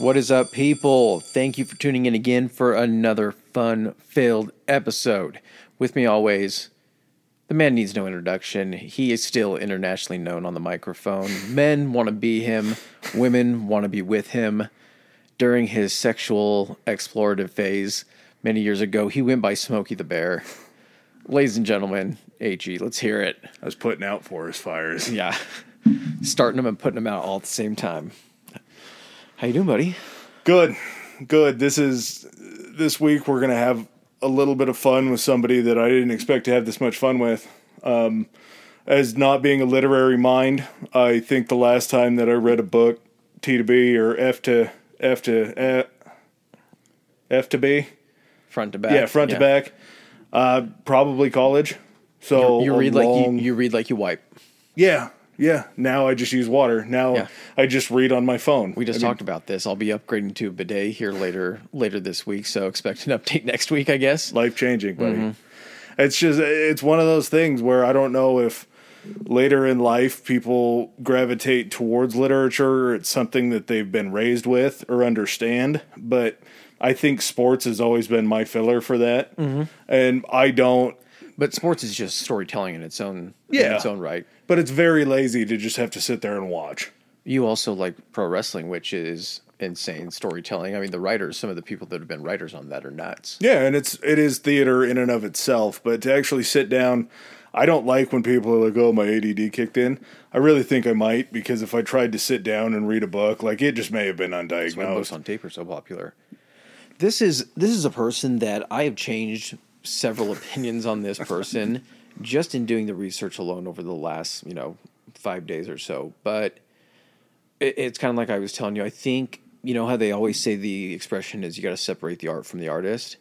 What is up, people? Thank you for tuning in again for another fun filled episode. With me always, the man needs no introduction. He is still internationally known on the microphone. Men want to be him, women want to be with him. During his sexual explorative phase many years ago, he went by Smokey the Bear. Ladies and gentlemen, AG, let's hear it. I was putting out forest fires. Yeah. Starting them and putting them out all at the same time. How you doing, buddy? Good, good. This is this week we're gonna have a little bit of fun with somebody that I didn't expect to have this much fun with. Um, as not being a literary mind, I think the last time that I read a book, T to B or F to F to F, F to B, Front to back. yeah, front to back, uh, probably college. So You a read like you, you read like you wipe. yeah, yeah. Now I just use water. Now Yeah. I just read on my phone. We just I mean, talked about this. I'll be upgrading to a bidet here later later this week, so expect an update next week, I guess. life changing, buddy. Mm-hmm. It's just it's one of those things where I don't know if later in life people gravitate towards literature or it's something that they've been raised with or understand, but I think sports has always been my filler for that. Mm-hmm. And I don't But sports is just storytelling in its own in its own right. but it's very lazy to just have to sit there and watch. You also like pro wrestling, which is insane storytelling. I mean, the writers, some of the people that have been writers on that are nuts. Yeah, and it's it is theater in and of itself, but to actually sit down, I don't like when people are like, "Oh, my ADD kicked in." I really think I might because if I tried to sit down and read a book, like it just may have been Why books undiagnosed. on tape are so popular. This is this is a person that I have changed several opinions on this person just in doing the research alone over the last you know five days or so. But it, it's kind of like I was telling you. I think you know how they always say the expression is you got to separate the art from the artist.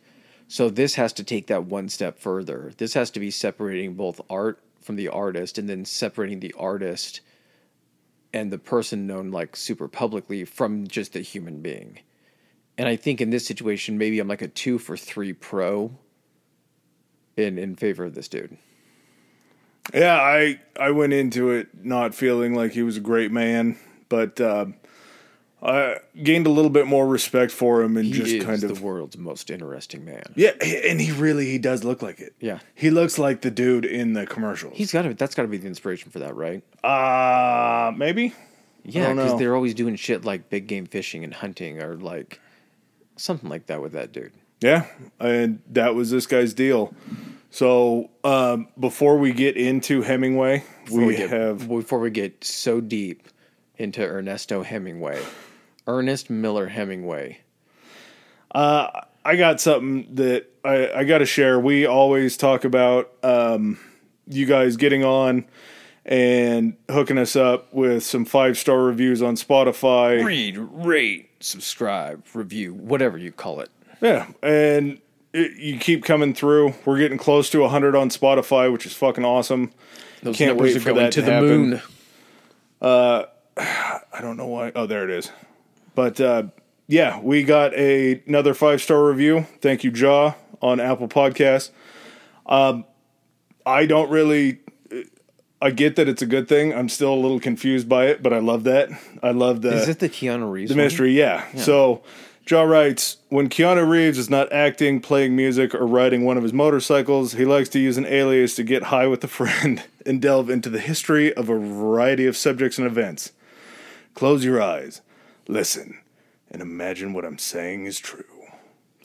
So this has to take that one step further. This has to be separating both art from the artist, and then separating the artist and the person known like super publicly from just the human being. And I think in this situation, maybe I'm like a two for three pro in in favor of this dude. Yeah, I I went into it not feeling like he was a great man, but uh, I gained a little bit more respect for him and He just kind the world's most interesting man. yeah, and he really he does look like it. Yeah. he looks like the dude in the commercials. He's got to. That's got to be the inspiration for that, right? uh maybe. Yeah, because they're always doing shit like big game fishing and hunting, or like something like that with that dude. Yeah, and that was this guy's deal. So um, before we get into Hemingway, Before we, we get, have before we get so deep into Ernesto Hemingway, Ernest Miller Hemingway. I got something that I, I got to share. We always talk about um, you guys getting on and hooking us up with some five star reviews on Spotify. read, rate, subscribe, review, whatever you call it. Yeah, and it, you keep coming through. We're getting close to 100 on Spotify, which is fucking awesome. Those Can't numbers wait are for going that to to the happen. moon. I don't know why. Oh, there it is. But uh, yeah, we got a, another five star review. Thank you, Jaw, on Apple Podcasts. Um, I don't really. I get that it's a good thing. I'm still a little confused by it, but I love that. I love the Is it the Keanu Reeves? the mystery. Yeah. So. Jaw writes, when Keanu Reeves is not acting, playing music, or riding one of his motorcycles, he likes to use an alias to get high with a friend and delve into the history of a variety of subjects and events. Close your eyes, listen, and imagine what I'm saying is true.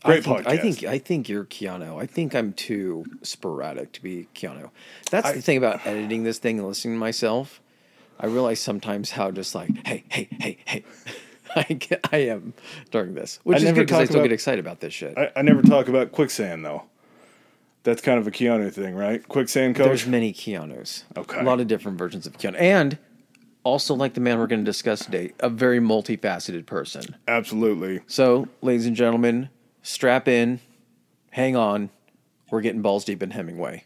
Great I think, podcast. I think I think you're Keanu. I think I'm too sporadic to be Keanu. That's the thing about editing this thing and listening to myself. I realize sometimes how just like hey hey hey hey I I am during this, which I is never good because I still about- get excited about this shit. I, I never talk about quicksand though. That's kind of a Keanu thing, right? Quicksand coach. There's many Keanu's. Okay. A lot of different versions of Keanu. And also, like the man we're going to discuss today, a very multifaceted person. Absolutely. So, ladies and gentlemen, strap in, hang on. We're getting balls deep in Hemingway.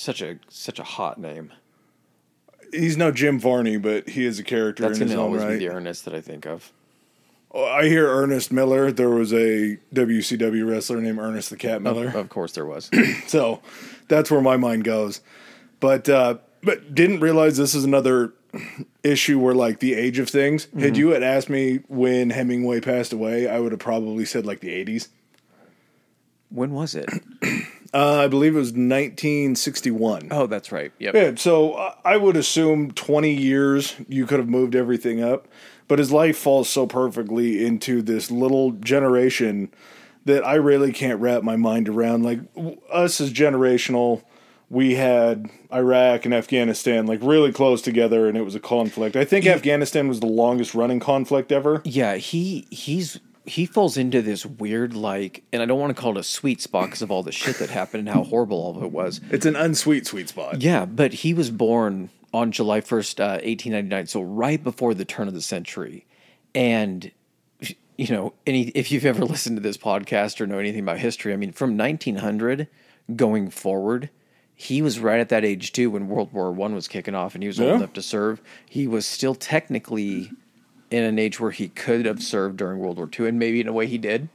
Such a such a hot name. He's no Jim Varney, but he is a character That's in his gonna own always right. be the Ernest that I think of. I hear Ernest Miller. There was a WCW wrestler named Ernest the Cat Miller. Of course, there was. So that's where my mind goes. But uh, but didn't realize this is another issue where like the age of things. Mm-hmm. Had you had asked me when Hemingway passed away, I would have probably said like the eighties. when was it? Uh, I believe it was 1961. Oh, that's right. Yep. Yeah, so I- would assume 20 years you could have moved everything up, but his life falls so perfectly into this little generation that I really can't wrap my mind around. Like w- us as generational, we had Iraq and Afghanistan like really close together, and it was a conflict. I think Afghanistan was the longest running conflict ever. Yeah, he he's he falls into this weird like, and I don't want to call it a sweet spot because of all the shit that happened and how horrible all of it was. It's an unsweet sweet spot. Yeah, but he was born on July 1st, uh, 1899, so right before the turn of the century. And, you know, any, if you've ever listened to this podcast or know anything about history, I mean, from 1900 going forward, he was right at that age too when World War One was kicking off and he was Yeah. old enough to serve. He was still technically in an age where he could have served during World War II, and maybe in a way he did.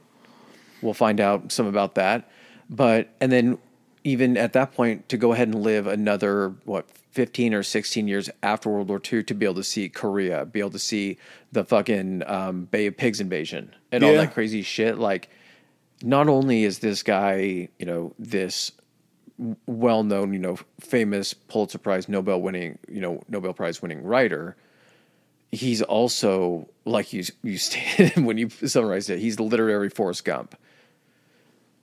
We'll find out some about that. But and then even at that point to go ahead and live another what 15 or 16 years after World War II to be able to see Korea, be able to see the fucking um, Bay of Pigs invasion and all that crazy shit. Like, not only is this guy, you know, this well-known, you know, famous Pulitzer Prize, Nobel winning, you know, Nobel Prize winning writer, he's also like you you stated when you summarized it, he's the literary Forrest Gump.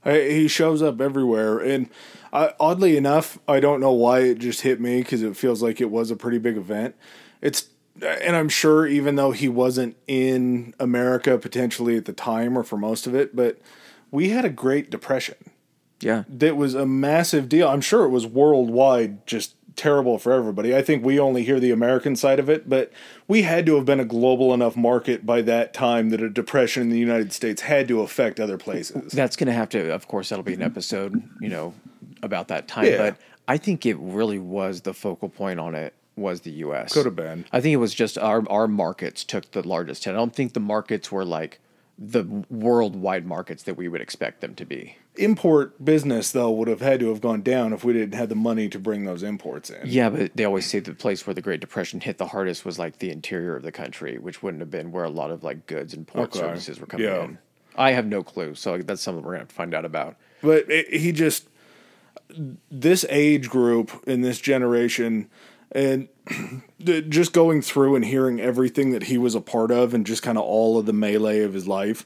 He shows up everywhere, and I, oddly enough, I don't know why it just hit me because it feels like it was a pretty big event. It's, and I'm sure even though he wasn't in America potentially at the time or for most of it, but we had a Great Depression. Yeah. That was a massive deal. I'm sure it was worldwide, just terrible for everybody. I think we only hear the American side of it, but we had to have been a global enough market by that time that a depression in the United States had to affect other places. That's going to have to, of course, that'll be an episode, you know, about that time. Yeah. But I think it really was the focal point on it was the U.S. Could have been. I think it was just our our markets took the largest hit. I don't think the markets were like the worldwide markets that we would expect them to be. Import business though would have had to have gone down if we didn't have the money to bring those imports in. Yeah, but they always say the place where the Great Depression hit the hardest was like the interior of the country, which wouldn't have been where a lot of like goods and port Okay. services were coming Yeah. in. I have no clue, so that's something we're gonna have to find out about. But it, he just this age group in this generation and just going through and hearing everything that he was a part of and just kind of all of the melee of his life.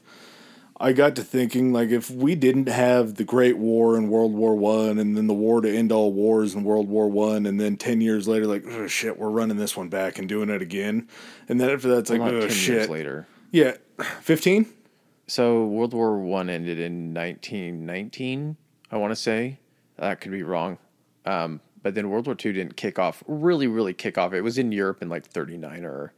I got to thinking like if we didn't have the Great War and World War One and then the war to end all wars and World War One and then ten years later like oh shit we're running this one back and doing it again and then after that's like oh shit years later. yeah fifteen So World War One ended in 1919. I want to say that could be wrong, um, but then World War Two didn't kick off. Really, really kick off. It was in Europe in like 39 or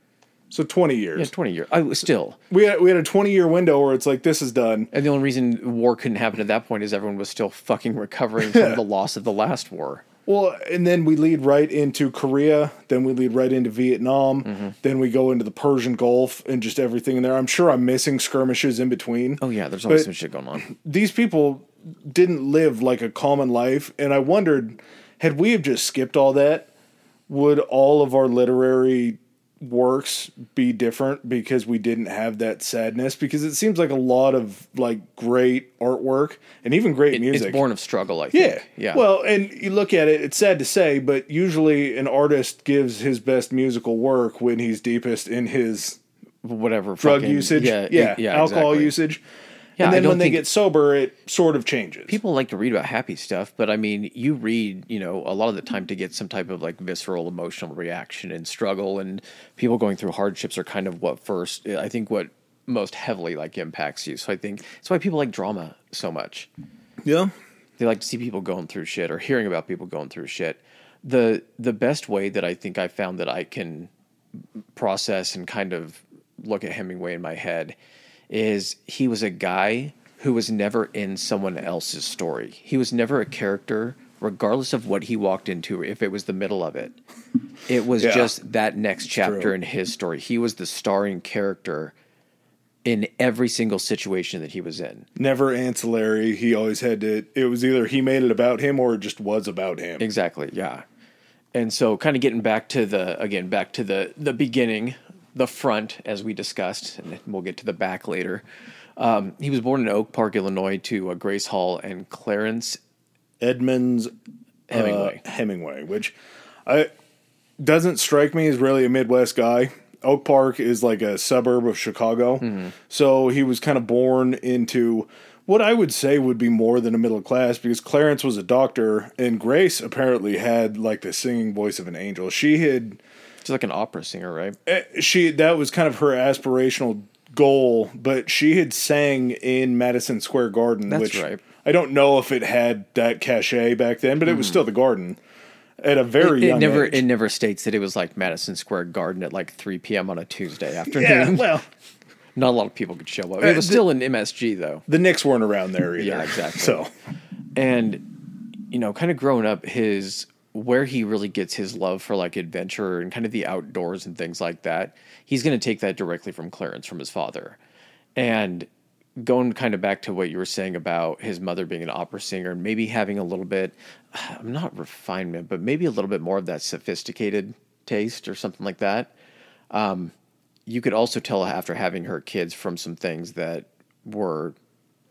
so twenty years yeah, 20 years. I was still. we had we had a twenty year window where it's like this is done And the only reason war couldn't happen at that point is everyone was still fucking recovering from the loss of the last war. Well, and then we lead right into Korea, then we lead right into Vietnam, Mm-hmm. then we go into the Persian Gulf and just everything in there. I'm sure I'm missing skirmishes in between. Oh yeah, there's always But- some shit going on. These people didn't live like a common life, and I wondered, had we have just skipped all that, would all of our literary works be different because we didn't have that sadness? Because it seems like a lot of like great artwork and even great It- music. It's born of struggle, I Yeah. Yeah. Well, and you look at it, it's sad to say, but usually an artist gives his best musical work when he's deepest in his whatever drug fucking- usage. Yeah, Yeah. yeah, Alcohol exactly. usage. Yeah, and then when they get sober, it sort of changes. people like to read about happy stuff, but I mean, you read, you know, a lot of the time to get some type of like visceral emotional reaction and struggle, and people going through hardships are kind of what first, I think, what most heavily like impacts you. So I think that's why people like drama so much. yeah. They like to see people going through shit or hearing about people going through shit. The the best way that I think I found that I can process and kind of look at Hemingway in my head is he was a guy who was never in someone else's story. He was never a character, regardless of what he walked into, if it was the middle of it. It was Yeah. just that next chapter true. in his story. He was the starring character in every single situation that he was in. Never ancillary. He always had to. It was either he made it about him or it just was about him. Exactly, yeah. And so kind of getting back to the again back to the the beginning, the front as we discussed, and we'll get to the back later. Um, he was born in Oak Park, Illinois, to uh, Grace Hall and Clarence Edmonds Hemingway. uh, Hemingway, which I doesn't strike me as really a Midwest guy. Oak Park is like a suburb of Chicago, Mm-hmm. so he was kind of born into what I would say would be more than a middle class because Clarence was a doctor and Grace apparently had like the singing voice of an angel. She had She's like an opera singer, right? eh, she that was kind of her aspirational goal, but she had sang in Madison Square Garden, That's which right. I don't know if it had that cachet back then, but it was still the Garden at a very Hmm. It young never age. it never states that it was like Madison Square Garden at like three p.m. on a Tuesday afternoon. yeah, well, Not a lot of people could show up. Uh, It was the- still in MSG though. the Knicks weren't around there either. Yeah, exactly. So and you know kind of growing up his where he really gets his love for like adventure and kind of the outdoors and things like that he's going to take that directly from clarence from his father. And going kind of back to what you were saying about his mother being an opera singer and maybe having a little bit i'm not refinement but maybe a little bit more of that sophisticated taste or something like that um, you could also tell after having her kids from some things that were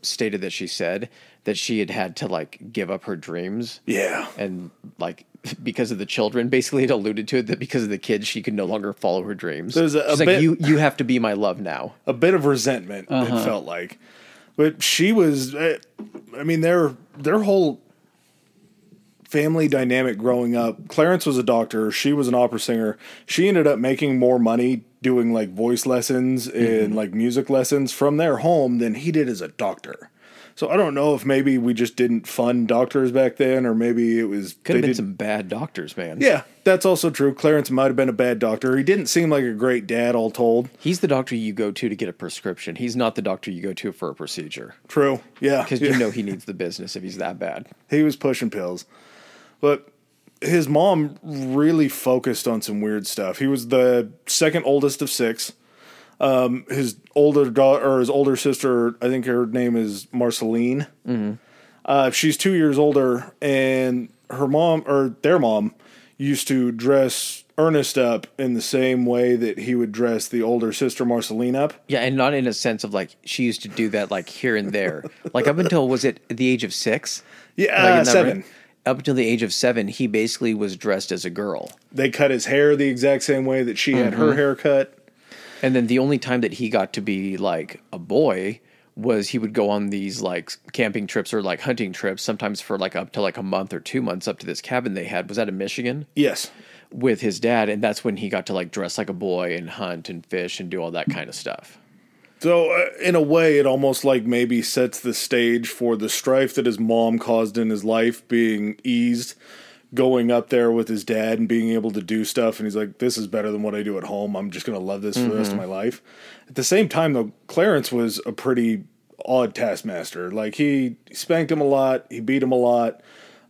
stated that she said that she had had to like give up her dreams yeah, and like because of the children basically it alluded to it that because of the kids she could no longer follow her dreams There's a- a She's like bit- you you have to be my love now a bit of resentment. Uh-huh. It felt like, but she was. eh, I mean, their their whole family dynamic growing up. Clarence was a doctor. She was an opera singer. She ended up making more money doing like voice lessons Mm-hmm. and like music lessons from their home than he did as a doctor. So I don't know if maybe we just didn't fund doctors back then, or maybe it was could have been did- some bad doctors man Yeah, that's also true. Clarence might have been a bad doctor. He didn't seem like a great dad, all told. he's the doctor you go to to get a prescription he's not the doctor you go to for a procedure True. Yeah. because yeah. you know he needs the business if he's that bad He was pushing pills. But his mom really focused on some weird stuff. He was the second oldest of six. Um, his older daughter or his older sister, I think her name is Marcelline. Uh, she's two years older, and her mom or their mom used to dress Ernest up in the same way that he would dress the older sister Marcelline up. Yeah, and not in a sense of like she used to do that like here and there. like up until was it the age of six? Yeah, getting uh, seven. right? Up until the age of seven, he basically was dressed as a girl. They cut his hair the exact same way that she had her hair cut. And then the only time that he got to be like a boy was he would go on these like camping trips or like hunting trips, sometimes for like up to like a month or two months up to this cabin they had. Was that in Michigan? Yes. With his dad, and that's when he got to like dress like a boy and hunt and fish and do all that kind of stuff. So, uh, in a way, it almost like maybe sets the stage for the strife that his mom caused in his life being eased, going up there with his dad and being able to do stuff. And he's like, This is better than what I do at home. I'm just going to love this for the rest of mm-hmm. my life. At the same time, though, Clarence was a pretty odd taskmaster. Like, he spanked him a lot, he beat him a lot.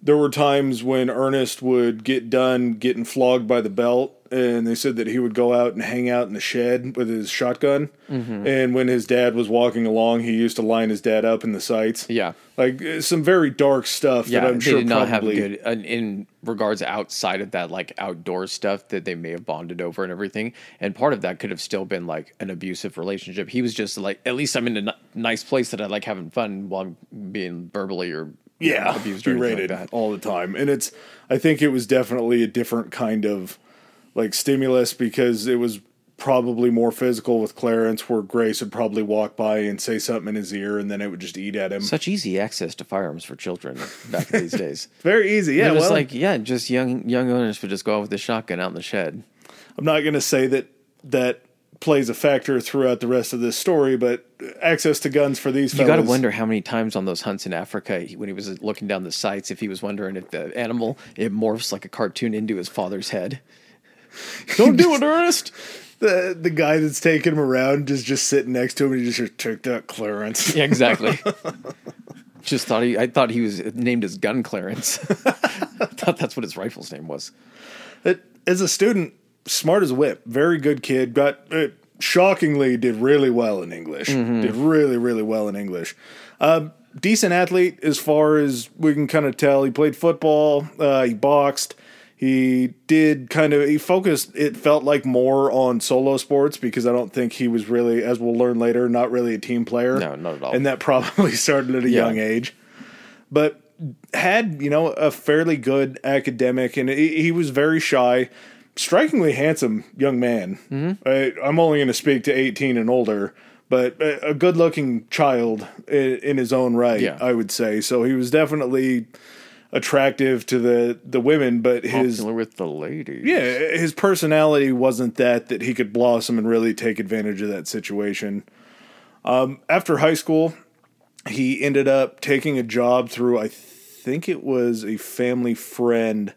There were times when Ernest would get done getting flogged by the belt, and they said that he would go out and hang out in the shed with his shotgun. And when his dad was walking along, he used to line his dad up in the sights. Yeah. Like uh, some very dark stuff Yeah, that I'm they sure did not probably have good uh, in regards outside of that like outdoor stuff that they may have bonded over and everything. And part of that could have still been like an abusive relationship. He was just like, at least I'm in a n- nice place that I like having fun while I'm being verbally or yeah abused or berated like all the time. And it's I think it was definitely a different kind of like stimulus because it was probably more physical with Clarence, where Grace would probably walk by and say something in his ear, and then it would just eat at him. Such easy access to firearms for children back in these days. very easy, yeah. Yeah, just well, like yeah, just young young owners would just go out with the shotgun out in the shed. I'm not going to say that that plays a factor throughout the rest of this story, but access to guns for these You got to wonder how many times on those hunts in Africa, when he was looking down the sights, if he was wondering if the animal it morphs like a cartoon into his father's head. Don't do it, Ernest. the the guy that's taking him around is just sitting next to him and he just took that clearance. Yeah, exactly. Just thought he. I thought he was named as Gun Clarence. I thought that's what his rifle's name was. It, as a student, smart as a whip, very good kid. Got uh, shockingly did really well in English. Did really really well in English. Um, decent athlete as far as we can kind of tell. He played football. Uh, he boxed. He did kind of he focused. It felt like more on solo sports because I don't think he was really, as we'll learn later, not really a team player. No, not at all. And that probably started at a Yeah. young age but had you know a fairly good academic and he, he was very shy strikingly handsome young man Mm-hmm. I, i'm only going to speak to 18 and older but a, a good looking child in, in his own right Yeah. i would say so he was definitely attractive to the the women but his Popular with the ladies. yeah, his personality wasn't that that he could blossom and really take advantage of that situation. Um, after high school, he ended up taking a job through I think it was a family friend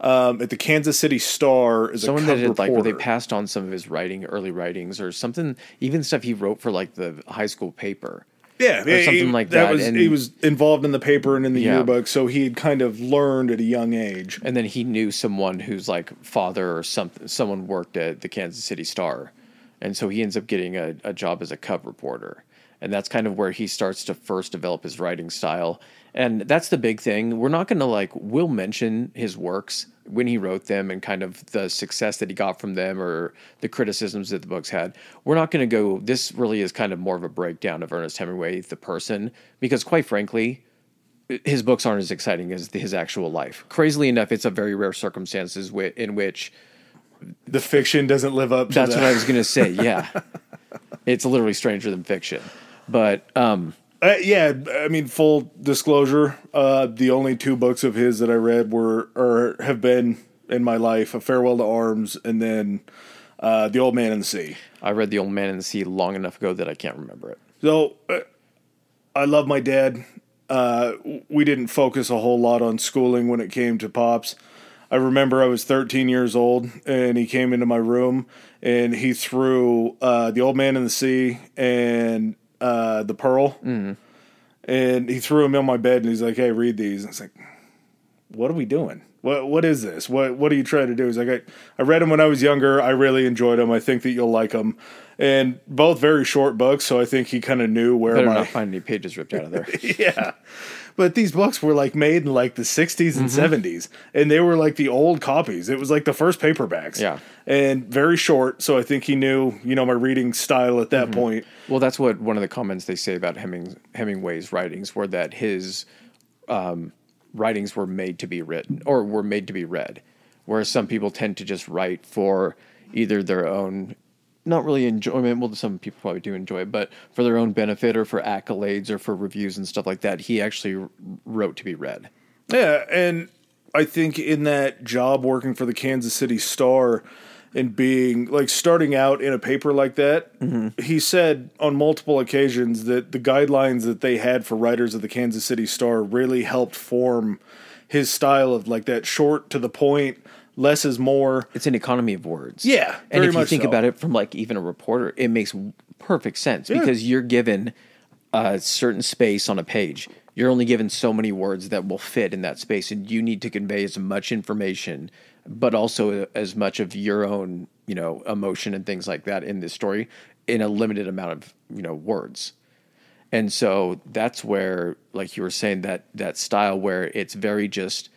um, at the Kansas City Star as Someone a that had like where they passed on some of his writing, early writings, or something, even stuff he wrote for like the high school paper. Yeah, yeah, something he- like that, Was, and- he was involved in the paper and in the Yeah. yearbook, so he had kind of learned at a young age. And then he knew someone whose like father or something, someone worked at the Kansas City Star, and so he ends up getting a, a job as a cub reporter, and that's kind of where he starts to first develop his writing style. And that's the big thing. We're not going to like we'll mention his works when he wrote them and kind of the success that he got from them or the criticisms that the books had. We're not going to go. This really is kind of more of a breakdown of Ernest Hemingway, the person, because quite frankly, his books aren't as exciting as his actual life. Crazily enough, it's a very rare circumstances in which The fiction doesn't live up to that's that. what I was going to say. Yeah, it's literally stranger than fiction. But um, Uh, yeah, I mean, full disclosure, uh, the only two books of his that I read were or have been in my life: "A Farewell to Arms" and then uh, "The Old Man and the Sea." I read The Old Man in the Sea long enough ago that I can't remember it. So, uh, I love my dad. Uh, we didn't focus a whole lot on schooling when it came to pops. I remember I was 13 years old and he came into my room and he threw uh, The Old Man in the Sea and uh, The Pearl. And he threw them in my bed and he's like, hey, read these. And I was like, what are we doing? What what is this? What what are you trying to do? He's like, I, I read them when I was younger. I really enjoyed them. I think that you'll like them. And both very short books, so I think he kind of knew where Better my not find any pages ripped out of there. yeah. But these books were like made in like the 60s and Mm-hmm. 70s, and they were like the old copies. It was like the first paperbacks. Yeah. And very short, so I think he knew, you know, my reading style at that Mm-hmm. point. Well, that's what one of the comments they say about Heming, Hemingway's writings were that his um, writings were made to be written or were made to be read, whereas some people tend to just write for either their own, not really enjoyment. Well, some people probably do enjoy it, but for their own benefit or for accolades or for reviews and stuff like that. He actually wrote to be read. Yeah, and I think in that job working for the Kansas City Star and being like starting out in a paper like that, Mm-hmm. he said on multiple occasions that the guidelines that they had for writers of the Kansas City Star really helped form his style of like that short to the point, less is more. It's an economy of words. Yeah, and if you think so. about it from like even a reporter, it makes perfect sense because you're given a certain space on a page. You're only given so many words that will fit in that space, and you need to convey as much information, but also uh, as much of your own, you know, emotion and things like that in this story in a limited amount of you know words. And so that's where, like you were saying, that that style where it's very just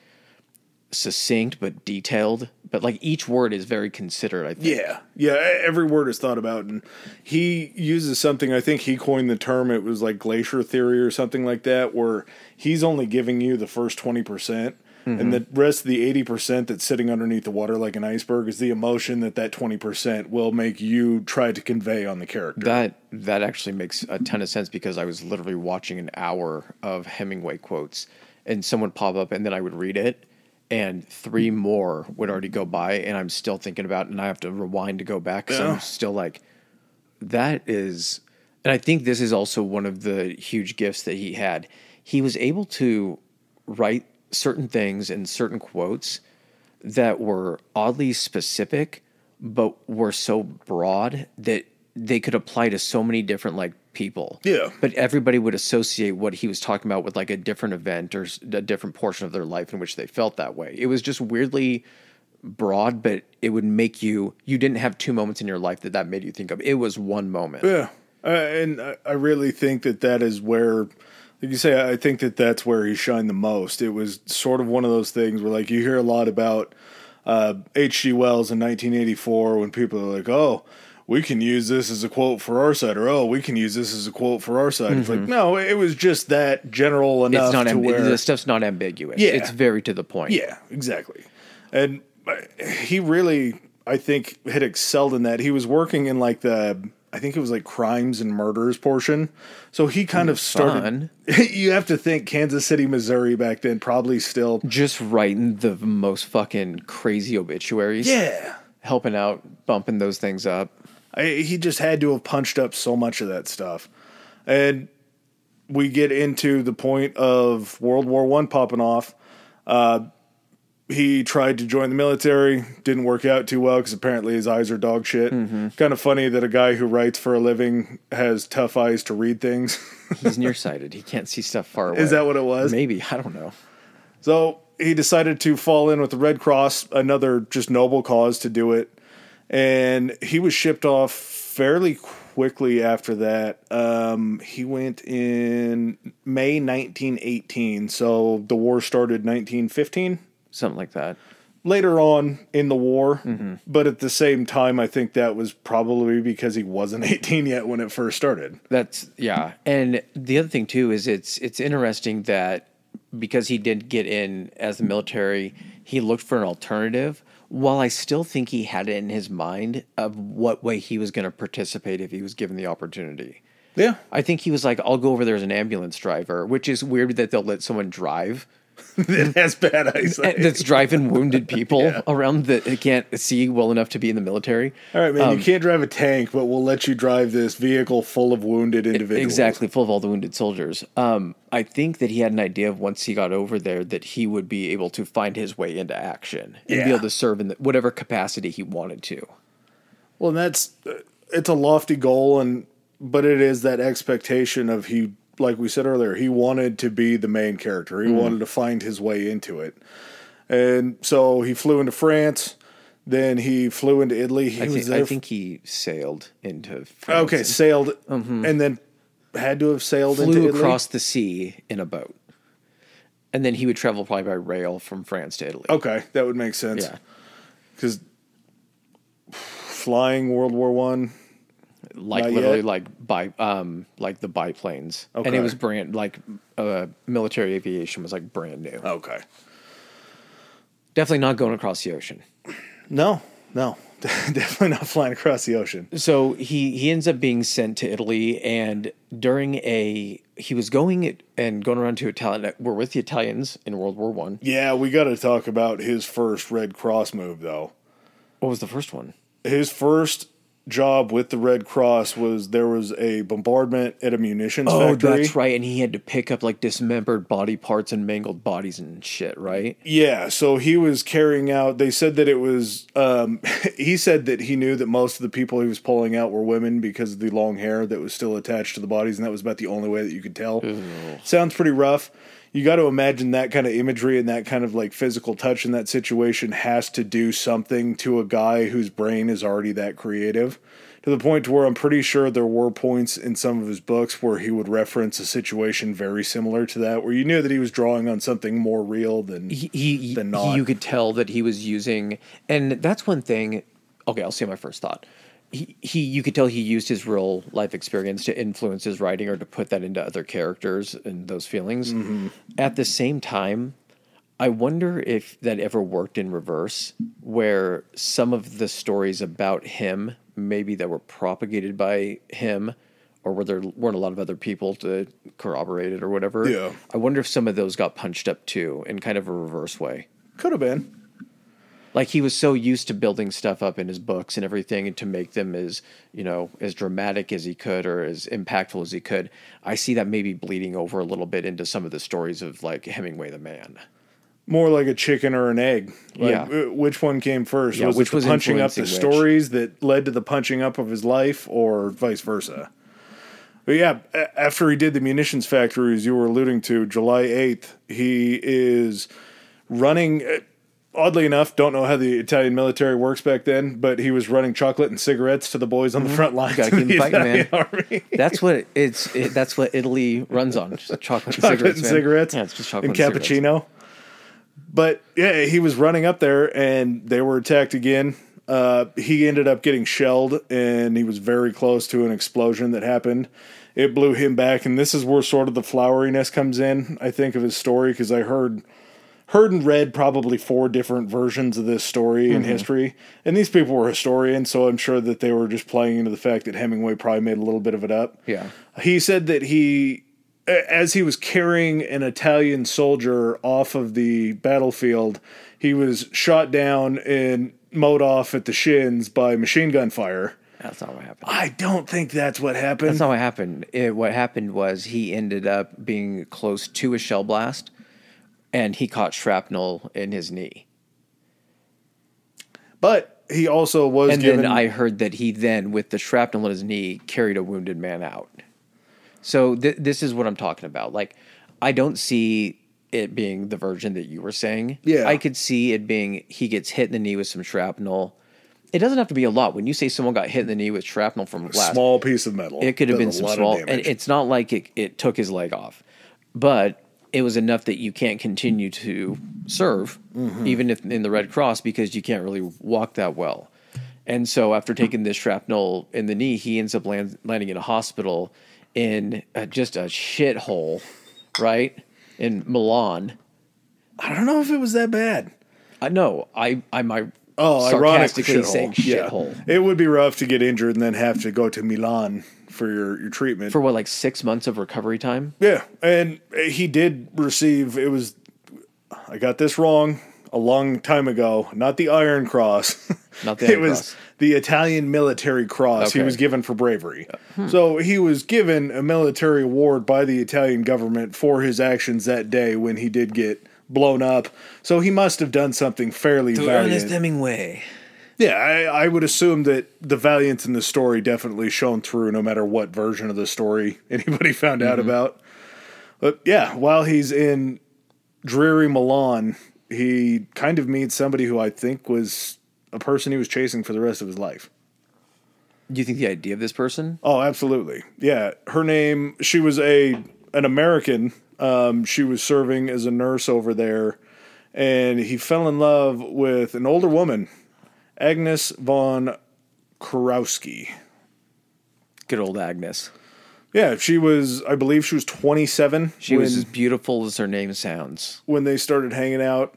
succinct but detailed, but like each word is very considered. I think. Yeah, yeah. Every word is thought about, and he uses something. I think he coined the term. It was like glacier theory or something like that, where he's only giving you the first twenty percent, and mm-hmm. the rest of the eighty percent that's sitting underneath the water like an iceberg is the emotion that that twenty percent will make you try to convey on the character. That that actually makes a ton of sense because I was literally watching an hour of Hemingway quotes, and someone pop up, and then I would read it, and three more would already go by, and I'm still thinking about, it, and I have to rewind to go back. So. I'm still like, that is, and I think this is also one of the huge gifts that he had. He was able to write certain things and certain quotes that were oddly specific, but were so broad that they could apply to so many different like people. Yeah. But everybody would associate what he was talking about with like a different event or a different portion of their life in which they felt that way. It was just weirdly broad, but it would make you you didn't have two moments in your life that that made you think of. It was one moment. Yeah, uh, and I, really think that that is where, like you say, I think that that's where he shined the most. It was sort of one of those things where, like, you hear a lot about uh, H.G. Wells in 1984 when people are like, "Oh, we can use this as a quote for our side," or "Oh, we can use this as a quote for our side." It's like, no, it was just that general enough It's not to amb- where the stuff's not ambiguous. Yeah. It's very to the point. Yeah, exactly. And uh, he really, I think, had excelled in that. He was working in like the, I think it was like crimes and murders portion. So he kind of started. You have to think Kansas City, Missouri back then, probably still. Just writing the most fucking crazy obituaries. Yeah. Helping out, bumping those things up. I, he just had to have punched up so much of that stuff. And we get into the point of World War One popping off. Uh, he tried to join the military, didn't work out too well because apparently his eyes are dog shit. Kind of funny that a guy who writes for a living has tough eyes to read things. He's nearsighted. He can't see stuff far away. Is that what it was? Maybe. I don't know. So he decided to fall in with the Red Cross, another just noble cause to do it. And he was shipped off fairly quickly after that. Um, he went in May 1918. So the war started 1915. Something like that. Later on in the war, but at the same time, I think that was probably because he wasn't 18 yet when it first started. That's yeah. And the other thing too is it's it's interesting that because he did get in as the military, he looked for an alternative. While I still think he had it in his mind of what way he was going to participate if he was given the opportunity. Yeah. I think he was like, "I'll go over there as an ambulance driver," which is weird that they'll let someone drive it has bad eyesight. that's driving wounded people around that can't see well enough to be in the military. All right, man, you can't drive a tank, but we'll let you drive this vehicle full of wounded individuals. Exactly, full of all the wounded soldiers. Um, I think that he had an idea of once he got over there that he would be able to find his way into action and Yeah. be able to serve in the, whatever capacity he wanted to. Well, and that's uh, it's a lofty goal, and but it is that expectation of he, like we said earlier, he wanted to be the main character. He mm-hmm. wanted to find his way into it, and so he flew into France. Then he flew into Italy. He I, was think, there. I think he sailed into France. okay, sailed, mm-hmm. and then had to have sailed into flew Italy. across the sea in a boat, and then he would travel probably by rail from France to Italy. Okay, that would make sense. yeah, because flying World War One. Like Not literally yet? like by um like the biplanes, and Okay. it was brand like uh, military aviation was like brand new. Okay. Definitely not going across the ocean. No, no, definitely not flying across the ocean. So he he ends up being sent to Italy, and during a he was going and going around to Italian. We're with the Italians in World War One. Yeah, we got to talk about his first Red Cross move, though. What was the first one? His first job with the Red Cross was there was a bombardment at a munitions Oh, factory. that's right. And he had to pick up like dismembered body parts and mangled bodies and shit, right? Yeah, so he was carrying out. They said that it was. Um, he said that he knew that most of the people he was pulling out were women because of the long hair that was still attached to the bodies, and that was about the only way that you could tell. Sounds pretty rough. You got to imagine that kind of imagery and that kind of like physical touch in that situation has to do something to a guy whose brain is already that creative. To the point to where I'm pretty sure there were points in some of his books where he would reference a situation very similar to that, where you knew that he was drawing on something more real than He, he, Than not. you could tell that he was using, and that's one thing. Okay, I'll say my first thought. He, he, you could tell he used his real life experience to influence his writing or to put that into other characters and those feelings. Mm-hmm. At the same time, I wonder if that ever worked in reverse, where some of the stories about him, maybe that were propagated by him, or where there weren't a lot of other people to corroborate it or whatever. Yeah. I wonder if some of those got punched up too in kind of a reverse way. could have been. Like he was so used to building stuff up in his books and everything and to make them as, you know, as dramatic as he could or as impactful as he could. I see that maybe bleeding over a little bit into some of the stories of like Hemingway the man. more like a chicken or an egg. Like, Yeah. uh, Which one came first? Yeah, was which was punching up the which? stories that led to the punching up of his life, or vice versa? But yeah, after he did the munitions factory, as you were alluding to, July eighth, he is running. Oddly enough, don't know how the Italian military works back then, but he was running chocolate and cigarettes to the boys on the front lines Mm-hmm. Gotta of keep the fighting, man. Army. That's what it's. It, that's what Italy runs on. Just chocolate, and chocolate cigarettes. and cigarettes. Yeah, it's just chocolate and and cappuccino. But yeah, he was running up there and they were attacked again. Uh, he ended up getting shelled and he was very close to an explosion that happened. It blew him back, and this is where sort of the floweriness comes in. I think of his story because I heard heard and read probably four different versions of this story in mm-hmm. history. And these people were historians, so I'm sure that they were just playing into the fact that Hemingway probably made a little bit of it up. Yeah. He said that he, as he was carrying an Italian soldier off of the battlefield, he was shot down and mowed off at the shins by machine gun fire. That's not what happened. I don't think that's what happened. That's not what happened. It, what happened was he ended up being close to a shell blast, and he caught shrapnel in his knee. but he also was And given. then I heard that he then, with the shrapnel in his knee, carried a wounded man out. So th- this is what I'm talking about. Like, I don't see it being the version that you were saying. Yeah. I could see it being he gets hit in the knee with some shrapnel. It doesn't have to be a lot. When you say someone got hit in the knee with shrapnel from glass, small piece of metal. it could have been some small, and it's not like it, it took his leg off, but it was enough that you can't continue to serve, Mm-hmm. even if in the Red Cross, because you can't really walk that well. And so after taking this shrapnel in the knee, he ends up land, landing in a hospital in uh just a shithole, right in Milan. I don't know if it was that bad. I know I I might Oh, ironic sarcastically shithole. saying Yeah. shithole It would be rough to get injured and then have to go to Milan for your, your treatment. for what like six months of recovery time. yeah, and he did receive. It was. I got this wrong a long time ago. Not the Iron Cross. Not the it Iron was Cross. the Italian Military Cross. He was given for bravery. Hmm. So he was given a military award by the Italian government for his actions that day when he did get blown up. So he must have done something fairly valiant. Hemingway. Yeah, I, I would assume that the valiance in the story definitely shone through no matter what version of the story anybody found out about. But yeah, while he's in dreary Milan, he kind of meets somebody who I think was a person he was chasing for the rest of his life. Do you think the idea of this person? Oh, absolutely. Yeah, her name. She was a an American. Um, she was serving as a nurse over there, and he fell in love with an older woman, Agnes von Kurowsky. Good old Agnes. Yeah, she was. I believe she was twenty seven. She when, was as beautiful as her name sounds. when they started hanging out.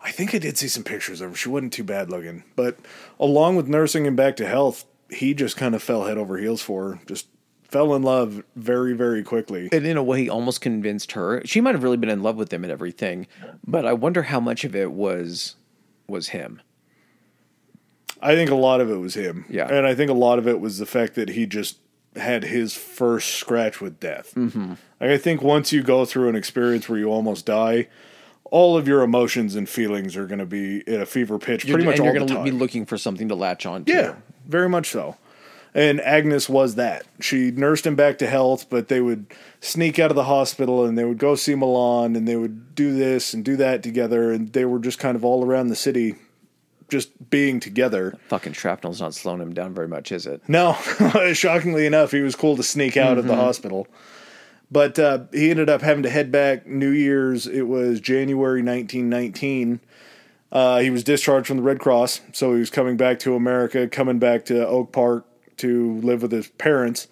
I think I did see some pictures of her. She wasn't too bad looking, but along with nursing him back to health, he just kind of fell head over heels for her. Just fell in love very, very quickly. And in a way, almost convinced her. She might have really been in love with him and everything, but I wonder how much of it was was him. I think a lot of it was him. Yeah. And I think a lot of it was the fact that he just had his first scratch with death. Mm-hmm. Like, I think once you go through an experience where you almost die, all of your emotions and feelings are going to be at a fever pitch pretty much and all you're the time. be looking for something to latch on to. yeah, very much so. And Agnes was that. She nursed him back to health, but they would sneak out of the hospital and they would go see Milan and they would do this and do that together. And they were just kind of all around the city, just being together. Fucking shrapnel's not slowing him down very much, is it? No, shockingly enough, he was cool to sneak out of the hospital. But uh, he ended up having to head back New Year's. It was January 1919. Uh, he was discharged from the Red Cross, so he was coming back to America, coming back to Oak Park to live with his parents.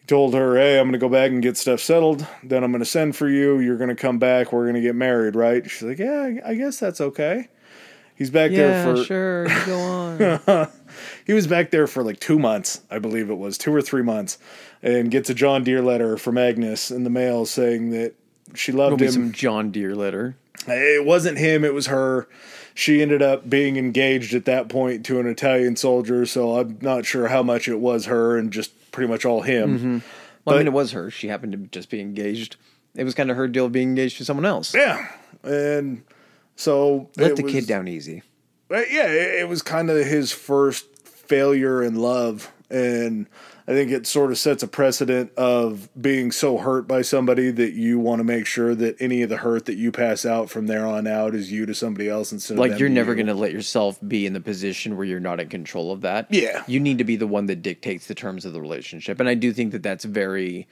He told her, Hey, I'm going to go back and get stuff settled. Then I'm going to send for you. You're going to come back. We're going to get married, right? She's like, Yeah, I guess that's okay. He's back there for sure. Go on. he was back there for like two months, I believe it was two or three months, and gets a John Deere letter from Agnes in the mail saying that she There'll loved be him. some John Deere letter. It wasn't him; it was her. She ended up being engaged at that point to an Italian soldier, so I'm not sure how much it was her and just pretty much all him. Mm-hmm. Well, I mean, it was her. She happened to just be engaged. It was kind of her deal of being engaged to someone else. Yeah, and So Let it the was- kid down easy. Yeah, it, it was kind of his first failure in love, and I think it sort of sets a precedent of being so hurt by somebody that you want to make sure that any of the hurt that you pass out from there on out is you to somebody else instead of Like you're never you. going to let yourself be in the position where you're not in control of that. Yeah. You need to be the one that dictates the terms of the relationship. And I do think that that's very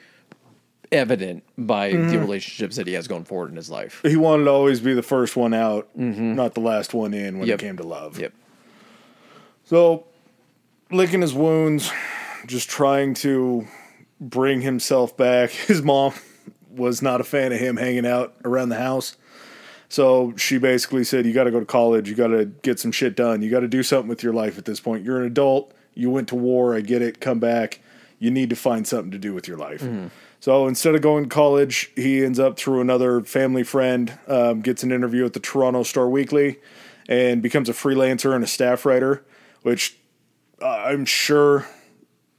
evident by Mm-hmm. the relationships that he has going forward in his life. He wanted to always be the first one out, not the last one in when Yep. it came to love. Yep. So, licking his wounds, just trying to bring himself back. His mom was not a fan of him hanging out around the house. So she basically said, You got to go to college. You got to get some shit done. You got to do something with your life at this point. You're an adult. You went to war. I get it. Come back. You need to find something to do with your life. So instead of going to college, he ends up through another family friend, um, gets an interview at the Toronto Star Weekly, and becomes a freelancer and a staff writer, which uh, I'm sure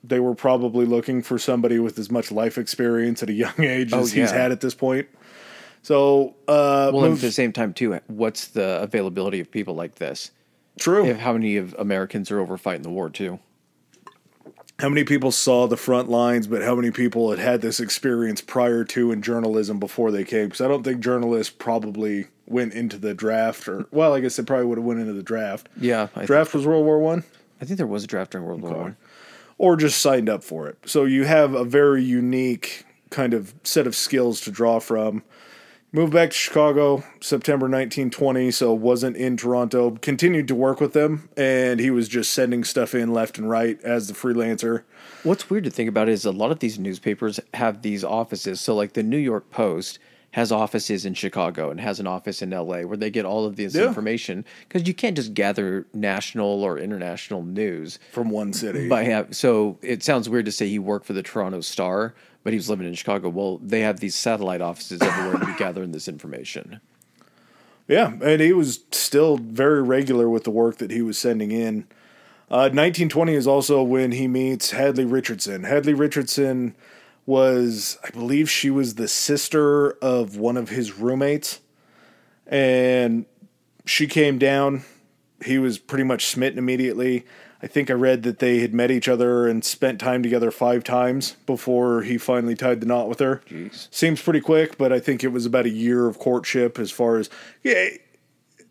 they were probably looking for somebody with as much life experience at a young age Oh, as he's had at this point. So, uh, Well, moves- at the same time, too, what's the availability of people like this? true. If how many of Americans are over fighting the war, too? How many people saw the front lines, but how many people had had this experience prior to in journalism before they came? Because I don't think journalists probably went into the draft, or well, I guess they probably would have went into the draft. Yeah. I, Draft was World War One, I think there was a draft during World War One. or just signed up for it. So you have a very unique kind of set of skills to draw from. Moved back to Chicago, September 1920, so wasn't in Toronto. Continued to work with them, and he was just sending stuff in left and right as the freelancer. What's weird to think about is a lot of these newspapers have these offices. So, like the New York Post has offices in Chicago and has an office in LA where they get all of this Yeah. information because you can't just gather national or international news From one city. by have. So it sounds weird to say he worked for the Toronto Star, but he was living in Chicago. Well, they have these satellite offices everywhere to be gathering this information. Yeah, and he was still very regular with the work that he was sending in. Uh, 1920 is also when he meets Hadley Richardson. Hadley Richardson was, I believe, she was the sister of one of his roommates, and she came down. He was pretty much smitten immediately. I think I read that they had met each other and spent time together five times before he finally tied the knot with her. Jeez. Seems pretty quick, but I think it was about a year of courtship as far as yeah,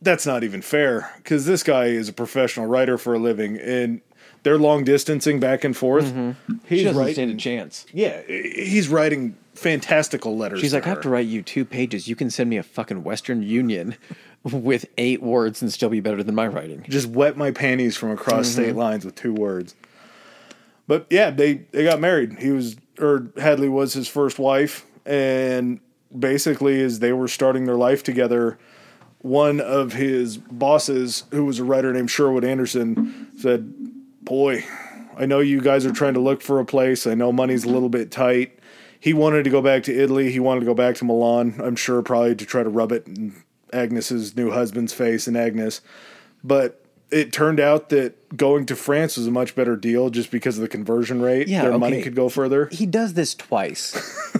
that's not even fair because this guy is a professional writer for a living and they're long distancing back and forth. She He's doesn't writing, stand a chance. yeah, he's writing fantastical letters. She's like, I have to write you two pages. You can send me a fucking Western Union with eight words and still be better than my writing. just wet my panties from across Mm-hmm. state lines with two words. But yeah, they they got married. He was or Hadley was his first wife, and basically as they were starting their life together, one of his bosses, who was a writer named Sherwood Anderson, said, "Boy, I know you guys are trying to look for a place. I know money's a little bit tight." He wanted to go back to Italy. He wanted to go back to Milan. I'm sure probably to try to rub it in Agnes's new husband's face and Agnes. But it turned out that going to France was a much better deal just because of the conversion rate. Yeah, Their money could go further. He does this twice.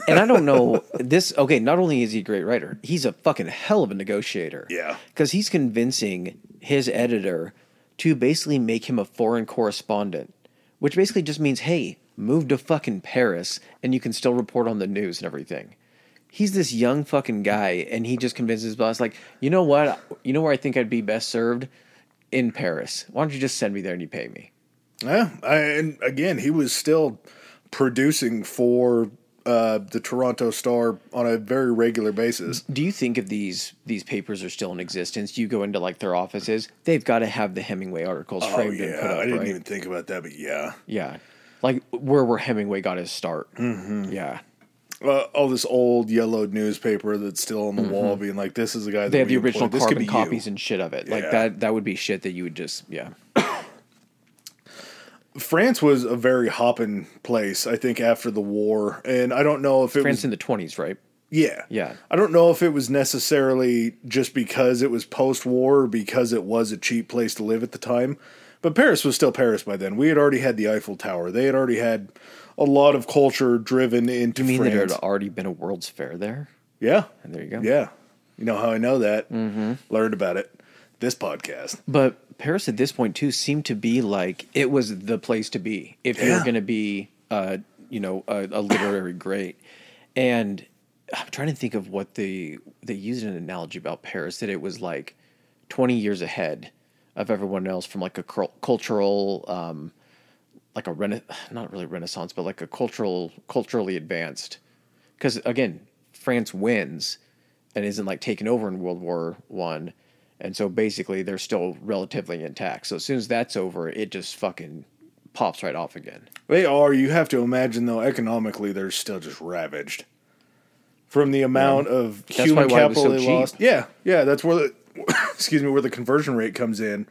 and I don't know this okay, not only is he a great writer, he's a fucking hell of a negotiator. Yeah. Cuz he's convincing his editor to basically make him a foreign correspondent, which basically just means hey, move to fucking Paris and you can still report on the news and everything. He's this young fucking guy and he just convinces his boss like, "You know what? You know where I think I'd be best served in Paris. Why don't you just send me there and you pay me?" Yeah, I, and again, he was still producing for uh, the Toronto Star on a very regular basis. Do you think if these these papers are still in existence, you go into like their offices, they've got to have the Hemingway articles Oh framed and yeah, put up, I didn't right? even think about that, but yeah, Yeah, like where where Hemingway got his start. Mm-hmm. Yeah, uh, all this old yellowed newspaper that's still on the wall, being like, "This is the guy." That they have the original employed. Carbon be you." copies and shit of it. Like Yeah. that that would be shit that you would just yeah. France was a very hopping place, I think, after the war, and I don't know if it France was in the twenties, right? Yeah. Yeah. I don't know if it was necessarily just because it was post war or because it was a cheap place to live at the time. But Paris was still Paris by then. We had already had the Eiffel Tower. They had already had a lot of culture driven into You mean that there had already been a World's Fair there? yeah. And there you go. Yeah. You know how I know that? Mm-hmm. Learned about it. This podcast. But Paris at this point too seemed to be like it was the place to be if you're going to be, uh, you know, a, a literary great. And I'm trying to think of what the they used an analogy about Paris that it was like 20 years ahead of everyone else from like a cultural, um, like a rena- not really renaissance, but like a cultural, culturally advanced. Because again, France wins and isn't like taken over in World War One, and so basically they're still relatively intact. So as soon as that's over, it just fucking pops right off again. They are. You have to imagine, though, economically, they're still just ravaged from the amount of That's human capital so they cheap. lost. Yeah, yeah, that's where the excuse me, where the conversion rate comes in.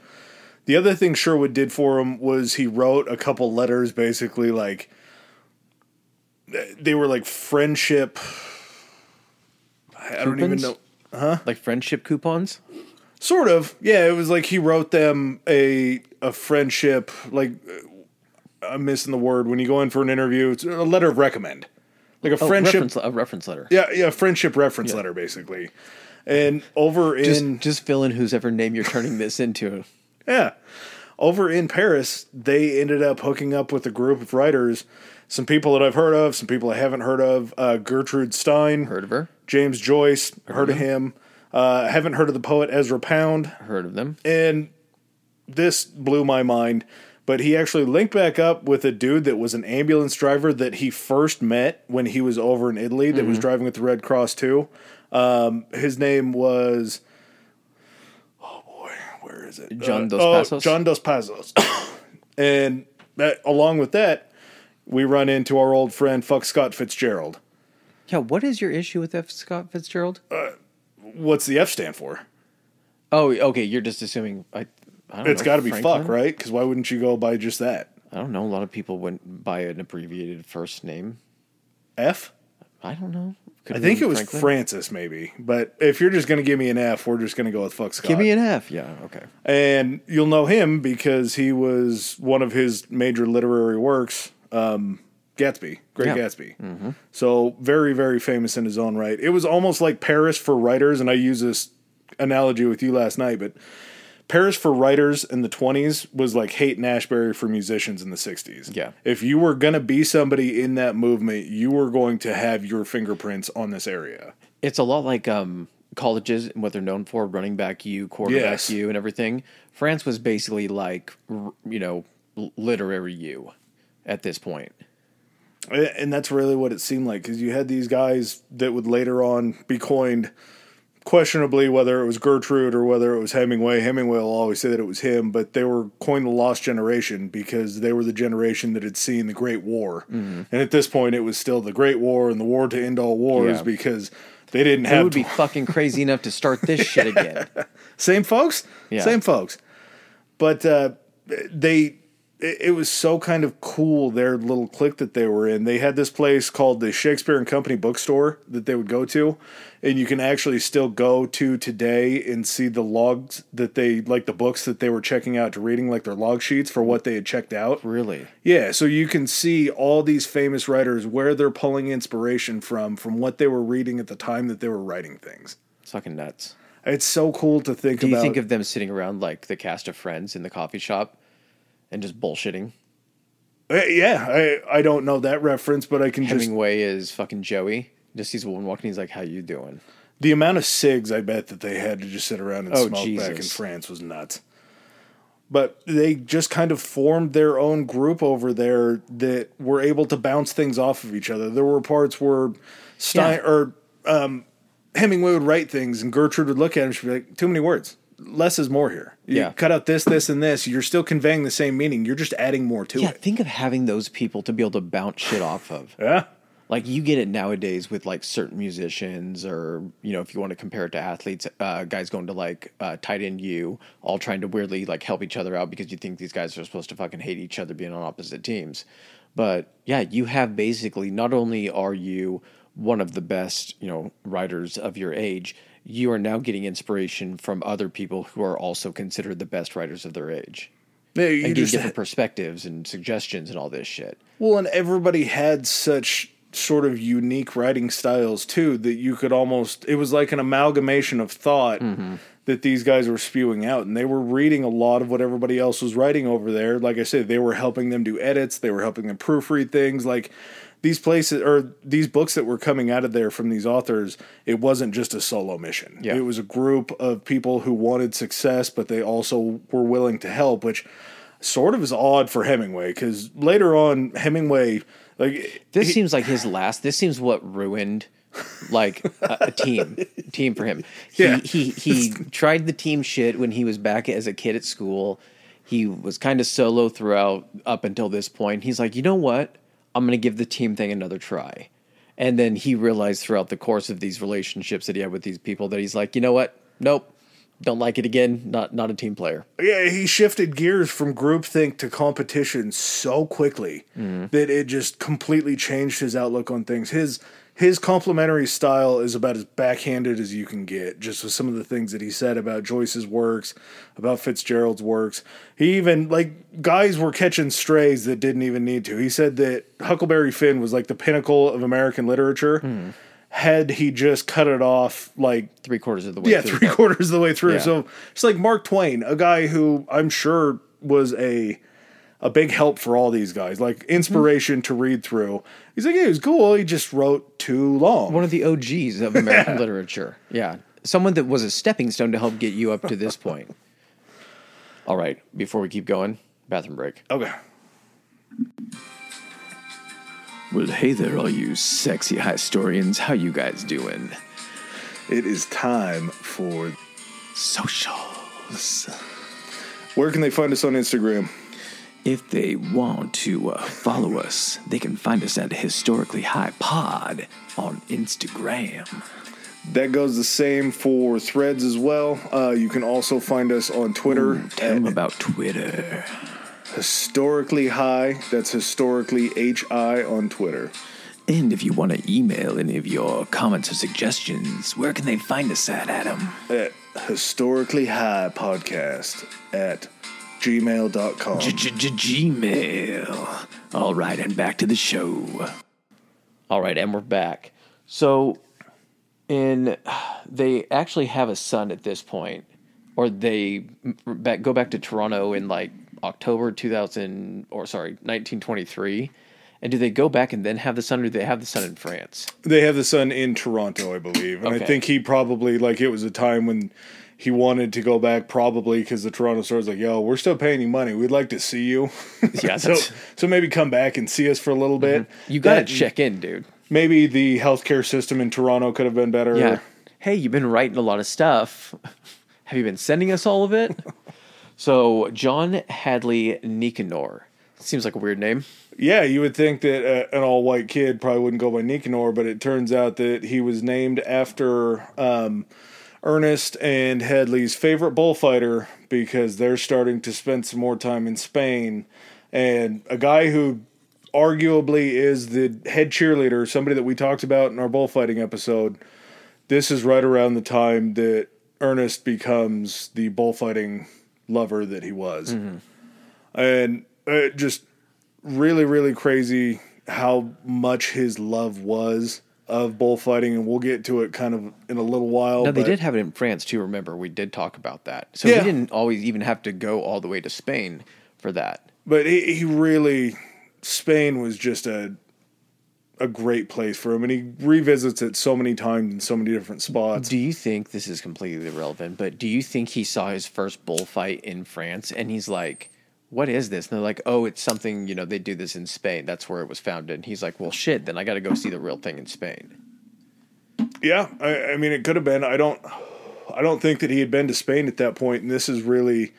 The other thing Sherwood did for him was he wrote a couple letters, basically like they were like friendship. I don't even know, huh? Like friendship coupons. Sort of, yeah. It was like he wrote them a a friendship. Like uh, I'm missing the word when you go in for an interview. It's a letter of recommend, like a Oh, friendship. reference, a reference letter. Yeah, yeah, friendship reference Yeah. letter basically. And over Just, in just fill in whose ever name you're turning this into. yeah, over in Paris, they ended up hooking up with a group of writers. Some people that I've heard of, some people I haven't heard of. Uh, Gertrude Stein, Heard of her? James Joyce, heard of him. Uh, haven't heard of the poet Ezra Pound. Heard of them? and this blew my mind. But he actually linked back up with a dude that was an ambulance driver that he first met when he was over in Italy. That was Mm-hmm. driving with the Red Cross too. Um, his name was oh boy, where is it? John Uh, Dos oh, Passos? John Dos Passos. and that, along with that, we run into our old friend Fuck Scott Fitzgerald. Yeah. What is your issue with F. Scott Fitzgerald? What's the F stand for? oh, okay. You're just assuming. I. I don't It's got to be fuck, right? Because why wouldn't you go by just that? I don't know. A lot of people wouldn't buy an abbreviated first name. F? I don't know. Could I think it was Franklin. Francis, maybe. But if you're just going to give me an F, we're just going to go with fuck Scott. Give me an F. Yeah. Okay. and you'll know him because he was one of his major literary works, um, Gatsby, Great Yeah. Gatsby. So very, very famous in his own right. It was almost like Paris for writers, and I used this analogy with you last night, but Paris for writers in the 20s was like Haight Ashbury for musicians in the 60s. Yeah. If you were going to be somebody in that movement, you were going to have your fingerprints on this area. It's a lot like um, colleges and what they're known for: running back you, quarterback Yes. you, and everything. France was basically like you know literary you at this point. And that's really what it seemed like because you had these guys that would later on be coined questionably whether it was Gertrude or whether it was Hemingway. Hemingway will always say that it was him, but they were coined the lost generation because they were the generation that had seen the Great War. And at this point, it was still the Great War and the war to end all wars Yeah. because they didn't Who have would be fucking crazy enough to start this shit again? Same folks? Yeah. Same folks. But uh, they, it, it was so kind of cool, their little clique that they were in. They had this place called the Shakespeare and Company bookstore that they would go to. And you can actually still go to today and see the logs that they, like the books that they were checking out to reading, like their log sheets for what they had checked out. Really? Yeah, so you can see all these famous writers where they're pulling inspiration from, from what they were reading at the time that they were writing things. It's fucking nuts. It's so cool to think Do you about. think of them sitting around like the cast of Friends in the coffee shop and just bullshitting? Uh, yeah, I I don't know that reference, but I can just Hemingway is fucking Joey. Just sees a woman walking. He's like, "How you doing?" the amount of cigs I bet that they had to just sit around and Oh, smoke back in Jesus. France was nuts. But they just kind of formed their own group over there that were able to bounce things off of each other. There were parts where Stein Yeah. or um, Hemingway would write things, and Gertrude would look at him. and She'd be like, "Too many words. Less is more here. You Yeah. cut out this, this, and this. You're still conveying the same meaning. You're just adding more to Yeah, it. Yeah. Think of having those people to be able to bounce shit off of. Yeah, Like you get it nowadays with like certain musicians, or you know, if you want to compare it to athletes, uh, guys going to like uh, tight end U, all trying to weirdly like help each other out because you think these guys are supposed to fucking hate each other being on opposite teams. But yeah, you have basically not only are you one of the best, you know, writers of your age, you are now getting inspiration from other people who are also considered the best writers of their age. yeah. You And just different perspectives and suggestions and all this shit. Well, and everybody had such sort of unique writing styles too that you could almost it was like an amalgamation of thought mm-hmm. that these guys were spewing out and they were reading a lot of what everybody else was writing over there like i said they were helping them do edits they were helping them proofread things like these places or these books that were coming out of there from these authors it wasn't just a solo mission Yeah. it was a group of people who wanted success but they also were willing to help which sort of is odd for hemingway because later on hemingway like This he- seems like his last. This seems what ruined like a, a team team for him. He, Yeah. he he tried the team shit when he was back as a kid at school. He was kind of solo throughout up until this point. He's like, you know what? I'm gonna give the team thing another try. And then he realized throughout the course of these relationships that he had with these people that he's like, you know what? Nope, don't like it again. Not not a team player. Yeah, he shifted gears from groupthink to competition so quickly mm-hmm. that it just completely changed his outlook on things. His his complimentary style is about as backhanded as you can get, just with some of the things that he said about Joyce's works, about Fitzgerald's works. He even like guys were catching strays that didn't even need to. He said that Huckleberry Finn was like the pinnacle of American literature. Had he just cut it off like Three quarters of the way. yeah, through. three quarters of the way through. Yeah. So it's like Mark Twain, a guy who I'm sure was a a big help for all these guys, like inspiration to read through. He's like, yeah, he was cool. He just wrote too long. one of the OGs of American literature. Yeah. Someone that was a stepping stone to help get you up to this point. All right, before we keep going, bathroom break. okay. Well, hey there, all you sexy historians. How you guys doing? It is time for. Socials. Where can they find us on Instagram? If they want to uh, follow us, they can find us at Historically High Pod on Instagram. That goes the same for threads as well. Uh, you can also find us on Twitter Tell them about Twitter. historically high. That's historically H I on Twitter. And if you want to email any of your comments or suggestions, where can they find us at, Adam? At historically high podcast at gmail.com. Gmail. All right, and back to the show. All right, and we're back. So, in they actually have a son at this point, or they back, go back to Toronto in like October 2000, or sorry, 1923. And do they go back and then have the son, or do they have the son in France? They have the son in Toronto, I believe, and I think he probably like it was a time when he wanted to go back, probably because the Toronto Star's like, "Yo, we're still paying you money. We'd like to see you." Yeah, so so maybe come back and see us for a little bit. you got to check in, dude. Maybe the healthcare system in Toronto could have been better. Yeah. Hey, you've been writing a lot of stuff. Have you been sending us all of it? so, John Hadley Nicanor. Seems like a weird name. Yeah, you would think that uh, an all-white kid probably wouldn't go by Nicanor, but it turns out that he was named after um, Ernest and Hadley's favorite bullfighter because they're starting to spend some more time in Spain, and a guy who arguably is the head cheerleader, somebody that we talked about in our bullfighting episode. This is right around the time that Ernest becomes the bullfighting lover that he was, and uh, just really, really crazy how much his love was of bullfighting, and we'll get to it kind of in a little while. No, they did have it in France too. Remember, we did talk about that. So Yeah. he didn't always even have to go all the way to Spain for that. but he, he really Spain was just a a great place for him, and he revisits it so many times in so many different spots. Do you think this is completely irrelevant? But do you think he saw his first bullfight in France and he's like, "What is this?" And they're like, "Oh, it's something. You know, they do this in Spain. That's where it was founded." And he's like, "Well, shit. Then I got to go see the real thing in Spain." Yeah, I, I mean, it could have been. I don't. I don't think that he had been to Spain at that point, and this is really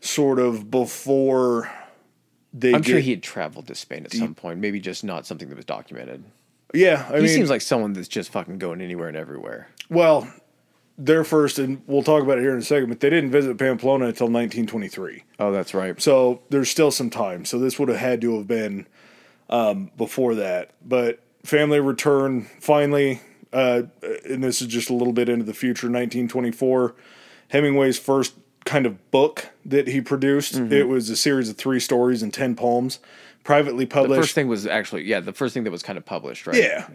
sort of before they. I'm sure he had traveled to Spain at some point. Maybe just not something that was documented. Yeah, I he mean, seems like someone that's just fucking going anywhere and everywhere. Well, their first, and we'll talk about it here in a second, but they didn't visit Pamplona until 1923. Oh, that's right. So there's still some time. So this would have had to have been um, before that. But family return finally, uh, and this is just a little bit into the future, 1924. Hemingway's first kind of book that he produced. It was a series of three stories and 10 poems privately published. The first thing was actually yeah, the first thing that was kind of published, right? Yeah.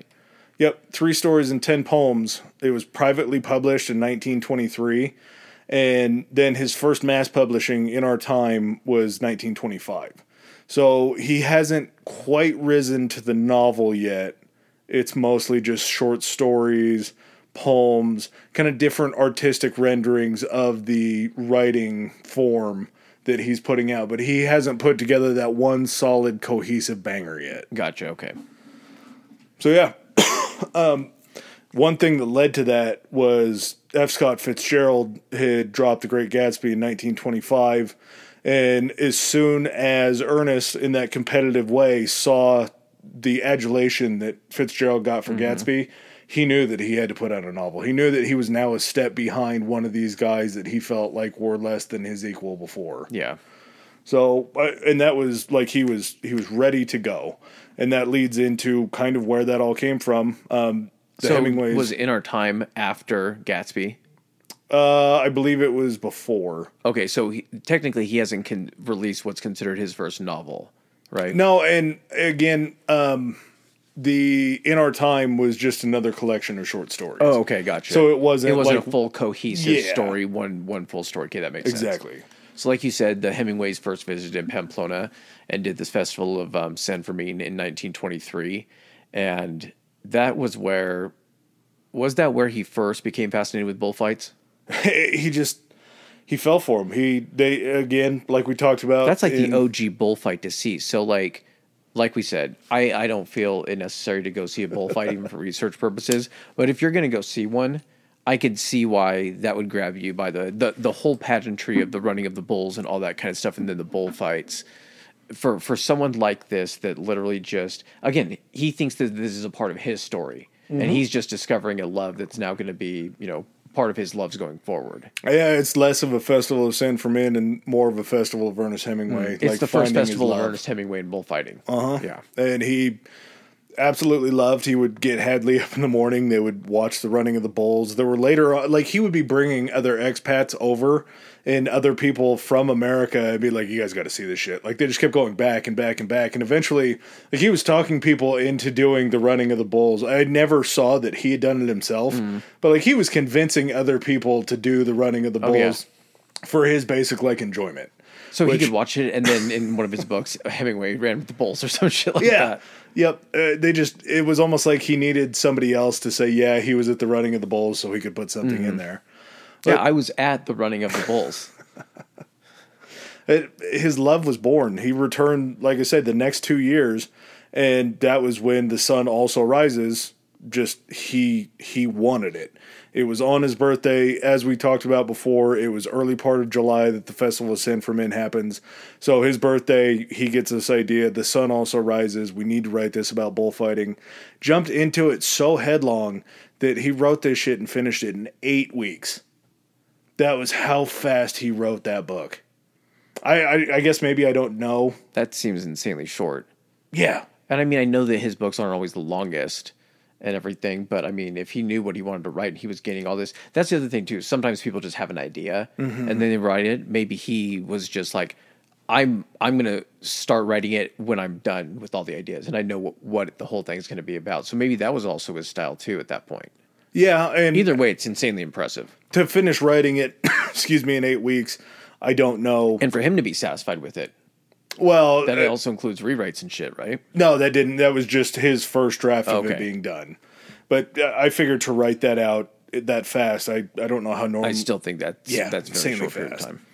Yep. Three stories and 10 poems. It was privately published in 1923. And then his first mass publishing in our time was 1925. So he hasn't quite risen to the novel yet. It's mostly just short stories, poems, kind of different artistic renderings of the writing form that he's putting out. But he hasn't put together that one solid, cohesive banger yet. Gotcha. Okay. So yeah, um, one thing that led to that was F. Scott Fitzgerald had dropped The Great Gatsby in 1925, and as soon as Ernest, in that competitive way, saw the adulation that Fitzgerald got for Gatsby, he knew that he had to put out a novel. He knew that he was now a step behind one of these guys that he felt like were less than his equal before. Yeah. So, uh, and that was like he was he was ready to go, and that leads into kind of where that all came from. Um, the so Hemingways, was in our time after Gatsby. uh, I believe it was before. Okay, so he, technically he hasn't con- released what's considered his first novel, right? No, and again, um, the In Our Time was just another collection of short stories. Oh, okay, gotcha. So it wasn't it wasn't like- a full cohesive Yeah. story, one one full story. Okay, that makes sense. exactly. So, like you said, the Hemingways first visited in Pamplona and did this festival of um, San Fermin in 1923, and that was where was that where he first became fascinated with bullfights? he just he fell for him. He they again, like we talked about. That's like in- the OG bullfight to see. So, like, like we said, I I don't feel it necessary to go see a bullfight even for research purposes. But if you're gonna go see one, I could see why that would grab you by the the the whole pageantry of the running of the bulls and all that kind of stuff, and then the bullfights. For for someone like this, that literally just again, he thinks that this is a part of his story, and he's just discovering a love that's now going to be you know part of his loves going forward. Yeah, it's less of a festival of San Fermin and more of a festival of Ernest Hemingway. It's like the first festival of. Ernest Hemingway in bullfighting. Uh Uh-huh. huh. Yeah. and he absolutely loved. He would get Hadley up in the morning. They would watch the running of the bulls. There were later, on- like he would be bringing other expats over and other people from America and be like, "You guys got to see this shit." Like they just kept going back and back and back, and eventually, like he was talking people into doing the running of the bulls. I never saw that he had done it himself, hmm. but like he was convincing other people to do the running of the oh, bulls. yeah. For his basic like enjoyment, So Which- he could watch it, and then in one of his books, Hemingway ran with the bulls or some shit like Yeah. that. Yep. Uh, they just, it was almost like he needed somebody else to say, yeah, he was at the running of the bulls so he could put something Mm-hmm. in there. Yeah, I was at the running of the bulls. It, his love was born. He returned, like I said, the next two years. And that was when the sun also rises. Just he he wanted it. It was on his birthday, as we talked about before. It was early part of July that the festival of San Fermin happens. So his birthday, he gets this idea. The sun also rises. We need to write this about bullfighting. Jumped into it so headlong that he wrote this shit and finished it in eight weeks. That was how fast he wrote that book. I, I, I guess maybe I don't know. That seems insanely short. Yeah. And I mean, I know that his books aren't always the longest and everything, but I mean, if he knew what he wanted to write and he was getting all this, that's the other thing too. Sometimes people just have an idea mm-hmm. and then they write it. Maybe he was just like, I'm I'm gonna start writing it when I'm done with all the ideas and I know what, what the whole thing's gonna be about. So maybe that was also his style too at that point. Yeah, and Either way, it's insanely impressive. to finish writing it, excuse me, in eight weeks, I don't know. And for him to be satisfied with it, well, that uh, also includes rewrites and shit, right? no, that didn't. That was just his first draft of it being done. But uh, I figured to write that out that fast, I, I don't know how normal. I still think that's Yeah, that's very short period of time.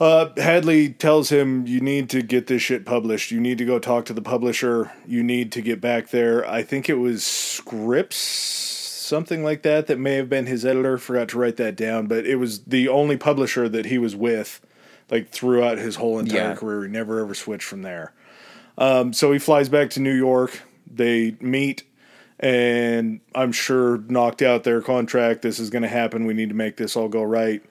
Uh, Hadley tells him, "You need to get this shit published. You need to go talk to the publisher. You need to get back there." I think it was Scripps, something like that. That may have been his editor. Forgot to write that down, but it was the only publisher that he was with, like throughout his whole entire Yeah. career. He never ever switched from there. Um, so he flies back to New York. They meet, and I'm sure knocked out their contract. This is going to happen. We need to make this all go right.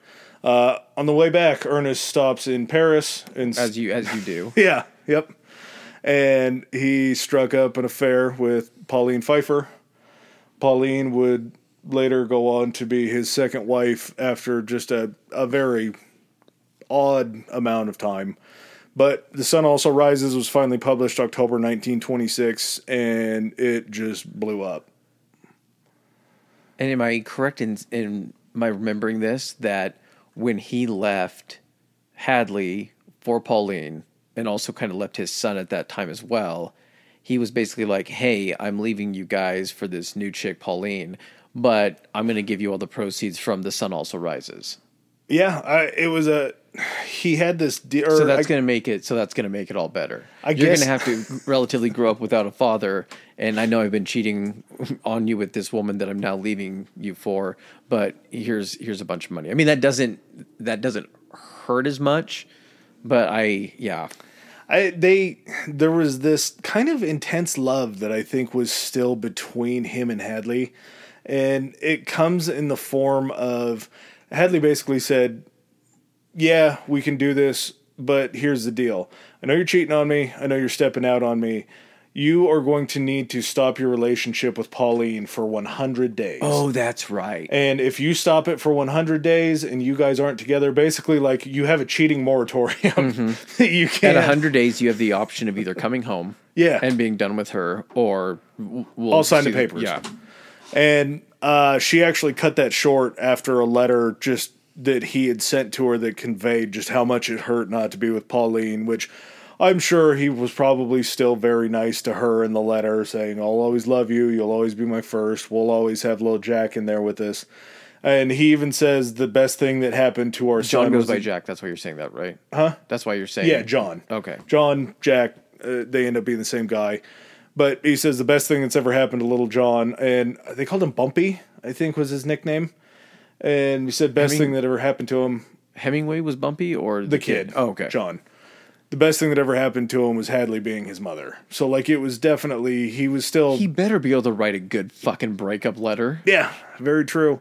Uh, on the way back, Ernest stops in Paris and As you as you do. yeah, yep. And he struck up an affair with Pauline Pfeiffer. Pauline would later go on to be his second wife after just a, a very odd amount of time. But The Sun Also Rises was finally published October 1926, and it just blew up. And am I correct in in my remembering this that when he left Hadley for Pauline and also kind of left his son at that time as well, he was basically like, "Hey, I'm leaving you guys for this new chick Pauline, but I'm going to give you all the proceeds from The Sun Also Rises." Yeah, I, it was a. He had this. De- So that's going to make it. So that's going to make it all better. I You're going to have to relatively grow up without a father, and I know I've been cheating on you with this woman that I'm now leaving you for. But here's here's a bunch of money. I mean that doesn't that doesn't hurt as much, but I yeah I they there was this kind of intense love that I think was still between him and Hadley, and it comes in the form of Hadley basically said, "Yeah, we can do this, but here's the deal. I know you're cheating on me. I know you're stepping out on me. You are going to need to stop your relationship with Pauline for 100 days." oh that's right And if you stop it for 100 days and you guys aren't together, basically like you have a cheating moratorium. you can't. hundred days you have the option of either coming home Yeah. and being done with her or we'll I'll sign the papers. yeah And uh, she actually cut that short after a letter just that he had sent to her that conveyed just how much it hurt not to be with Pauline, which I'm sure he was probably still very nice to her in the letter, saying, I'll always love you. You'll always be my first. We'll always have little Jack in there with us. And he even says the best thing that happened to our John son goes by Jack. That's why you're saying that, right? Huh? That's why you're saying Yeah, John. Okay. John, Jack, uh, they end up being the same guy. But he says the best thing that's ever happened to little John, and they called him Bumpy, I think was his nickname. And he said best mean- thing that ever happened to him, Hemingway was bumpy or the, the kid. Oh, okay. John. The best thing that ever happened to him was Hadley being his mother. So like it was definitely he was still He better be able to write a good fucking breakup letter. Yeah, very true.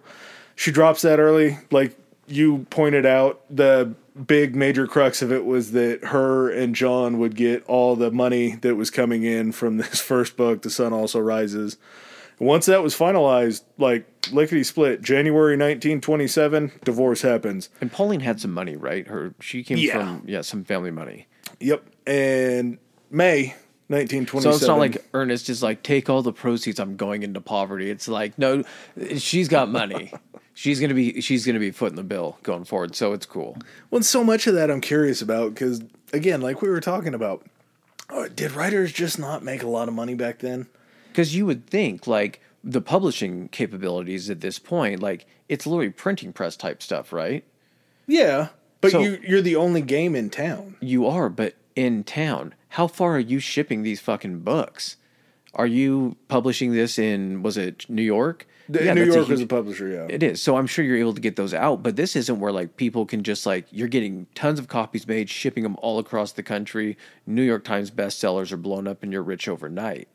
She drops that early. Like you pointed out, the big major crux of it was that her and John would get all the money that was coming in from this first book, The Sun Also Rises. Once that was finalized, like lickety split, January 1927, divorce happens. And Pauline had some money, right? Her she came Yeah. from yeah some family money. Yep. And May 1927. So it's not like Ernest is like take all the proceeds. I'm going into poverty. It's like no, she's got money. she's gonna be she's gonna be footing the bill going forward. So it's cool. Well, so much of that I'm curious about because, again, like we were talking about, uh, did writers just not make a lot of money back then? Because you would think like the publishing capabilities at this point, like it's literally printing press type stuff, right? Yeah, but So- you you're the only game in town. You are, but in town, how far are you shipping these fucking books? Are you publishing this in was it New York? Yeah, New that's a York is a publisher, yeah. It is. So I'm sure you're able to get those out, but this isn't where like people can just like you're getting tons of copies made, shipping them all across the country. New York Times bestsellers are blown up and you're rich overnight.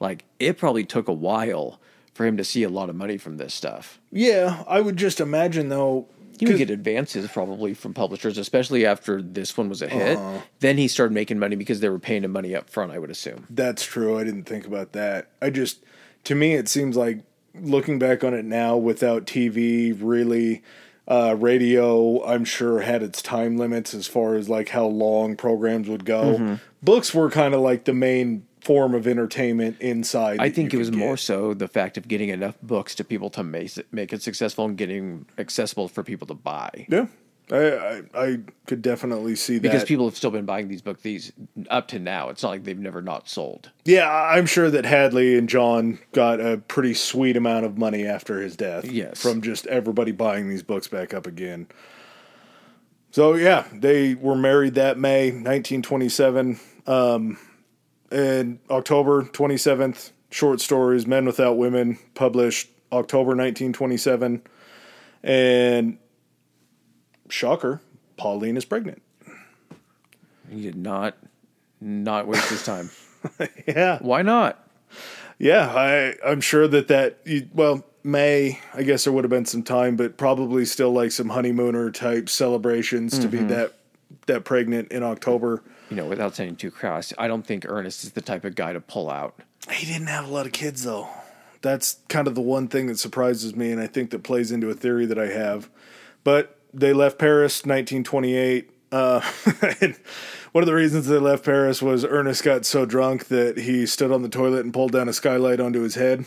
Like it probably took a while for him to see a lot of money from this stuff. yeah, I would just imagine though. He would get advances probably from publishers, especially after this one was a hit. Uh-huh. Then he started making money because they were paying him money up front, I would assume. That's true. I didn't think about that. I just, to me, it seems like looking back on it now, without TV, really, uh, radio, I'm sure had its time limits as far as like how long programs would go. Mm-hmm. Books were kind of like the main form of entertainment inside. I think it was could more so the fact of getting enough books to people to make it, make it successful and getting accessible for people to buy. Yeah, I, I I could definitely see that because people have still been buying these books these up to now. It's not like they've never not sold. Yeah, I'm sure that Hadley and John got a pretty sweet amount of money after his death. Yes. From just everybody buying these books back up again. So, yeah, they were married that May 1927. Um, and October 27th, short stories, Men Without Women, published October 1927. And, shocker, Pauline is pregnant. He did not not waste his time. Yeah. Why not? Yeah, I I'm sure that that you- well May I guess there would have been some time, but probably still like some honeymooner type celebrations to be mm-hmm. that that pregnant in October. You know, without sounding too crass, I don't think Ernest is the type of guy to pull out. He didn't have a lot of kids though. That's kind of the one thing that surprises me, and I think that plays into a theory that I have. But they left Paris 1928. Uh, one of the reasons they left Paris was Ernest got so drunk that he stood on the toilet and pulled down a skylight onto his head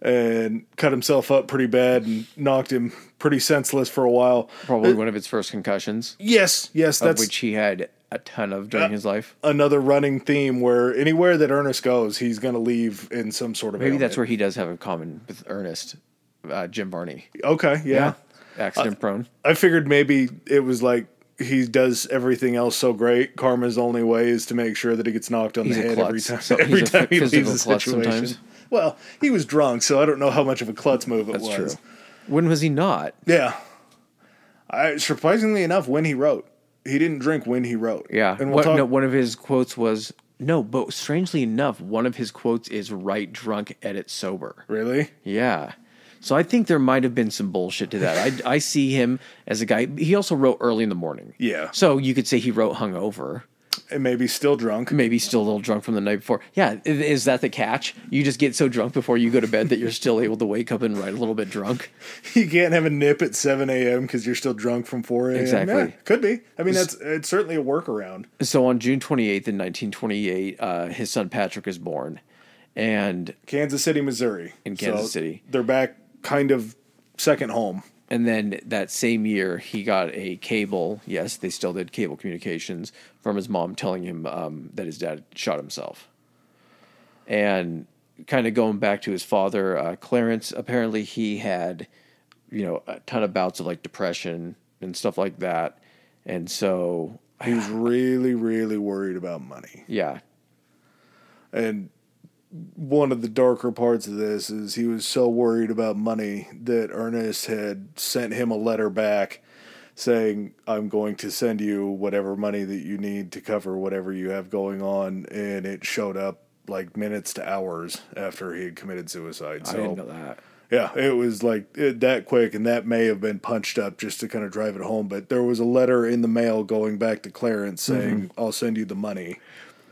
and cut himself up pretty bad and knocked him pretty senseless for a while. Probably one of his first concussions, Yes, yes, that's which he had a ton of during his life. another running theme where anywhere that Ernest goes, he's going to leave in some sort of Maybe that's where he does have a common with Ernest, uh, Jim Barney. Okay, yeah. accident prone. I figured maybe it was like he does everything else so great. Karma's only way is to make sure that he gets knocked on He's the head klutz. every time. So every time he leaves a situation. sometimes. Well, he was drunk, so I don't know how much of a klutz move it That's was. true. When was he not? Yeah. I, surprisingly enough, when he wrote, he didn't drink when he wrote. Yeah. and we'll What- talk. no, one of his quotes was no, but strangely enough, one of his quotes is "write drunk, edit sober." really? Yeah. So I think there might have been some bullshit to that. I, I see him as a guy. He also wrote early in the morning. Yeah. So you could say he wrote hungover. And maybe still drunk. Maybe still a little drunk from the night before. Yeah. Is that the catch? You just get so drunk before you go to bed that you're still able to wake up and write a little bit drunk. You can't have a nip at 7 a.m. because you're still drunk from 4 a.m. Exactly. Yeah, could be. I mean, that's it's certainly a workaround. So on June 28th in 1928, uh, his son Patrick is born. And Kansas City, Missouri. In Kansas City. They're back kind of second home. And then that same year, he got a cable. Yes, they still did cable communications from his mom telling him um, that his dad shot himself. And kind of going back to his father, uh, Clarence, apparently he had, you know, a ton of bouts of like depression and stuff like that. And so, He was really, really worried about money. yeah, And one of the darker parts of this is he was so worried about money that Ernest had sent him a letter back saying, I'm going to send you whatever money that you need to cover whatever you have going on. And it showed up like minutes to hours after he had committed suicide. I So, didn't know that. yeah, it was like it, that quick, and that may have been punched up just to kind of drive it home. But there was a letter in the mail going back to Clarence saying, mm-hmm. I'll send you the money.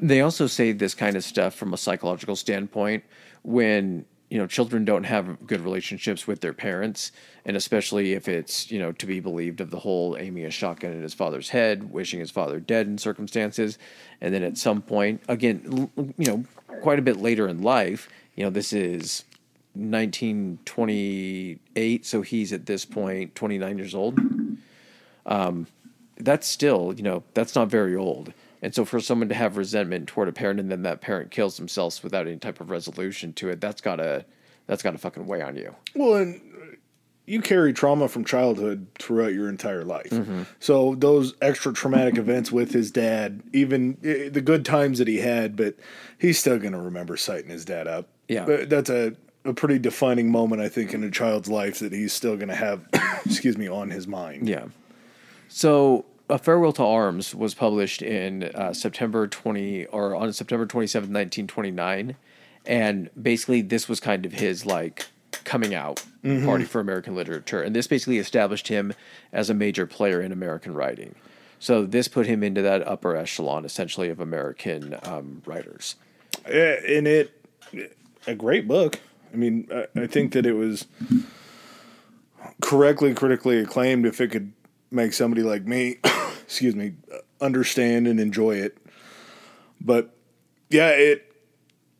They also say this kind of stuff from a psychological standpoint when you know children don't have good relationships with their parents, and especially if it's you know to be believed of the whole aiming a shotgun at his father's head, wishing his father dead in circumstances, and then at some point, again, you know, quite a bit later in life, you know, this is 1928, so he's at this point 29 years old um, that's still, you know, that's not very old. And so for someone to have resentment toward a parent and then that parent kills themselves without any type of resolution to it, that's gotta that's gotta fucking weigh on you. Well, and you carry trauma from childhood throughout your entire life. Mm-hmm. So those extra traumatic events with his dad, even eh, the good times that he had, but he's still going to remember sighting his dad up. Yeah. But that's a, a pretty defining moment, I think, in a child's life that he's still going to have, excuse me, on his mind. Yeah. So a farewell to arms was published in uh, September 20 or on September 27, 1929. And basically this was kind of his like coming out party for American literature. And this basically established him as a major player in American writing. So this put him into that upper echelon essentially of American um, writers. And it, a great book. I mean, I, I think that it was correctly critically acclaimed if it could make somebody like me, excuse me, understand and enjoy it. But yeah, it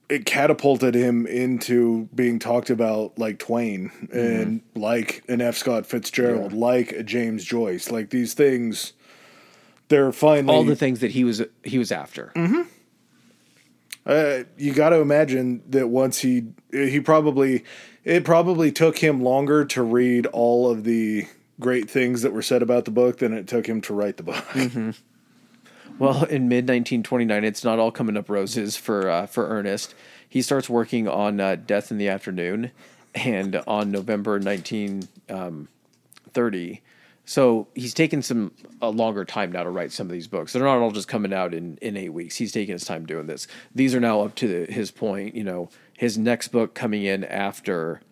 it catapulted him into being talked about like Twain and like an F. Scott Fitzgerald, like a James Joyce, like these things. They're finally All the things that he was he was after. Uh, you got to imagine that once he he probably it probably took him longer to read all of the great things that were said about the book than it took him to write the book. Well, in mid 1929, it's not all coming up roses for uh, for Ernest. He starts working on uh, Death in the Afternoon, and on November 1930. So he's taken some a longer time now to write some of these books. They're not all just coming out in in eight weeks. He's taking his time doing this. These are now up to the, his point. You know, his next book coming in after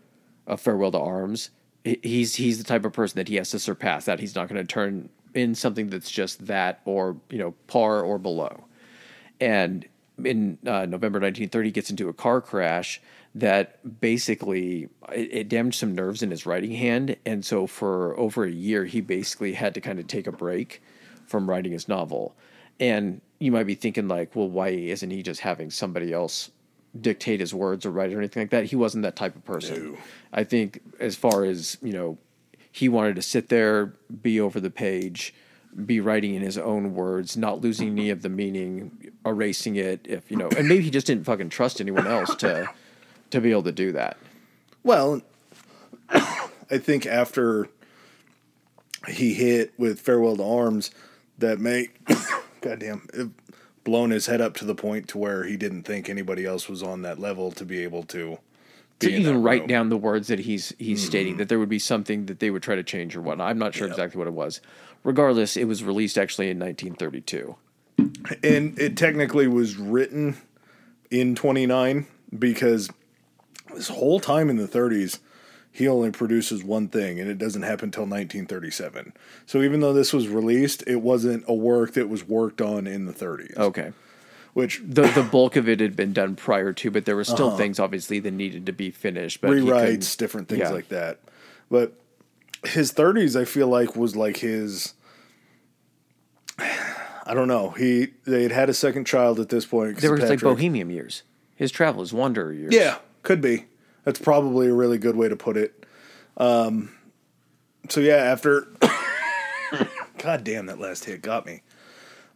a farewell to arms. He- He's he's the type of person that he has to surpass that. He's not going to turn in something that's just that or you know par or below. And in uh, November 1930, he gets into a car crash that basically it, it damaged some nerves in his writing hand, and so for over a year, he basically had to kind of take a break from writing his novel. And you might be thinking like, well, why isn't he just having somebody else dictate his words or write or anything like that? He wasn't that type of person. No. I think as far as, you know, he wanted to sit there, be over the page, be writing in his own words, not losing any of the meaning, erasing it if, you know, and maybe he just didn't fucking trust anyone else to to be able to do that. Well, I think after he hit with Farewell to Arms, that may, goddamn, blown his head up to the point to where he didn't think anybody else was on that level to be able to to even write room. down the words that he's he's stating mm-hmm. that there would be something that they would try to change or whatnot. I'm not sure Yep. exactly what it was. Regardless, it was released actually in 1932. And it technically was written in 29 because this whole time in the 30s, he only produces one thing, and it doesn't happen until 1937. So even though this was released, it wasn't a work that was worked on in the 30s. Okay. Which The the bulk of it had been done prior to, but there were still uh-huh. things obviously that needed to be finished. But he rewrites, different things yeah. like that. But his 30s, I feel like, was like his. I don't know. He they had had a second child at this point. They were like bohemian years. His travelers, wanderer years. Yeah, could be. That's probably a really good way to put it. Um, so yeah, after God damn, that last hit got me.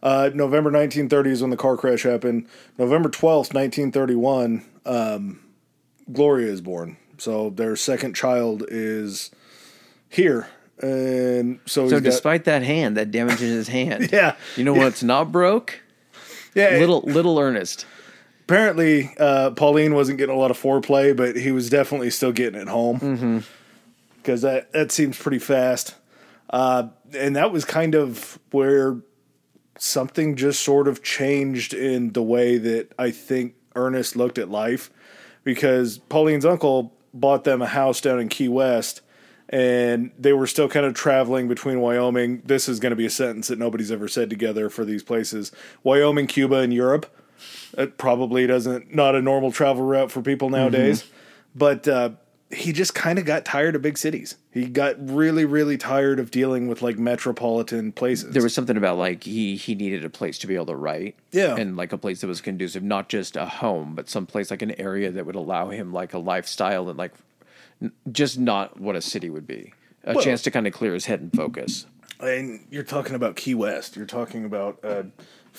Uh, November 1930 is when the car crash happened. November 12th, 1931, um, Gloria is born. So their second child is here, and so, So he's got- despite that hand, that damage in his hand, yeah, you know what's not broke? yeah, Little little Ernest. Apparently uh, Pauline wasn't getting a lot of foreplay, but he was definitely still getting it home because that that seems pretty fast. Uh, and that was kind of where something just sort of changed in the way that I think Ernest looked at life because Pauline's uncle bought them a house down in Key West and they were still kind of traveling between Wyoming. This is going to be a sentence that nobody's ever said together for these places Wyoming, Cuba, and Europe. It probably doesn't, not a normal travel route for people nowadays. But uh, he just kind of got tired of big cities. He got really, really tired of dealing with like metropolitan places. There was something about like he he needed a place to be able to write. Yeah. And like a place that was conducive, not just a home, but some place like an area that would allow him like a lifestyle and like n- just not what a city would be. A Well- chance to kind of clear his head and focus. And you're talking about Key West. You're talking about uh,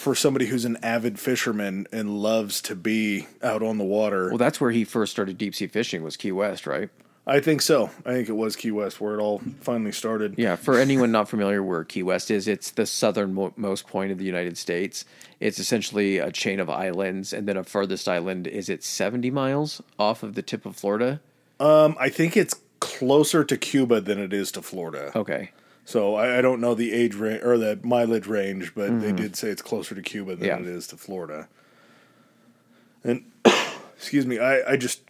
for somebody who's an avid fisherman and loves to be out on the water. Well, that's where he first started deep sea fishing was Key West, right? I think so. I think it was Key West where it all finally started. Yeah, for anyone not familiar where Key West is, it's the southernmost point of the United States. It's essentially a chain of islands, and then a furthest island is it 70 miles off of the tip of Florida? Um, I think it's closer to Cuba than it is to Florida. Okay. So I, I don't know the age range or the mileage range, but they did say it's closer to Cuba than Yeah. it is to Florida. And excuse me, I, I just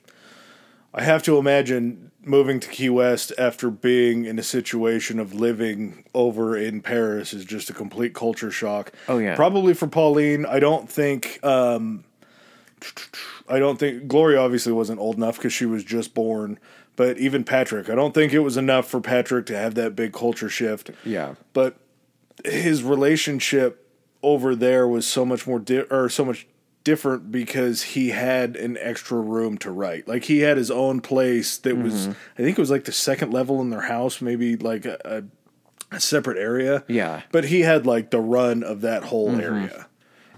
I have to imagine moving to Key West after being in a situation of living over in Paris is just a complete culture shock. Oh, yeah. Probably for Pauline, I don't think um I don't think Gloria obviously wasn't old enough because she was just born. But even Patrick, I don't think it was enough for Patrick to have that big culture shift. Yeah. But his relationship over there was so much more di- or so much different because he had an extra room to write. Like he had his own place that was, Mm-hmm. I think it was like the second level in their house, maybe like a, a, separate area. Yeah. Mm-hmm. But he had like the run of that whole area.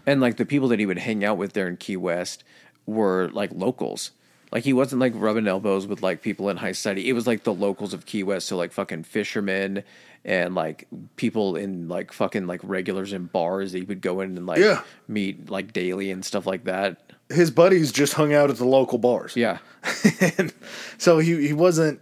And like the people that he would hang out with there in Key West were like locals. Like he wasn't like rubbing elbows with like people in high society. It was like the locals of Key West, so like fucking fishermen and like people in like fucking like regulars in bars that he would go in and like Yeah. meet like daily and stuff like that. His buddies just hung out at the local bars. Yeah. and so he he wasn't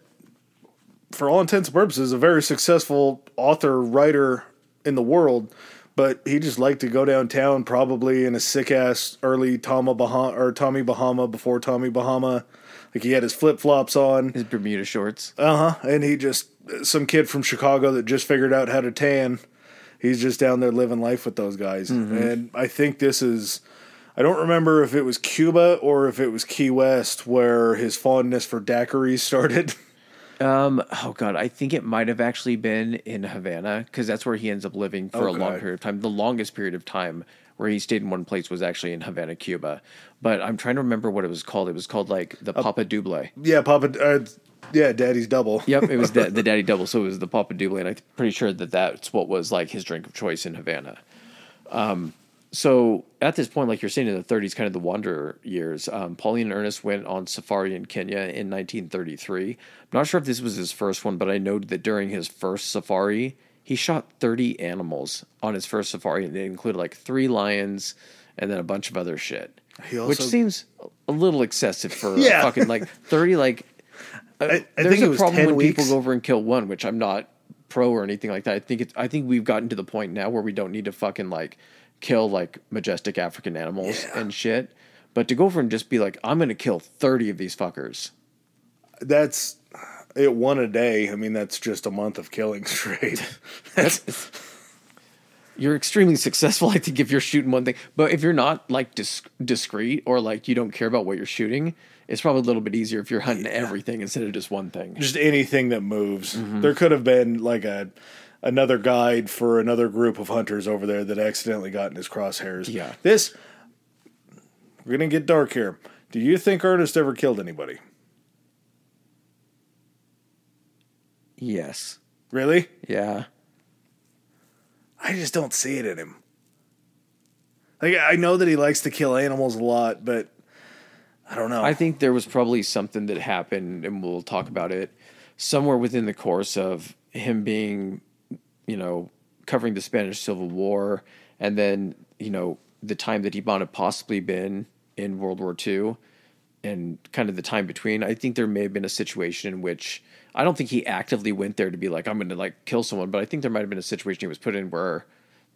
for all intents and purposes a very successful author writer in the world but he just liked to go downtown probably in a sick ass early Tommy Bahama or Tommy Bahama before Tommy Bahama like he had his flip-flops on His Bermuda shorts. uh-huh and he just some kid from Chicago that just figured out how to tan he's just down there living life with those guys and I think this is I don't remember if it was Cuba or if it was Key West where his fondness for daiquiris started. Um, oh god, I think it might have actually been in Havana because that's where he ends up living for a long period of time. The longest period of time where he stayed in one place was actually in Havana, Cuba. But I'm trying to remember what it was called. It was called like the Papa Double. Yeah, Papa. Uh, yeah, Daddy's double. Yep, it was the, the Daddy Double. So it was the Papa Double, and I'm pretty sure that that's what was like his drink of choice in Havana. Um, so at this point, like you're saying, in the 30s, kind of the Wanderer years, um, Pauline and Ernest went on safari in Kenya in 1933. I'm not sure if this was his first one, but I know that during his first safari, he shot 30 animals on his first safari, and it included like three lions and then a bunch of other shit. He which seems a little excessive for Yeah. fucking like 30 like I, I there's think a it was problem when weeks. people go over and kill one, which I'm not pro or anything like that. I think it's I think we've gotten to the point now where we don't need to fucking like kill like majestic African animals Yeah. and shit. But to go over and just be like, I'm gonna kill thirty of these fuckers. that's it. One a day. I mean, that's just a month of killing straight. That's you're extremely successful, I think, if you're shooting one thing. But if you're not like dis- discreet or like you don't care about what you're shooting, it's probably a little bit easier if you're hunting everything instead of just one thing. just anything that moves. Mm-hmm. There could have been like a another guide for another group of hunters over there that accidentally got in his crosshairs. Yeah. This we're gonna get dark here. Do you think Ernest ever killed anybody? Yes. Really? Yeah. I just don't see it in him. Like I know that he likes to kill animals a lot, but I don't know. I think there was probably something that happened, and we'll talk about it somewhere within the course of him being, you know, covering the Spanish Civil War, and then you know the time that he might have possibly been in World War II, and kind of the time between. I think there may have been a situation in which I don't think he actively went there to be like I'm going to like kill someone, but I think there might have been a situation he was put in where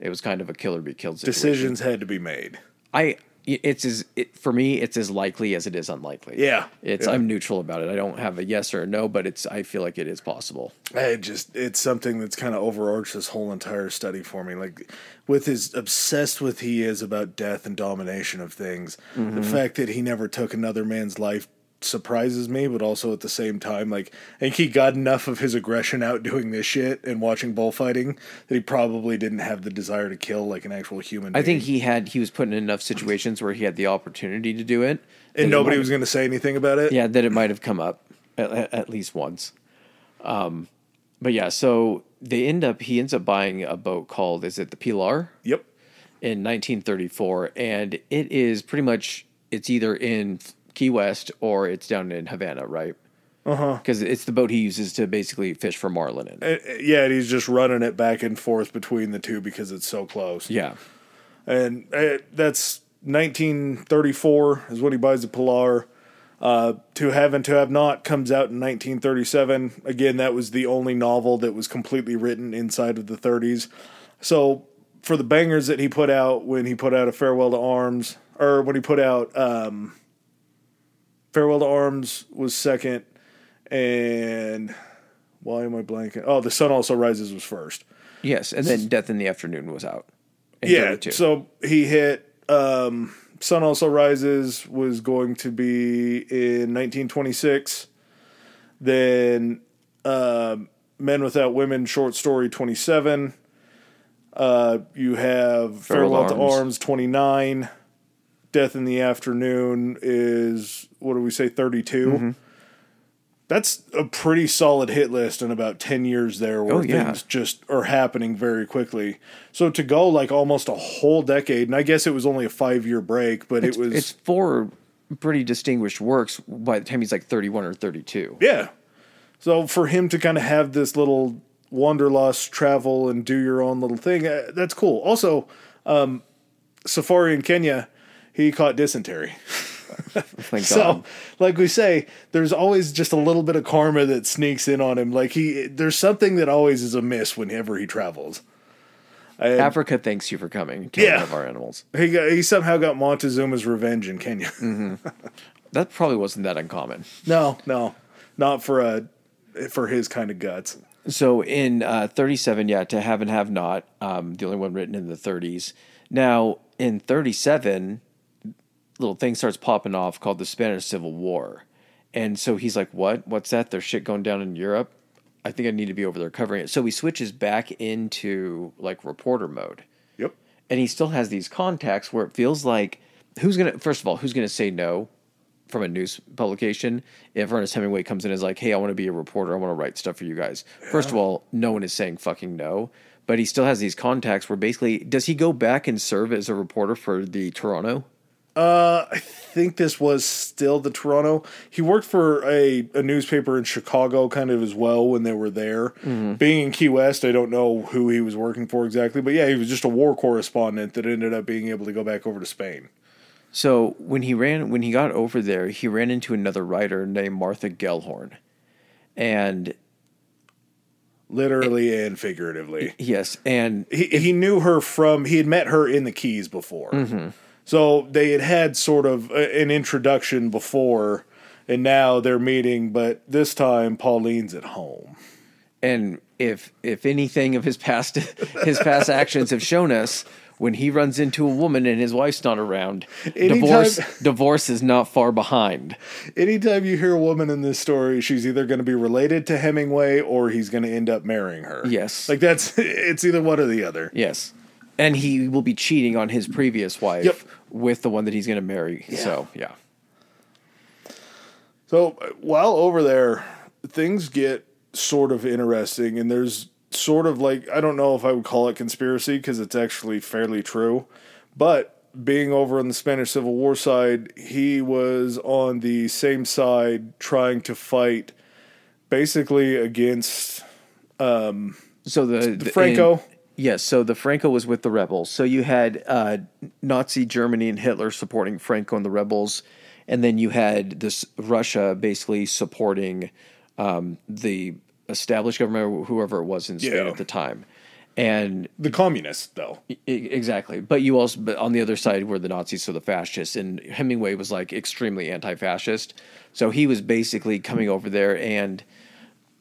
it was kind of a kill or be killed situation. Decisions had to be made. I it's as it, for me it's as likely as it is unlikely. Yeah. It's Yeah. I'm neutral about it. I don't have a yes or a no, but it's I feel like it is possible. I just it's something that's kind of overarched this whole entire study for me. Like with as obsessed with he is about death and domination of things, the mm-hmm. fact that he never took another man's life surprises me, but also at the same time, like I think he got enough of his aggression out doing this shit and watching bullfighting that he probably didn't have the desire to kill like an actual human. I being. think he had he was put in enough situations where he had the opportunity to do it. and nobody was going to say anything about it. Yeah, that it might have come up at, at- at least once. Um, but yeah, so they end up he ends up buying a boat called is it the Pilar? Yep. in 1934, and it is pretty much it's either in Key West or it's down in Havana, right? Uh huh. Because it's the boat he uses to basically fish for marlin in. Uh, Yeah, and he's just running it back and forth between the two because it's so close. Yeah, and uh, that's 1934 is when he buys the Pilar. Uh, to Have and To Have Not comes out in 1937. Again, that was the only novel that was completely written inside of the 30s. So for the bangers that he put out when he put out a Farewell to Arms, or when he put out um, Farewell to Arms was second, and why am I blanking? Oh, The Sun Also Rises was first. yes, and then Death in the Afternoon was out. Yeah, 32. so he hit um, Sun Also Rises was going to be in 1926. Then um Men Without Women short story 27. Uh, you have Farewell Farewell, to Arms. Arms 29. Death in the Afternoon is what do we say 32? Mm-hmm. That's a pretty solid hit list in about 10 years there where Oh, yeah. things just are happening very quickly. So to go like almost a whole decade, and I guess it was only a five year break, but it's, it was it's four pretty distinguished works by the time he's like 31 or 32. yeah. So for him to kind of have this little wanderlust travel and do your own little thing, uh, that's cool. Also, um, Safari in Kenya, he caught dysentery. Thank So, like we say, there's always just a little bit of karma that sneaks in on him. Like he, there's something that always is amiss whenever he travels. And Africa thanks you for coming. Killing Yeah. one of our animals. he got, he somehow got Montezuma's revenge in Kenya. That probably wasn't that uncommon. no, no, not for a for his kind of guts. So in uh, 37, yeah, to have and have not, um, the only one written in the 30s. Now in 37, little thing starts popping off called the Spanish Civil War, And so he's like, "What? What's that? There's shit going down in Europe. I think I need to be over there covering it." So he switches back into like reporter mode, Yep. and he still has these contacts where it feels like who's gonna first of all who's gonna say no from a news publication if Ernest Hemingway comes in and is like, "Hey, I want to be a reporter. I want to write stuff for you guys." First of all, no one is saying fucking no, but he still has these contacts where basically does he go back and serve as a reporter for the Toronto? Uh, I think this was still the Toronto. He worked for a, a newspaper in Chicago kind of as well when they were there. Being in Key West, I don't know who he was working for exactly, but yeah, he was just a war correspondent that ended up being able to go back over to Spain. So when he ran, when he got over there, he ran into another writer named Martha Gellhorn, and Literally and figuratively. yes, and He, he knew her from, he had met her in the Keys before. So they had had sort of an introduction before, and now they're meeting, but this time Pauline's at home. and if if anything of his past his past actions have shown us, when he runs into a woman and his wife's not around, Anytime- divorce divorce is not far behind. Anytime you hear a woman in this story, she's either going to be related to Hemingway or he's going to end up marrying her. Yes. Like that's it's either one or the other. Yes, and he will be cheating on his previous wife Yep. with the one that he's going to marry. So yeah, So uh, while over there, things get sort of interesting and there's sort of like I don't know if I would call it conspiracy because it's actually fairly true, but being over on the Spanish Civil War side, he was on the same side trying to fight basically against so the, the Franco. Yes, so the Franco was with the rebels. So you had uh, Nazi Germany and Hitler supporting Franco and the rebels, and then you had this Russia basically supporting um, the established government, whoever it was in Spain Yeah. at the time. And the communists though. E- Exactly, but you also, but on the other side were the Nazis, so the fascists, and Hemingway was like extremely anti-fascist. So he was basically coming over there, and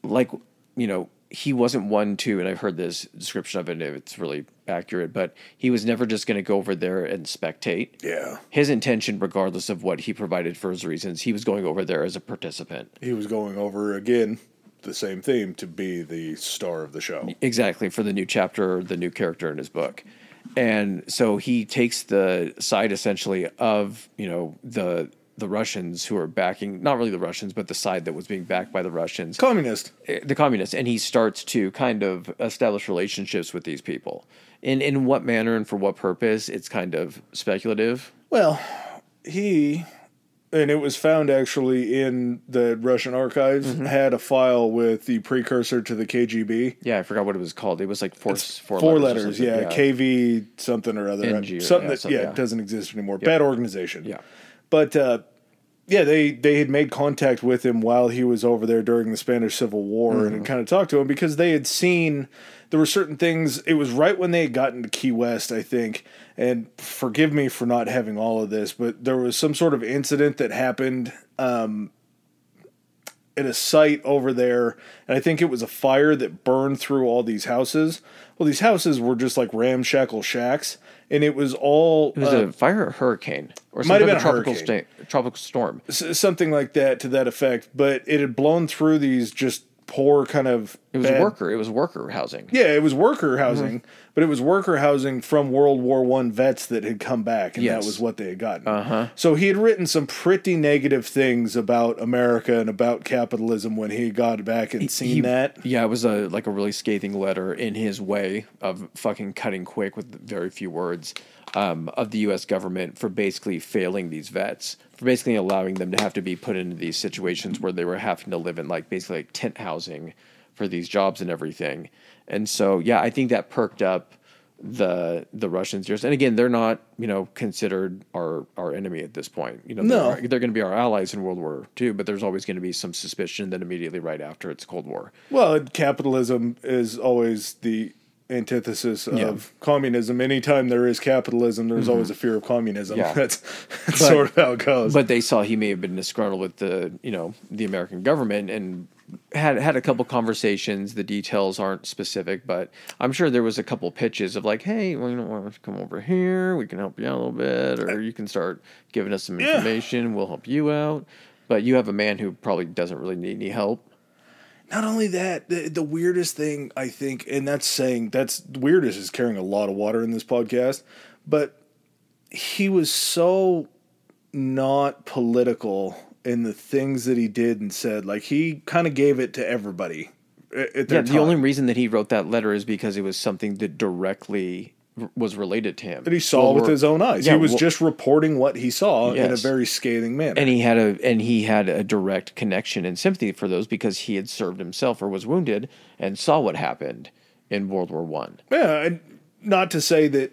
like you know, he wasn't one to, and I've heard this description of it, it's really accurate. But he was never just going to go over there and spectate. Yeah. His intention, regardless of what he provided for his reasons, he was going over there as a participant. He was going over again the same theme to be the star of the show. Exactly for the new chapter, the new character in his book, and so he takes the side essentially of you know the the Russians who are backing not really the Russians but the side that was being backed by the Russians, Communist. eh, the communists, and he starts to kind of establish relationships with these people. In in what manner and for what purpose? It's kind of speculative. Well, he and it was found actually in the Russian archives had a file with the precursor to the KGB. Yeah, I forgot what it was called. It was like four four, Four letters, letters, something. yeah, KV something or other, NG or- something yeah, that something, yeah, yeah. doesn't exist anymore. Bad organization. Yeah. But uh, yeah, they they had made contact with him while he was over there during the Spanish Civil War Mm-hmm. and kind of talked to him because they had seen there were certain things. It was right when they had gotten to Key West, I think. And forgive me for not having all of this, but there was some sort of incident that happened um, at a site over there, and I think it was a fire that burned through all these houses. Well, these houses were just like ramshackle shacks, and it was all It was uh, a fire or hurricane or Might have been a tropical sta- tropical storm. s- something like that to that effect. But it had blown through these just poor kind of. It was bad- worker. It was worker housing. Yeah, it was worker housing, Mm-hmm. but it was worker housing from World War One vets that had come back, and Yes. that was what they had gotten. Uh-huh. So he had written some pretty negative things about America and about capitalism when he got back and seen He- that. Yeah, it was a like a really scathing letter in his way of fucking cutting quick with very few words um, of the U.S. government for basically failing these vets, for basically allowing them to have to be put into these situations where they were having to live in like basically like tent housing for these jobs and everything. And so yeah, I think that perked up the the Russians just and again they're not you know considered our our enemy at this point you know No. they're, they're going to be our allies in World War II but there's always going to be some suspicion that immediately right after it's Cold War Well, capitalism is always the antithesis of Yeah. Mm-hmm. communism. Anytime there is capitalism, there's always a fear of communism. Yeah. That's, that's sort of how it goes. but they saw he may have been disgruntled with the you know the American government and had had a couple conversations. The details aren't specific, but I'm sure there was a couple pitches of like, hey, well, you don't you come over here? We can help you out a little bit, or you can start giving us some Yeah. information. We'll help you out. But you have a man who probably doesn't really need any help. Not only that, the, the weirdest thing I think, and that's saying that's weirdest is carrying a lot of water in this podcast, but he was so not political in the things that he did and said. Like he kind of gave it to everybody. At, at their Yeah, the time. only reason that he wrote that letter is because it was something that directly was related to him. that he saw Well, with his own eyes. Yeah, he was well- just reporting what he saw in a very scathing manner. and he had a and he had a direct connection and sympathy for those because he had served himself or was wounded and saw what happened in World War One. Yeah, and not to say that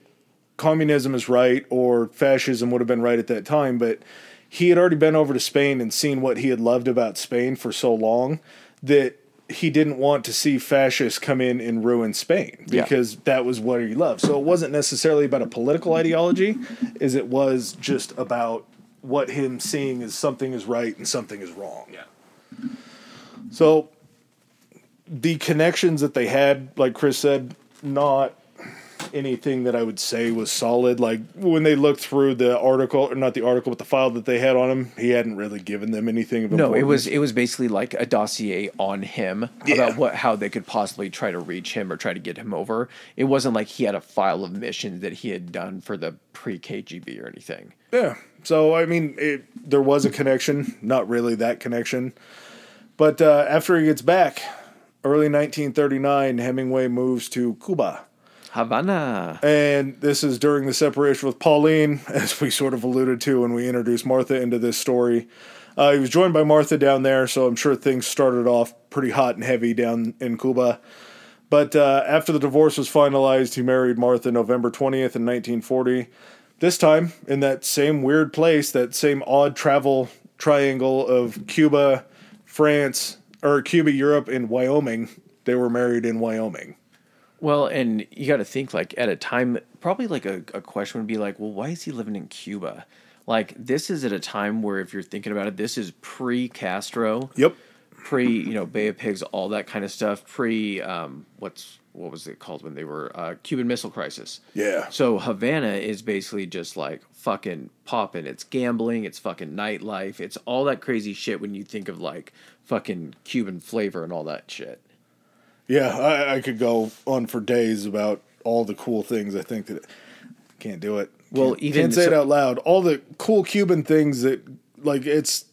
communism is right or fascism would have been right at that time, but he had already been over to Spain and seen what he had loved about Spain for so long that he didn't want to see fascists come in and ruin Spain Yeah. because that was what he loved. So it wasn't necessarily about a political ideology, as it was just about what him seeing as something is right and something is wrong. Yeah. So the connections that they had, like Chris said, not anything that I would say was solid. Like when they looked through the article, or not the article, but the file that they had on him, he hadn't really given them anything of No, it was it was basically like a dossier on him Yeah. about what how they could possibly try to reach him or try to get him over. It wasn't like he had a file of missions that he had done for the pre KGB or anything. Yeah. So I mean, it, there was a connection, not really that connection, but uh, after he gets back, early 1939, Hemingway moves to Cuba. Havana. And this is during the separation with Pauline, as we sort of alluded to when we introduced Martha into this story. Uh, he was joined by Martha down there, so I'm sure things started off pretty hot and heavy down in Cuba. But uh, after the divorce was finalized, he married Martha November 20th in 1940. This time, in that same weird place, that same odd travel triangle of Cuba, France, or Cuba, Europe, and Wyoming, they were married in Wyoming. Well, and you got to think like at a time, probably like a, a question would be like, well, why is he living in Cuba? Like this is at a time where if you're thinking about it, this is pre Castro, Yep. pre you know Bay of Pigs, all that kind of stuff, pre um, what's what was it called when they were uh, Cuban Missile Crisis. Yeah. So Havana is basically just like fucking popping. It's gambling. It's fucking nightlife. It's all that crazy shit when you think of like fucking Cuban flavor and all that shit. Yeah, I, I could go on for days about all the cool things. I think that can't do it. Well, Can't- even can't say it out loud. All the cool Cuban things that like it's.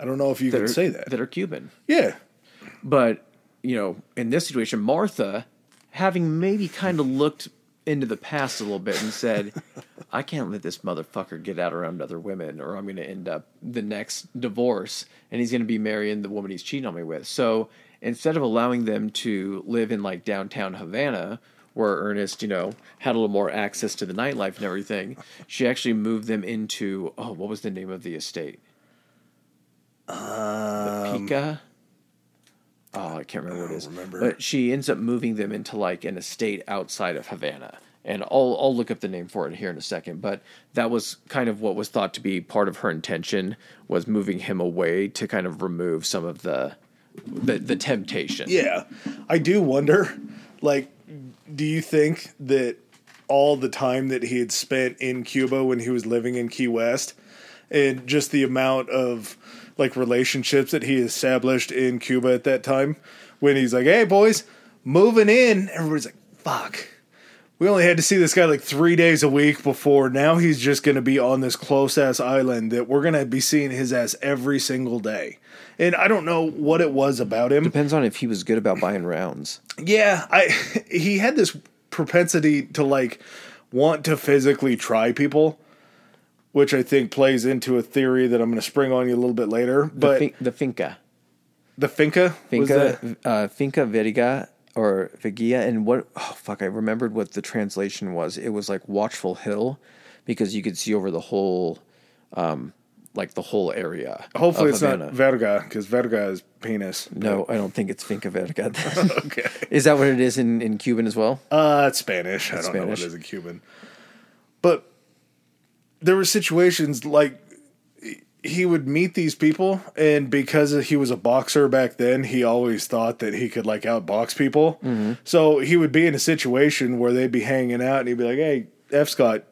I don't know if you can are, say that. that are Cuban. yeah, But, you know, in this situation, Martha, having maybe kind of looked into the past a little bit and said, I can't let this motherfucker get out around other women or I'm going to end up the next divorce and he's going to be marrying the woman he's cheating on me with. So instead of allowing them to live in like downtown Havana, where Ernest, you know, had a little more access to the nightlife and everything, she actually moved them into, oh, what was the name of the estate? the um, Pica. Oh, I can't remember what it is. remember. But she ends up moving them into like an estate outside of Havana. And I'll I'll look up the name for it here in a second. But that was kind of what was thought to be part of her intention was moving him away to kind of remove some of the the, the temptation. yeah. I do wonder, like, do you think that all the time that he had spent in Cuba when he was living in Key West, and just the amount of like relationships that he established in Cuba at that time, when he's like, "Hey, boys, moving in," everybody's like, "Fuck." We only had to see this guy like three days a week before. Now he's just going to be on this close ass island that we're going to be seeing his ass every single day. And I don't know what it was about him. Depends on if he was good about buying rounds. Yeah, I he had this propensity to like want to physically try people, which I think plays into a theory that I'm going to spring on you a little bit later. The, But fin- the finca. the finca, Finca, uh, Finca Veriga or Vigia, and what? Oh fuck! I remembered what the translation was. It was like Watchful Hill, because you could see over the whole, um, like the whole area. hopefully it's not verga because verga is penis. No, I don't think it's Finca Veriga. Okay. is that what it is in, in Cuban as well? Uh, it's Spanish. I don't know what it is in Cuban. But there were situations like he would meet these people, and because he was a boxer back then, he always thought that he could like outbox people. Mm-hmm. So he would be in a situation where they'd be hanging out, and he'd be like, "Hey, F. Scott,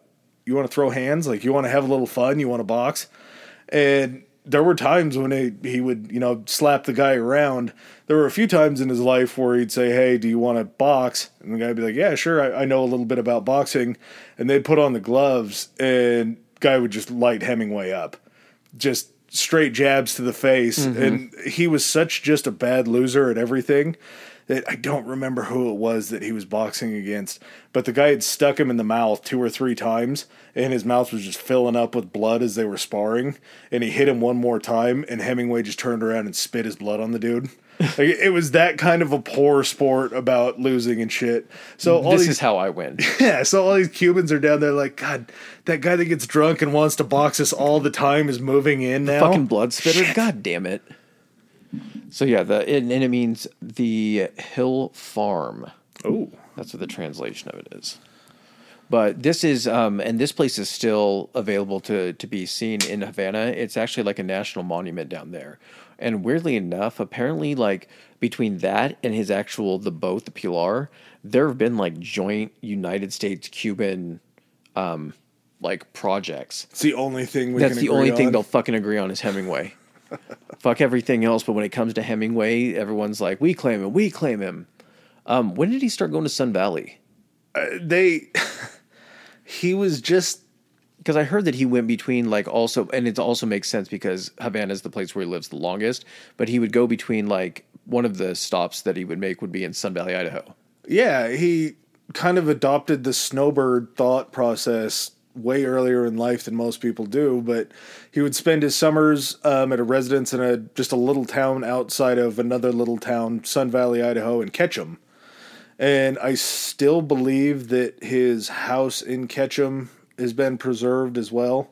you want to throw hands? Like, you want to have a little fun? You want to box?" And there were times when he, he would, you know, slap the guy around. There were a few times in his life where he'd say, Hey, do you want to box? And the guy would be like, Yeah, sure. I, I know a little bit about boxing. And they'd put on the gloves and guy would just light Hemingway up. Just straight jabs to the face. Mm-hmm. And he was such just a bad loser at everything that I don't remember who it was that he was boxing against, but the guy had stuck him in the mouth two or three times, and his mouth was just filling up with blood as they were sparring. And he hit him one more time, and Hemingway just turned around and spit his blood on the dude. Like it was that kind of a poor sport about losing and shit. So all this these is how I win. yeah, so all these Cubans are down there like, God, that guy that gets drunk and wants to box us all the time is moving in now. Fucking blood spitter. God damn it. So yeah, the and, and it means the hill farm. Oh, That's what the translation of it is. But this is, um, and this place is still available to to be seen in Havana. It's actually like a national monument down there. And weirdly enough, apparently, like between that and his actual the boat, the Pilar, there have been like joint United States Cuban, um, like projects. it's the only thing we That's can the agree only thing they'll fucking agree on is Hemingway. Fuck everything else, but when it comes to Hemingway, everyone's like, "We claim him, we claim him." Um, when did he start going to Sun Valley? they he was just because I heard that he went between like also, and it also makes sense because Havana is the place where he lives the longest. But he would go between like one of the stops that he would make would be in Sun Valley, Idaho. yeah he kind of adopted the snowbird thought process way earlier in life than most people do but he would spend his summers um, at a residence in a just a little town outside of another little town sun valley idaho and ketchum and i still believe that his house in ketchum has been preserved as well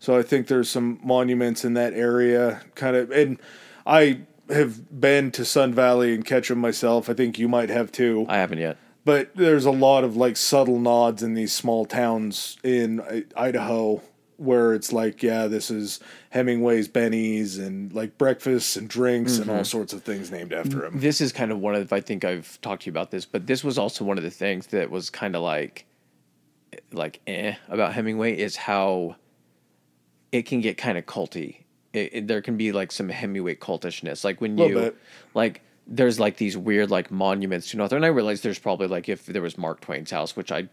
So I think there's some monuments in that area, kind of. And I have been to Sun Valley and Ketchum myself. I think you might have too. I haven't yet. But there's a lot of like subtle nods in these small towns in Idaho where it's like, yeah, this is Hemingway's Benny's and like breakfasts and drinks and all mm-hmm. sorts of things named after him. This is kind of one of I think I've talked to you about this, but this was also one of the things that was kind of like like eh about Hemingway is how it can get kind of culty. It, it- there can be like some Hemingway cultishness, like when you bit. like there's like these weird like monuments to North. And I realize there's probably like if there was Mark Twain's house, which I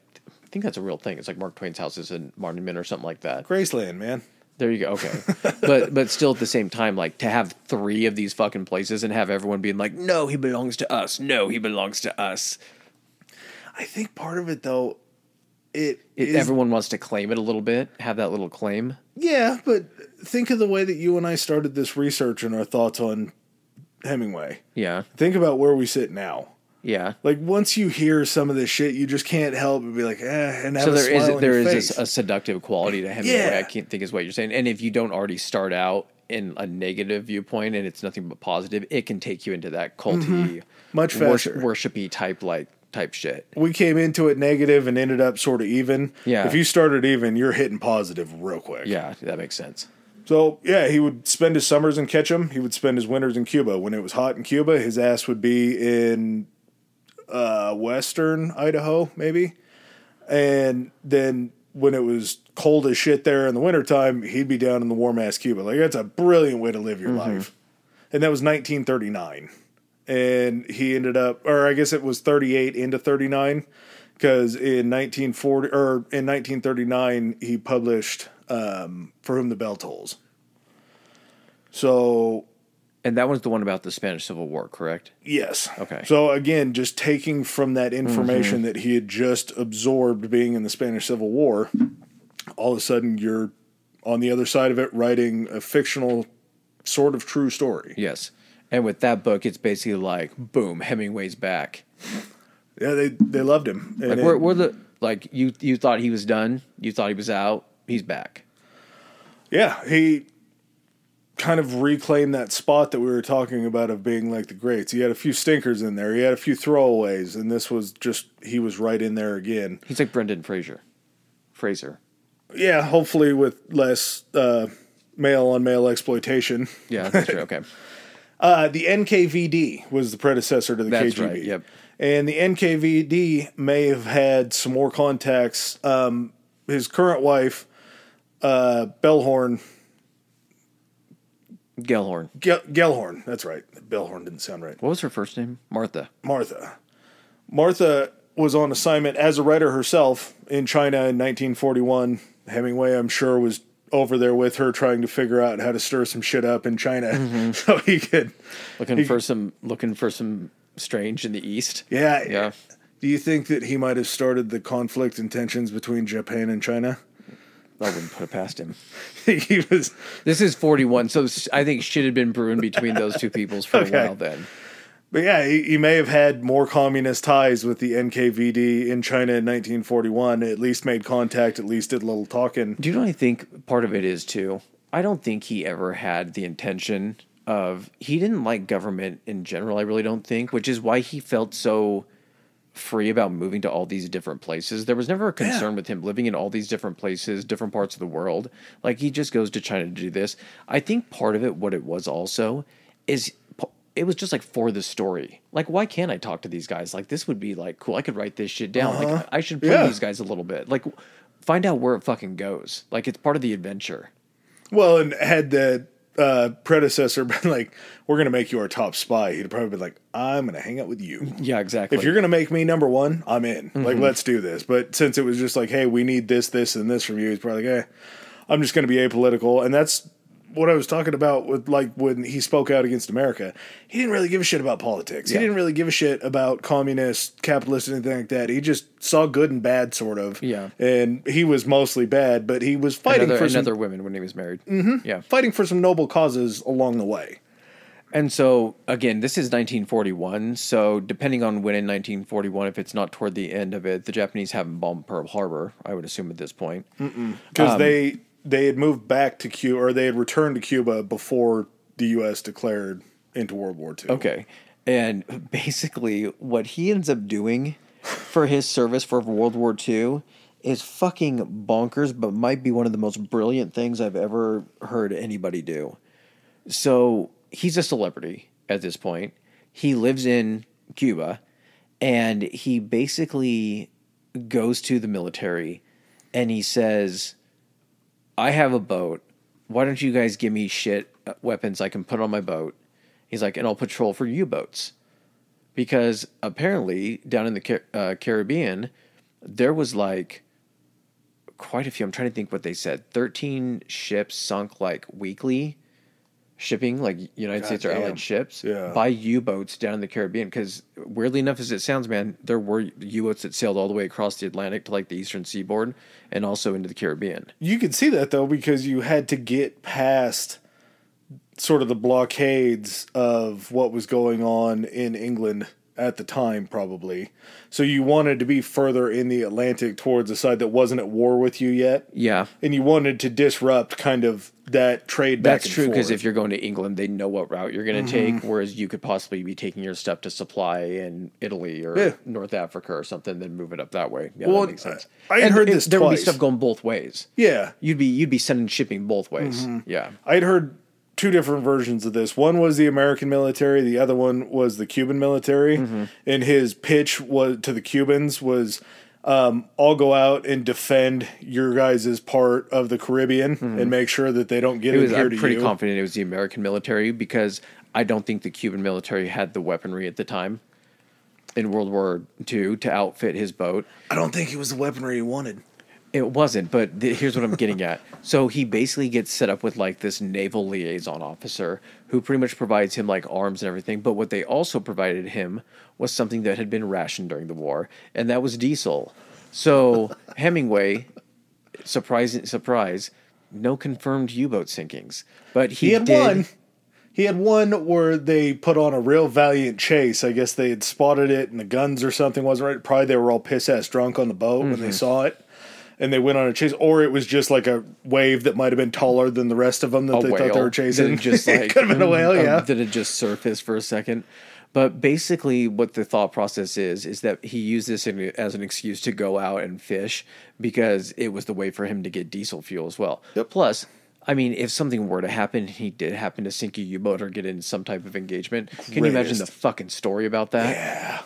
think that's a real thing. It's like Mark Twain's house is a monument or something like that. Graceland, man. There you go. Okay, but but still at the same time, like to have three of these fucking places and have everyone being like, "No, he belongs to us. No, he belongs to us." I think part of it though, it, It, is- everyone wants to claim it a little bit, have that little claim. Yeah, but think of the way that you and I started this research and our thoughts on Hemingway. Yeah, Think about where we sit now. yeah. Like once you hear some of this shit, you just can't help but be like, eh, and have So a there is there is a, a seductive quality to Hemingway. Yeah. I can't think is what you're saying. And if you don't already start out in a negative viewpoint and it's nothing but positive, it can take you into that culty, Mm-hmm. Much faster. worshipy type like type shit. we came into it negative and ended up sort of even. Yeah. If you started even, you're hitting positive real quick. Yeah, that makes sense. So yeah, he would spend his summers in Ketchum. He would spend his winters in Cuba. When it was hot in Cuba, his ass would be in uh, western Idaho, maybe. And then when it was cold as shit there in the wintertime, he'd be down in the warm ass Cuba. Like that's a brilliant way to live your life. And that was 1939. And he ended up, or I guess it was 38 into 39, because in 1940 or in 1939 he published um, "For Whom the Bell Tolls." So And that was the one about the Spanish Civil War, correct? Yes. Okay. So again, just taking from that information that he had just absorbed being in the Spanish Civil War, all of a sudden you're on the other side of it writing a fictional sort of true story. Yes. And with that book, it's basically like, boom, Hemingway's back. Yeah, they they loved him. And Like it- we're, we're the like you you thought he was done, you thought he was out, he's back. yeah, he kind of reclaimed that spot that we were talking about of being like the greats. He had a few stinkers in there. He had a few throwaways, and this was just he was right in there again. He's like Brendan Fraser. Fraser. Yeah, hopefully with less uh, male on male exploitation. Yeah, that's true. Okay. Uh, the NKVD was the predecessor to the That's KGB. right, yep. And the NKVD may have had some more contacts. Um, his current wife, uh, Bellhorn, Gellhorn. Gel- Gellhorn. That's right. Bellhorn didn't sound right. What was her first name? Martha. Martha. Martha was on assignment as a writer herself in China in 1941. Hemingway, I'm sure, was over there with her trying to figure out how to stir some shit up in China mm-hmm. so he could. Looking for some looking for some strange in the east. Yeah. Yeah. Do you think that he might have started the conflict and tensions between Japan and China? I wouldn't put it past him. he was. This is 41, so I think shit had been brewing between those two peoples for Okay. a while then. But yeah, he, he may have had more communist ties with the NKVD in China in 1941. At least made contact, at least did a little talking. Do you know what I think part of it is too? I don't think he ever had the intention of he didn't like government in general, I really don't think, which is why he felt so free about moving to all these different places. There was never a concern Yeah. with him living in all these different places, different parts of the world. Like he just goes to China to do this. I think part of it what it was also is it was just like for the story. Like, why can't I talk to these guys? Like, this would be like cool. I could write this shit down. Like, I should play Yeah. these guys a little bit. Like, find out where it fucking goes. Like, it's part of the adventure. Well, and had the uh, predecessor been like, "We're going to make you our top spy," he'd probably be like, "I'm going to hang out with you." Yeah, exactly. If you're going to make me number one, I'm in. Mm-hmm. Like, let's do this. But since it was just like, hey, we need this, this, and this from you, he's probably like, eh, I'm just going to be apolitical. And that's what I was talking about with like when he spoke out against America. He didn't really give a shit about politics. Yeah. He didn't really give a shit about communist, capitalist, anything like that. He just saw good and bad, sort of. Yeah. And he was mostly bad, but he was fighting another, for some, another women when he was married. Mm-hmm. Yeah. fighting for some noble causes along the way. And so again, this is 1941. So depending on when in 1941, if it's not toward the end of it, the Japanese haven't bombed Pearl Harbor. I would assume at this point. because Um, they they had moved back to Cuba or they had returned to Cuba before the U.S. declared into World War II. Okay. And basically, what he ends up doing for his service for World War II is fucking bonkers, but might be one of the most brilliant things I've ever heard anybody do. So he's a celebrity at this point. He lives in Cuba, and he basically goes to the military and he says, I have a boat. Why don't you guys give me shit uh, weapons I can put on my boat? He's like, and I'll patrol for U boats. Because apparently, down in the Car- uh, Caribbean, there was like quite a few. I'm trying to think what they said. 13 ships sunk like weekly shipping, like United States or damn. Allied ships, Yeah. by U boats down in the Caribbean. Because weirdly enough as it sounds, man, there were U boats that sailed all the way across the Atlantic to like the eastern seaboard and also into the Caribbean. You could see that though because you had to get past sort of the blockades of what was going on in England at the time, probably. So you wanted to be further in the Atlantic towards the side that wasn't at war with you yet, Yeah. and you wanted to disrupt kind of that trade. Back That's true because if you're going to England, they know what route you're going to mm-hmm. take, whereas you could possibly be taking your stuff to supply in Italy or Yeah. North Africa or something, then move it up that way. Yeah, Well, that makes sense. I had heard it- this There would be stuff going both ways. yeah, You'd be you'd be sending shipping both ways. Mm-hmm. Yeah, I'd heard two different versions of this. One was the American military, the other one was the Cuban military. And his pitch was to the Cubans was um, I'll go out and defend your guys' part of the Caribbean and make sure that they don't get it it, was. here I'm to pretty you. confident it was the American military because I don't think the Cuban military had the weaponry at the time in World War II to outfit his boat. I don't think it was the weaponry he wanted. It wasn't, but th- here's what I'm getting at. So he basically gets set up with like this naval liaison officer who pretty much provides him like arms and everything. But what they also provided him was something that had been rationed during the war, and that was diesel. So Hemingway, surprise, surprise, no confirmed U-boat sinkings, but he, He had did, one. He had one where they put on a real valiant chase. I guess they had spotted it and the guns or something wasn't right. Probably they were all piss ass drunk on the boat when Mm-hmm. they saw it. And they went on a chase, or it was just like a wave that might have been taller than the rest of them that a they whale thought they were chasing. had just like could have been a whale, um, yeah. that had just surfaced for a second. But basically, what the thought process is is that he used this in, as an excuse to go out and fish because it was the way for him to get diesel fuel as well. Yep. Plus, I mean, if something were to happen, he did happen to sink a U-boat or get in some type of engagement. Can you imagine the fucking story about that? Yeah.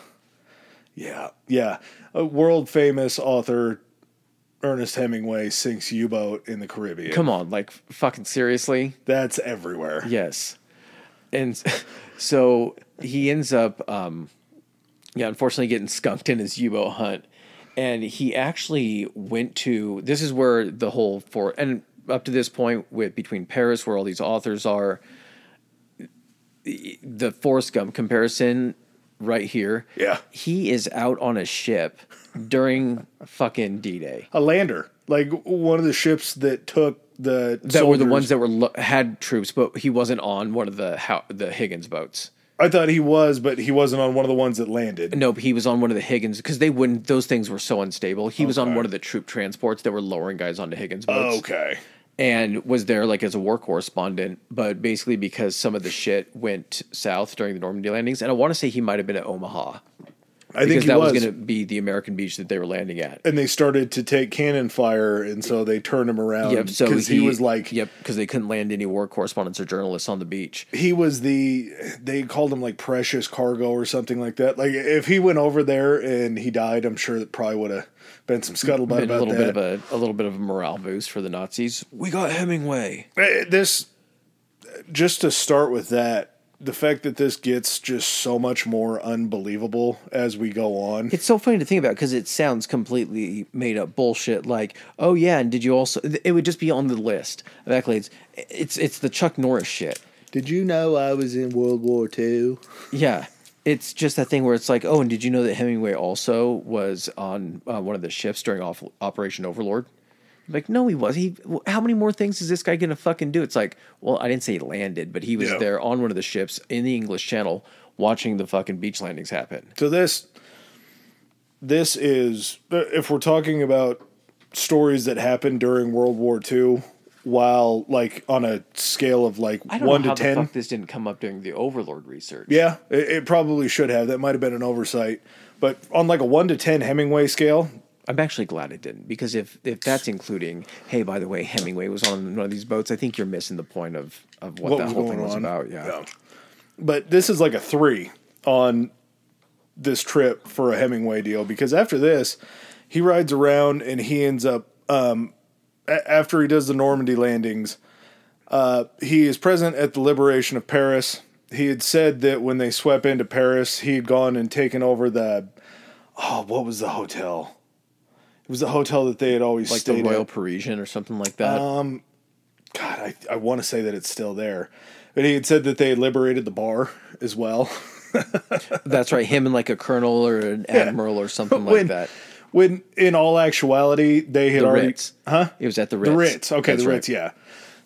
Yeah, yeah. A world famous author Ernest Hemingway sinks U boat in the Caribbean. Come on, like fucking seriously? That's everywhere. Yes. And so he ends up, um, yeah, unfortunately getting skunked in his U-boat hunt. And he actually went to, this is where the whole for, and up to this point with between Paris, where all these authors are, the Forrest Gump comparison right here. Yeah. He is out on a ship during fucking D-Day. A lander, like one of the ships that took the That were the ones that were lo- had troops, but he wasn't on one of the how, the Higgins boats. I thought he was, but he wasn't on one of the ones that landed. Nope, he was on one of the Higgins because they wouldn't. Those things were so unstable. He was on one of the troop transports that were lowering guys onto Higgins boats, Okay. and was there like as a war correspondent. But basically, because some of the shit went south during the Normandy landings, and I want to say he might have been at Omaha I think he that was, was. going to be the American beach that they were landing at. and they started to take cannon fire, and so they turned him around. Yep. So because he, was like, yep, because they couldn't land any war correspondents or journalists on the beach. he was the. They called him like precious cargo or something like that. Like if he went over there and he died, I'm sure that probably would have been some scuttlebutt Been about a little that. bit of a a little bit of a morale boost for the Nazis. We got Hemingway. Eh, this just to start with that the fact that this gets just so much more unbelievable as we go on It's so funny to think about because it sounds completely made up bullshit. Like, oh yeah, and did you also? It would just be on the list of accolades. It's it's the Chuck Norris shit. did you know i was in world war ii Yeah, it's just that thing where it's like, oh, and did you know that Hemingway also was on uh, one of the ships during off- Operation Overlord? Like, no, he was. He. How many more things is this guy gonna fucking do? It's like, well, I didn't say he landed, but he was Yeah. there on one of the ships in the English Channel watching the fucking beach landings happen. so this this is uh, if we're talking about stories that happened during world war ii while like on a scale of like I don't 1 know how to the 10 fuck this didn't come up during the Overlord research. yeah it, it probably should have that might have been an oversight but on like a 1 to 10 hemingway scale I'm actually glad it didn't because if if that's including, hey, by the way, Hemingway was on one of these boats, I think you're missing the point of of what, what that whole thing was on. about. Yeah. But this is like a three on this trip for a Hemingway deal because after this, he rides around and he ends up um, a- after he does the Normandy landings. Uh, he is present at the liberation of Paris. He had said that when they swept into Paris, he had gone and taken over the oh, what was the hotel? It was the hotel that they had always Like the Royal at. Parisian or something like that. Um, God, I, I want to say that it's still there. But he had said that they had liberated the bar as well. that's right. Him and like a colonel or an admiral or something like that. When in all actuality, they had The already. Ritz. Huh? It was at the Ritz. The Ritz. Okay, That's the right. Ritz, yeah.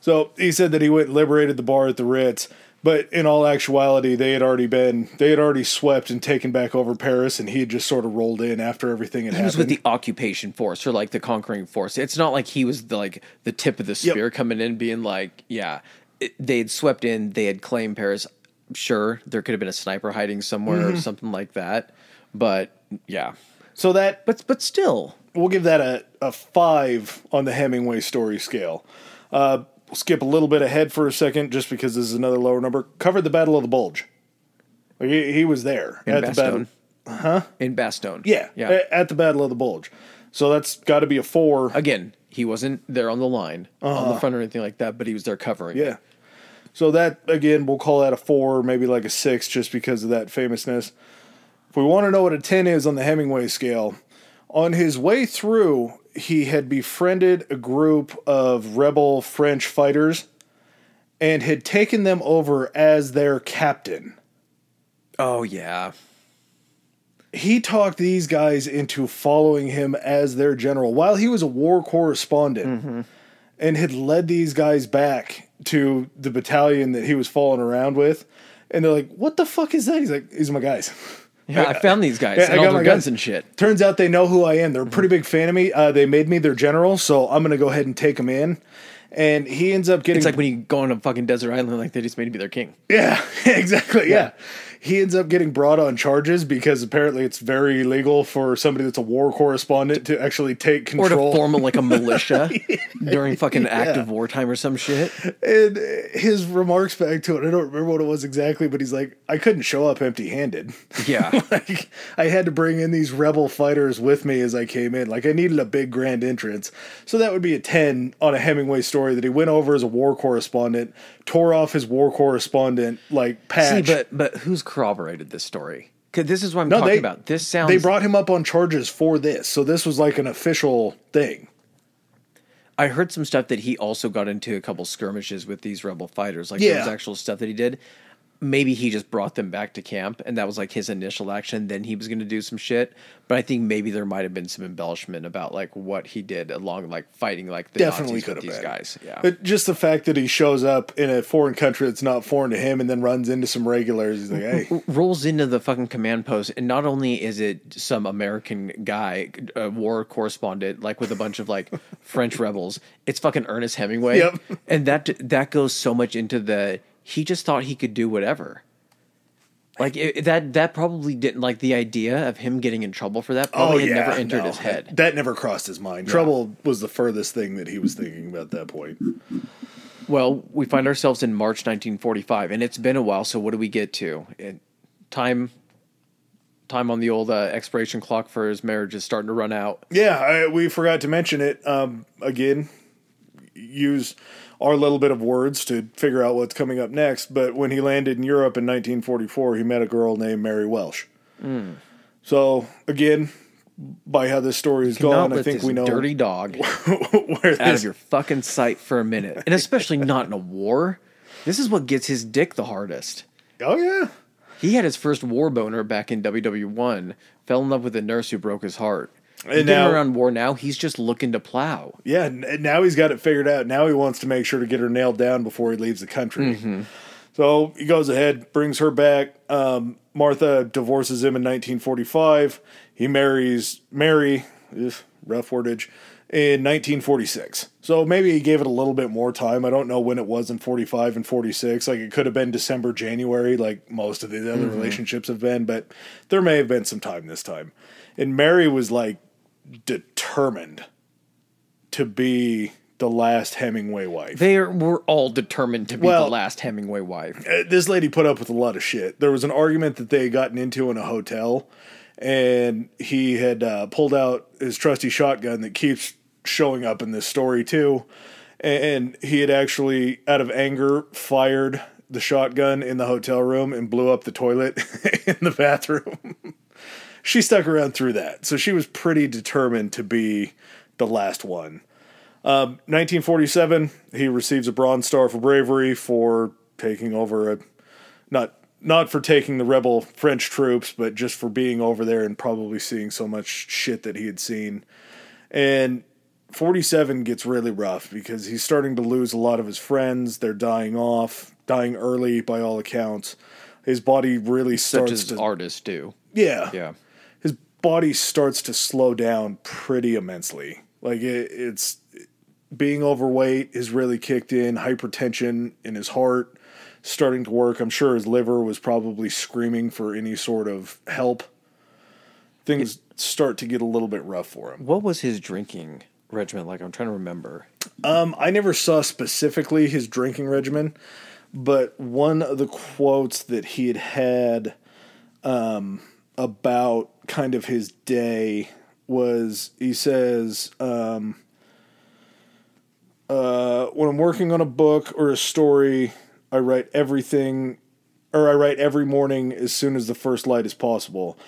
So he said that he went and liberated the bar at the Ritz. But in all actuality, they had already been, they had already swept and taken back over Paris, and he had just sort of rolled in after everything had He happened. was with the occupation force or like the conquering force. It's not like he was the, like the tip of the spear coming in, being like, yeah, it, they had swept in, they had claimed Paris. Sure, there could have been a sniper hiding somewhere Mm-hmm. or something like that, but yeah, so that but but still, we'll give that a, a five on the Hemingway story scale. Uh, skip a little bit ahead for a second, just because this is another lower number. Covered the Battle of the Bulge. He, he was there in at the battle. Bastogne, huh? In Bastogne, Yeah, yeah. at the Battle of the Bulge. So that's got to be a four. Again, he wasn't there on the line, on the front or anything like that, but he was there covering. Uh-huh. Yeah. So that again, we'll call that a four, maybe like a six, just because of that famousness. If we want to know what a ten is on the Hemingway scale, on his way through, he had befriended a group of rebel French fighters, and had taken them over as their captain. Oh yeah. he talked these guys into following him as their general while he was a war correspondent mm-hmm. and had led these guys back to the battalion that he was following around with. And they're like, What the fuck is that? He's like, These are my guys. Yeah, I found these guys Yeah, I all got my guns guns. and shit. Turns out they know who I am. They're a pretty big fan of me. Uh, they made me their general, so I'm going to go ahead and take them in. And he ends up getting It's like when you go on a fucking desert island, like they just made me be their king. Yeah, exactly. Yeah. He ends up getting brought on charges because apparently it's very illegal for somebody that's a war correspondent to actually take Or control. to form like a militia during fucking active wartime or some shit. and his remarks back to it, I don't remember what it was exactly, but he's like, I couldn't show up empty handed. Yeah. like I had to bring in these rebel fighters with me as I came in. Like I needed a big grand entrance. So that would be a 10 on a Hemingway story that he went over as a war correspondent, tore off his war correspondent like See, patch. but but who's corroborated this story? Because this is what I'm No, talking they- about. This sounds. they brought him up on charges for this. So this was like an official thing. I heard some stuff that he also got into a couple skirmishes with these rebel fighters. Like there was actual stuff that he did. Maybe he just brought them back to camp, and that was like his initial action. Then he was going to do some shit. But I think maybe there might have been some embellishment about like what he did along like fighting like the Definitely Nazis with these been. guys. Yeah. But just the fact that he shows up in a foreign country that's not foreign to him and then runs into some regulars, he's like, hey. rolls into the fucking command post, and not only is it some American guy, a war correspondent, like with a bunch of like French rebels, it's fucking Ernest Hemingway, Yep. and that that goes so much into the he just thought he could do whatever. Like it, that that probably didn't like the idea of him getting in trouble for that probably had never entered Oh, no, his head. That never crossed his mind. Trouble was the furthest thing that he was thinking about at that point. Well, we find ourselves in March 1945, and it's been a while. So what do we get to? It, time, time on the old uh, expiration clock for his marriage is starting to run out. Yeah, I, we forgot to mention it. Um, again, use our little bit of words to figure out what's coming up next. But when he landed in Europe in 1944, he met a girl named Mary Welsh. Hmm. So again, by how this story is going, I think we know dirty dog where out of your fucking sight for a minute, and especially not in a war. This is what gets his dick the hardest. Oh yeah. He had his first war boner back in WW1. Fell in love with a nurse who broke his heart. And now- around war now, he's just looking to plow. Yeah, now he's got it figured out. Now he wants to make sure to get her nailed down before he leaves the country. Mm-hmm. So he goes ahead, brings her back. Um, Martha divorces him in 1945. He marries Mary, ugh, rough wordage, in 1946. So maybe he gave it a little bit more time. I don't know when it was in 45 and 46. Like it could have been December, January, like most of the other Mm-hmm. relationships have been, but there may have been some time this time. And Mary was like determined to be the last Hemingway wife. They are, were all determined to be Well- the last Hemingway wife. Uh, this lady put up with a lot of shit. There was an argument that they had gotten into in a hotel, and he had uh, pulled out his trusty shotgun that keeps showing up in this story too. And he had actually, out of anger, fired the shotgun in the hotel room and blew up the toilet in the bathroom. she stuck around through that. So she was pretty determined to be the last one. Um, 1947, he receives a Bronze Star for bravery for taking over a not not for taking the rebel French troops, but just for being over there and probably seeing so much shit that he had seen. And 47 gets really rough because he's starting to lose a lot of his friends. They're dying off, dying early by all accounts. His body really starts Such as to artists do. yeah Yeah. Body starts to slow down pretty immensely. Like it, it's being overweight is really kicked in. Hypertension in his heart starting to work. I'm sure his liver was probably screaming for any sort of help. Things start to get a little bit rough for him. What was his drinking regimen like? I'm trying to remember. Um, I never saw specifically his drinking regimen, but one of the quotes that he had had um, about kind of his day was he says, um, uh, When I'm working on a book or a story, I write everything, or I write every morning as soon as the first light is possible.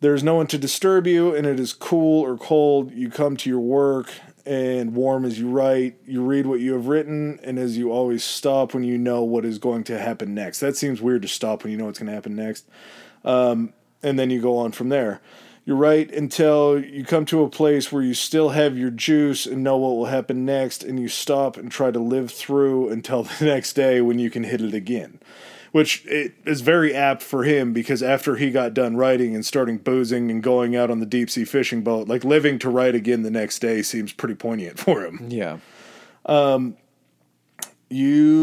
There's no one to disturb you, and it is cool or cold. You come to your work, and warm as you write. You read what you have written, and as you always stop when you know what is going to happen next. That seems weird to stop when you know what's going to happen next. Um, and then you go on from there. You write until you come to a place where you still have your juice and know what will happen next, and you stop and try to live through until the next day when you can hit it again which it is very apt for him because after he got done writing and starting boozing and going out on the deep sea fishing boat, like living to write again the next day seems pretty poignant for him. Yeah. Um, you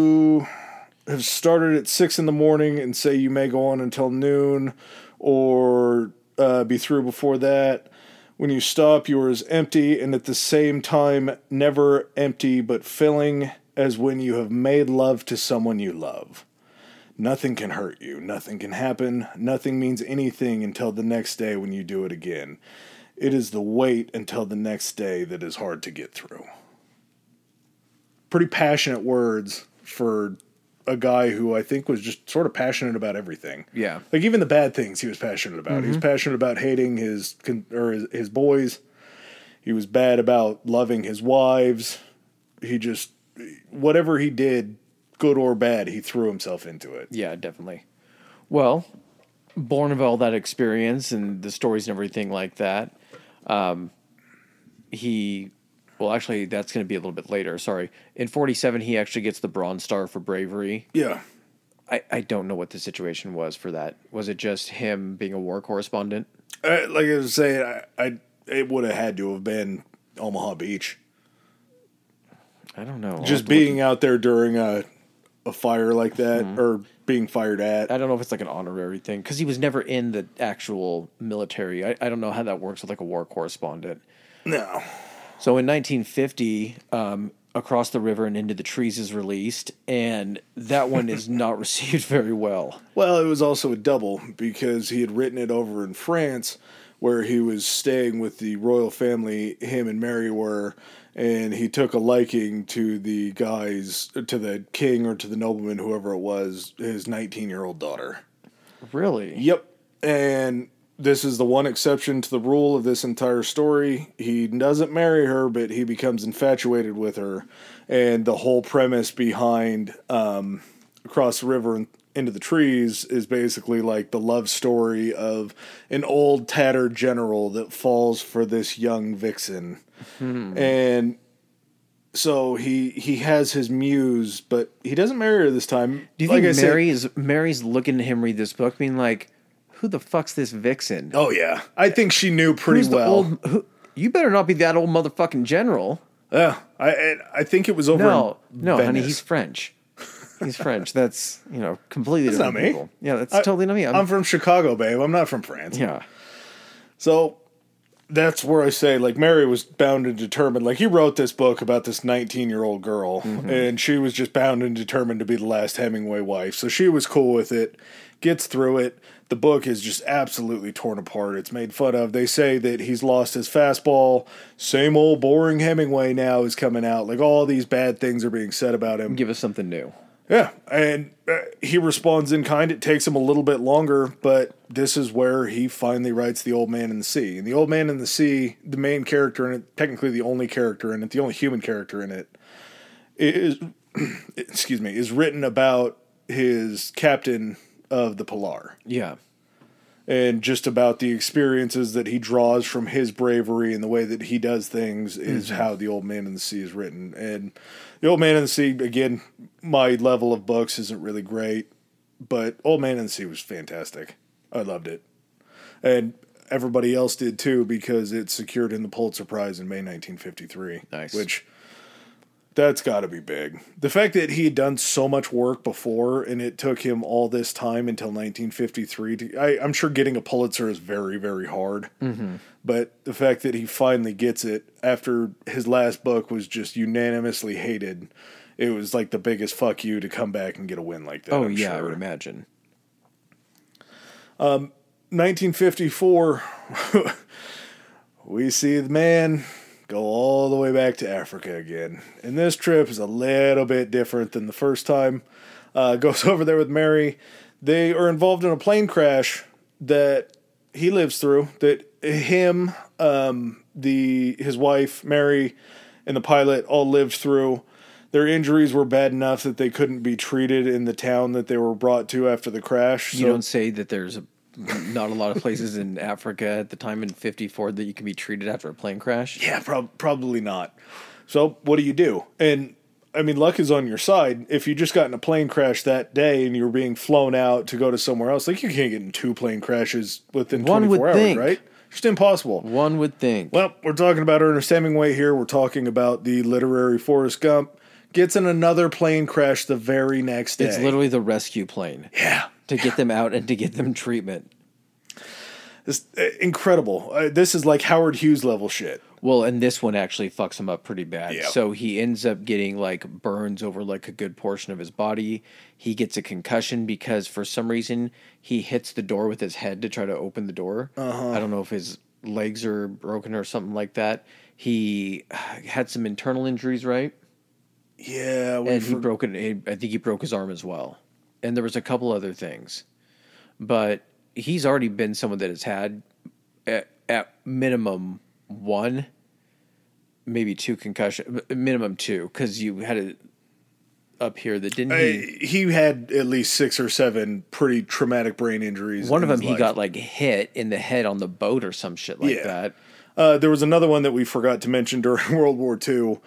have started at six in the morning and say you may go on until noon or uh, be through before that. When you stop, you are as empty and at the same time never empty but filling as when you have made love to someone you love. Nothing can hurt you. Nothing can happen. Nothing means anything until the next day when you do it again. It is the wait until the next day that is hard to get through. Pretty passionate words for a guy who I think was just sort of passionate about everything. Yeah. Like even the bad things he was passionate about. He was passionate about hating his con- or his, his boys. He was bad about loving his wives. He just whatever he did, good or bad, he threw himself into it. Yeah, definitely. Well, born of all that experience and the stories and everything like that, um, he, well, actually, that's going to be a little bit later. Sorry. In 47, he actually gets the Bronze Star for bravery. Yeah. I, I don't know what the situation was for that. Was it just him being a war correspondent? Uh, like I was saying, I, I it would have had to have been Omaha Beach. I don't know. Just to look being out there during a a fire like that or being fired at. I don't know if it's like an honorary thing because he was never in the actual military. I, I don't know how that works with like a war correspondent. No. So in 1950, um, Across the River and Into the Trees is released, and that one is not received very well. Well, it was also a double because he had written it over in France where he was staying with the royal family, him and Mary were, and he took a liking to the guys, to the king or to the nobleman, whoever it was, his 19 year old daughter. Really? Yep. And this is the one exception to the rule of this entire story. He doesn't marry her, but he becomes infatuated with her. And the whole premise behind um, Across the River and Into the Trees is basically like the love story of an old tattered general that falls for this young vixen. And so he he has his muse, but he doesn't marry her this time. Do you Like think I said- Mary is Mary's looking at him read this book, being like, "Who the fuck's this vixen? Oh yeah, I think she knew pretty Who's the well. old? Who, you better not be that old motherfucking general." Yeah, I I- I think it was over. No, in no, honey, Venice. he's French. He's French. That's you know completely That's not me. people. Yeah, that's I- totally not me. I'm, I'm from Chicago, babe. I'm not from France. yeah. So that's where I say, like, Mary was bound and determined. Like, he wrote this book about this 19 year old girl, mm-hmm. and she was just bound and determined to be the last Hemingway wife. So she was cool with it, gets through it. The book is just absolutely torn apart. It's made fun of. They say that he's lost his fastball. Same old boring Hemingway now is coming out. Like, all these bad things are being said about him. Give us something new. Yeah, and uh, he responds in kind. It takes him a little bit longer, but this is where he finally writes The Old Man in the Sea. And The Old Man in the Sea, the main character in it, technically the only character in it, the only human character in it, is, excuse me, is written about his captain of the Pilar. Yeah. and just about the experiences that he draws from his bravery and the way that he does things is mm-hmm. how the old man in the sea is written. And the old man in the sea again my level of books isn't really great but old man in the sea was fantastic. I loved it. And everybody else did too because it secured in the pulitzer prize in may 1953 Nice. which that's got to be big. The fact that he had done so much work before and it took him all this time until 1953 to, I, I'm sure getting a Pulitzer is very, very hard. Mm-hmm. But the fact that he finally gets it after his last book was just unanimously hated, it was like the biggest fuck you to come back and get a win like that. Oh I'm yeah, I would imagine. 1954, we see the man go all the way back to Africa again. And this trip is a little bit different than the first time. Uh, goes over there with Mary. They are involved in a plane crash that he lives through. That him, um, the his wife Mary, and the pilot all lived through. Their injuries were bad enough that they couldn't be treated in the town that they were brought to after the crash. You don't say that there's a, not a lot of places in Africa at the time in '54 that you can be treated after a plane crash. Yeah, prob- probably not. So what do you do? And I mean, luck is on your side. If you just got in a plane crash that day and you were being flown out to go to somewhere else, like you can't get in two plane crashes within One 24 would hours, think. right? Just impossible. One would think. Well, we're talking about Ernest Hemingway here. We're talking about the literary Forrest Gump. gets in another plane crash the very next day. It's literally the rescue plane yeah. To get them out and to get them treatment. It's uh, incredible. Uh, this is like Howard Hughes level shit. Well, and this one actually fucks him up pretty bad. Yeah. So he ends up getting like burns over like a good portion of his body. He gets a concussion because for some reason he hits the door with his head to try to open the door. Uh-huh. I don't know if his legs are broken or something like that. He had some internal injuries, right? Yeah, and he broke it. I think he broke his arm as well. And there was a couple other things, but he's already been someone that has had at, at minimum one, maybe two concussion, minimum two, because you had it up here that didn't he? Uh, he had at least six or seven pretty traumatic brain injuries. One in of them he life. got like hit in the head on the boat or some shit like Yeah. that. Uh, there was another one that we forgot to mention during World War II,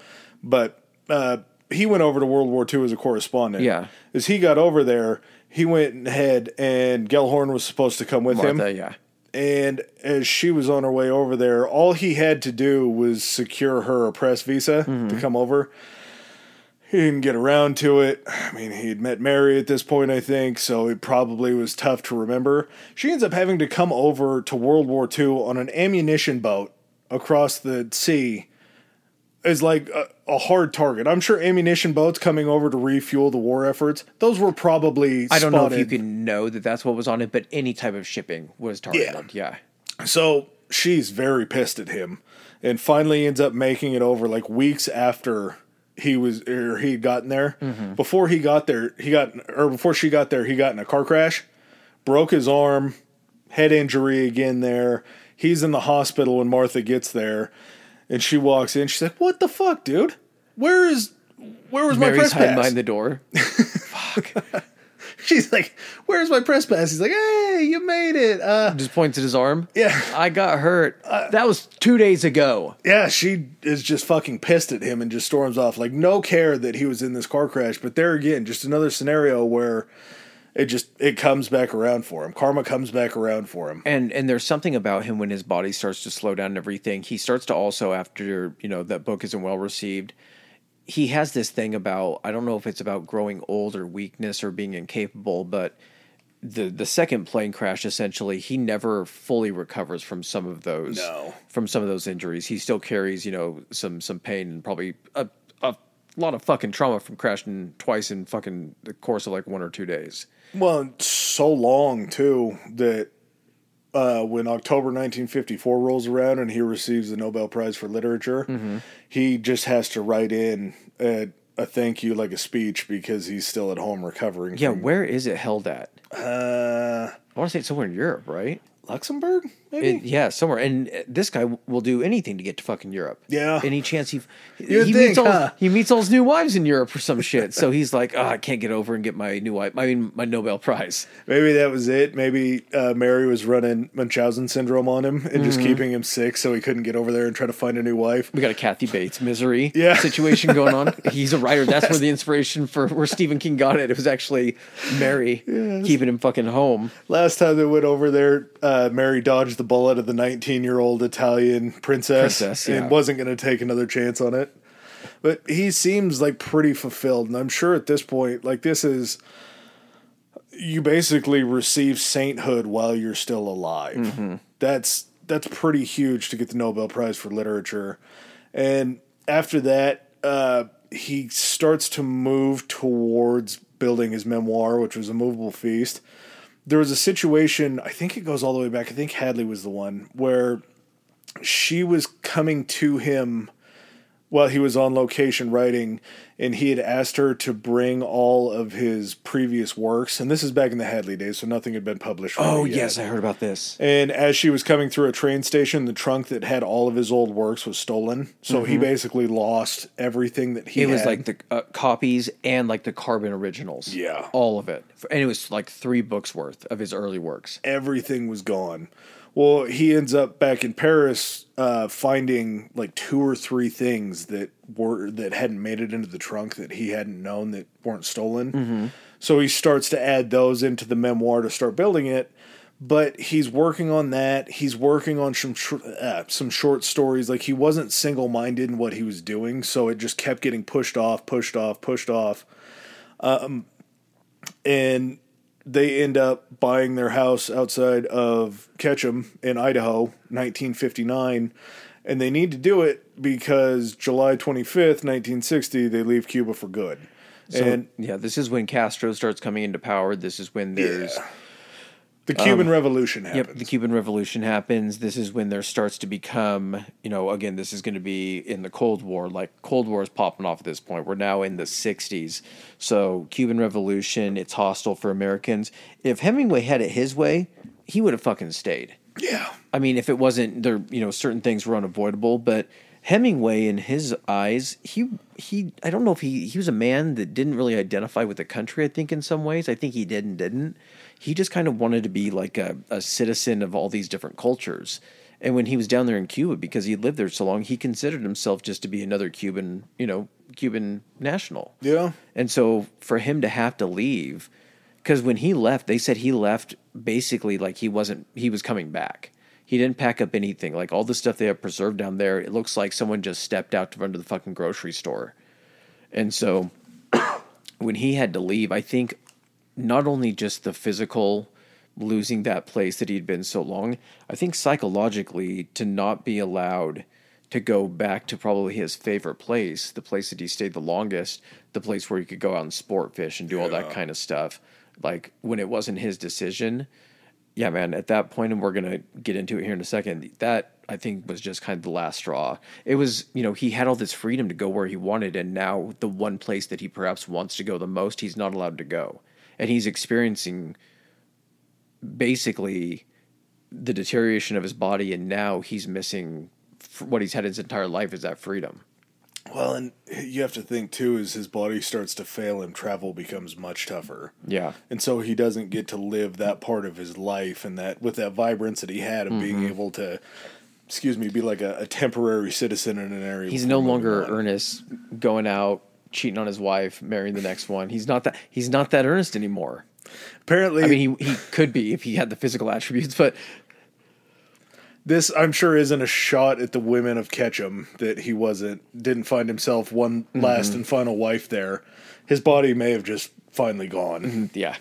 but uh, he went over to World War II as a correspondent. Yeah. As he got over there, he went ahead and Gellhorn was supposed to come with Martha, him. yeah. And as she was on her way over there, all he had to do was secure her a press visa Mm-hmm. to come over. He didn't get around to it. I mean, he'd met Mary at this point, I think, so it probably was tough to remember. She ends up having to come over to World War II on an ammunition boat across the sea as like a, a hard target. I'm sure ammunition boats coming over to refuel the war efforts, those were probably I don't know if you can know that that's what was on it, but any type of shipping was targeted. Yeah. So she's very pissed at him, and finally ends up making it over like weeks after he was or he had gotten there. Mm-hmm. Before he got there, he got or before she got there, he got in a car crash, broke his arm, head injury again. There, he's in the hospital when Martha gets there, and she walks in. She's like, "What the fuck, dude? Where is?" Where was my Mary's press hiding pass? behind the door. Fuck. She's like, "Where's my press pass?" He's like, "Hey, you made it." Uh, Just points at his arm. yeah, I got hurt. that was two days ago. Yeah, she is just fucking pissed at him and just storms off. Like no care that he was in this car crash. But there again, just another scenario where it just it comes back around for him. Karma comes back around for him. And and there's something about him when his body starts to slow down and everything. He starts to also after you know that book isn't well received. He has this thing about I don't know if it's about growing old or weakness or being incapable, but the the second plane crash essentially he never fully recovers from some of those No. from some of those injuries. He still carries you know some some pain and probably a a lot of fucking trauma from crashing twice in fucking the course of like one or two days. Well, so long too that uh, when October 1954 rolls around and he receives the Nobel Prize for Literature, Mm-hmm. he just has to write in a, a thank you, like a speech, because he's still at home recovering. Yeah, from, where is it held at? uh, I want to say it's somewhere in Europe, right? Luxembourg, maybe. It, yeah, somewhere. And uh, this guy will do anything to get to fucking Europe. Yeah. Any chance he You'd he think, meets all huh? he meets all his new wives in Europe or some shit. So he's like, oh, I can't get over and get my new wife. I mean, my Nobel Prize. Maybe that was it. Maybe uh, Mary was running Munchausen syndrome on him and just Mm-hmm. keeping him sick so he couldn't get over there and try to find a new wife. We got a Kathy Bates misery Yeah. situation going on. He's a writer. That's where the inspiration for where Stephen King got it. It was actually Mary keeping him fucking home. Last time they went over there, uh, Mary dodged the bullet of the 19 year old Italian princess, Princess, yeah. and wasn't going to take another chance on it. But he seems like pretty fulfilled, and I'm sure at this point, like this is you basically receive sainthood while you're still alive. Mm-hmm. That's that's pretty huge to get the Nobel Prize for literature. And after that, uh, he starts to move towards building his memoir, which was a movable feast. There was a situation, I think it goes all the way back. I think Hadley was the one where she was coming to him while he was on location writing, and he had asked her to bring all of his previous works. And this is back in the Hadley days, so nothing had been published. Oh yes, I heard about this. And as she was coming through a train station, the trunk that had all of his old works was stolen. So he basically lost everything that he Mm-hmm. It was had. like the uh, copies and like the carbon originals. Yeah. all of it, and it was like three books worth of his early works. everything was gone. Well, he ends up back in Paris uh, finding like two or three things that were that hadn't made it into the trunk that he hadn't known that weren't stolen. So he starts to add those into the memoir to start building it. but he's working on that. He's working on some uh, some short stories. Like he wasn't single minded in what he was doing, so it just kept getting pushed off, pushed off, pushed off. Um, and they end up buying their house outside of Ketchum in Idaho, 1959, and they need to do it because July 25th, 1960, they leave Cuba for good. So, and yeah, this is when Castro starts coming into power. This is when there's Yeah. The Cuban um, Revolution happens. Yep, the Cuban Revolution happens. This is when there starts to become, you know, again, this is going to be in the Cold War. Like Cold War is popping off at this point. We're now in the '60s, so Cuban Revolution. It's hostile for Americans. If Hemingway had it his way, he would have fucking stayed. yeah. I mean, if it wasn't there, you know, certain things were unavoidable, but Hemingway, in his eyes, he he, I don't know if he he was a man that didn't really identify with the country. I think in some ways, I think he did and didn't. He just kind of wanted to be like a, a citizen of all these different cultures. And when he was down there in Cuba, because he lived there so long, he considered himself just to be another Cuban, you know, Cuban national. Yeah. And so for him to have to leave, because when he left, they said he left basically like he wasn't, he was coming back. He didn't pack up anything. Like all the stuff they have preserved down there, it looks like someone just stepped out to run to the fucking grocery store. And so when he had to leave, I think not only just the physical losing that place that he'd been so long, I think psychologically to not be allowed to go back to probably his favorite place, the place that he stayed the longest, the place where he could go out and sport fish and do all that kind of stuff. Like when it wasn't his decision, yeah, man, at that point, and we're going to get into it here in a second, that I think was just kind of the last straw. It was, you know, he had all this freedom to go where he wanted, and now the one place that he perhaps wants to go the most, he's not allowed to go. And he's experiencing basically the deterioration of his body, and now he's missing what he's had his entire life is that freedom. Well, and you have to think too, as his body starts to fail and travel becomes much tougher. Yeah. And so he doesn't get to live that part of his life and that with that vibrance that he had of Mm-hmm. being able to, excuse me, be like a, a temporary citizen in an area. He's no longer on. earnest, going out, cheating on his wife, marrying the next one. He's not that. He's not that earnest anymore. Apparently, I mean, he he could be if he had the physical attributes, but this I'm sure isn't a shot at the women of Ketchum that he wasn't didn't find himself one Mm-hmm. last and final wife there. His body may have just finally gone, yeah,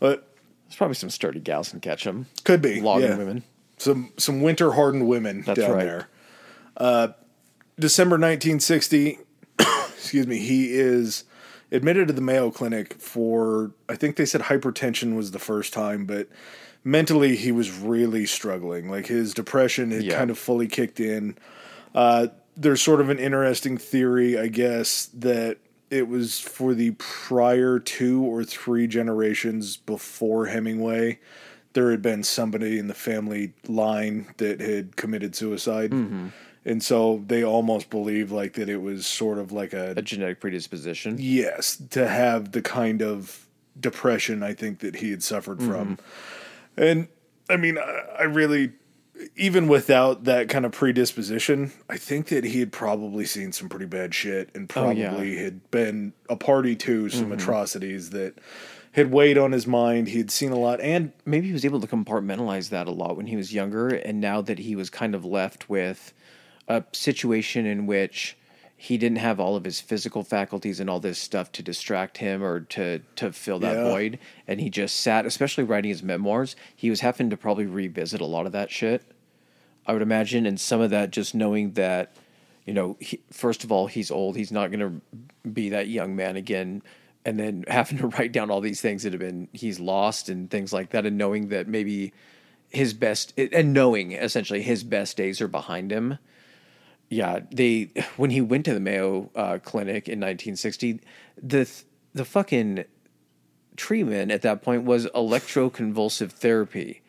but there's probably some sturdy gals in Ketchum. could be Logging yeah. women. Some some winter hardened women That's down right. there. Uh, December 1960. Excuse me. He is admitted to the Mayo Clinic for I think they said hypertension was the first time, but mentally he was really struggling. Like his depression had Yeah. kind of fully kicked in. Uh, there's sort of an interesting theory, I guess, that it was for the prior two or three generations before Hemingway. There had been somebody in the family line that had committed suicide. And so they almost believe like that it was sort of like a A genetic predisposition. Yes, to have the kind of depression I think that he had suffered from. Mm-hmm. And I mean, I, I really, even without that kind of predisposition, I think that he had probably seen some pretty bad shit and Oh, probably yeah. had been a party to some mm-hmm. atrocities that had weighed on his mind. He had seen a lot. And Maybe he was able to compartmentalize that a lot when he was younger, and now that he was kind of left with a situation in which he didn't have all of his physical faculties and all this stuff to distract him or to to fill that Yeah. void, and he just sat, especially writing his memoirs. He was having to probably revisit a lot of that shit. I would imagine, and some of that just knowing that, you know, he, first of all, he's old. He's not going to be that young man again. And then having to write down all these things that have been he's lost and things like that, and knowing that maybe his best and knowing essentially his best days are behind him. Yeah, they when he went to the Mayo uh, Clinic in 1960, the the fucking treatment at that point was electroconvulsive therapy.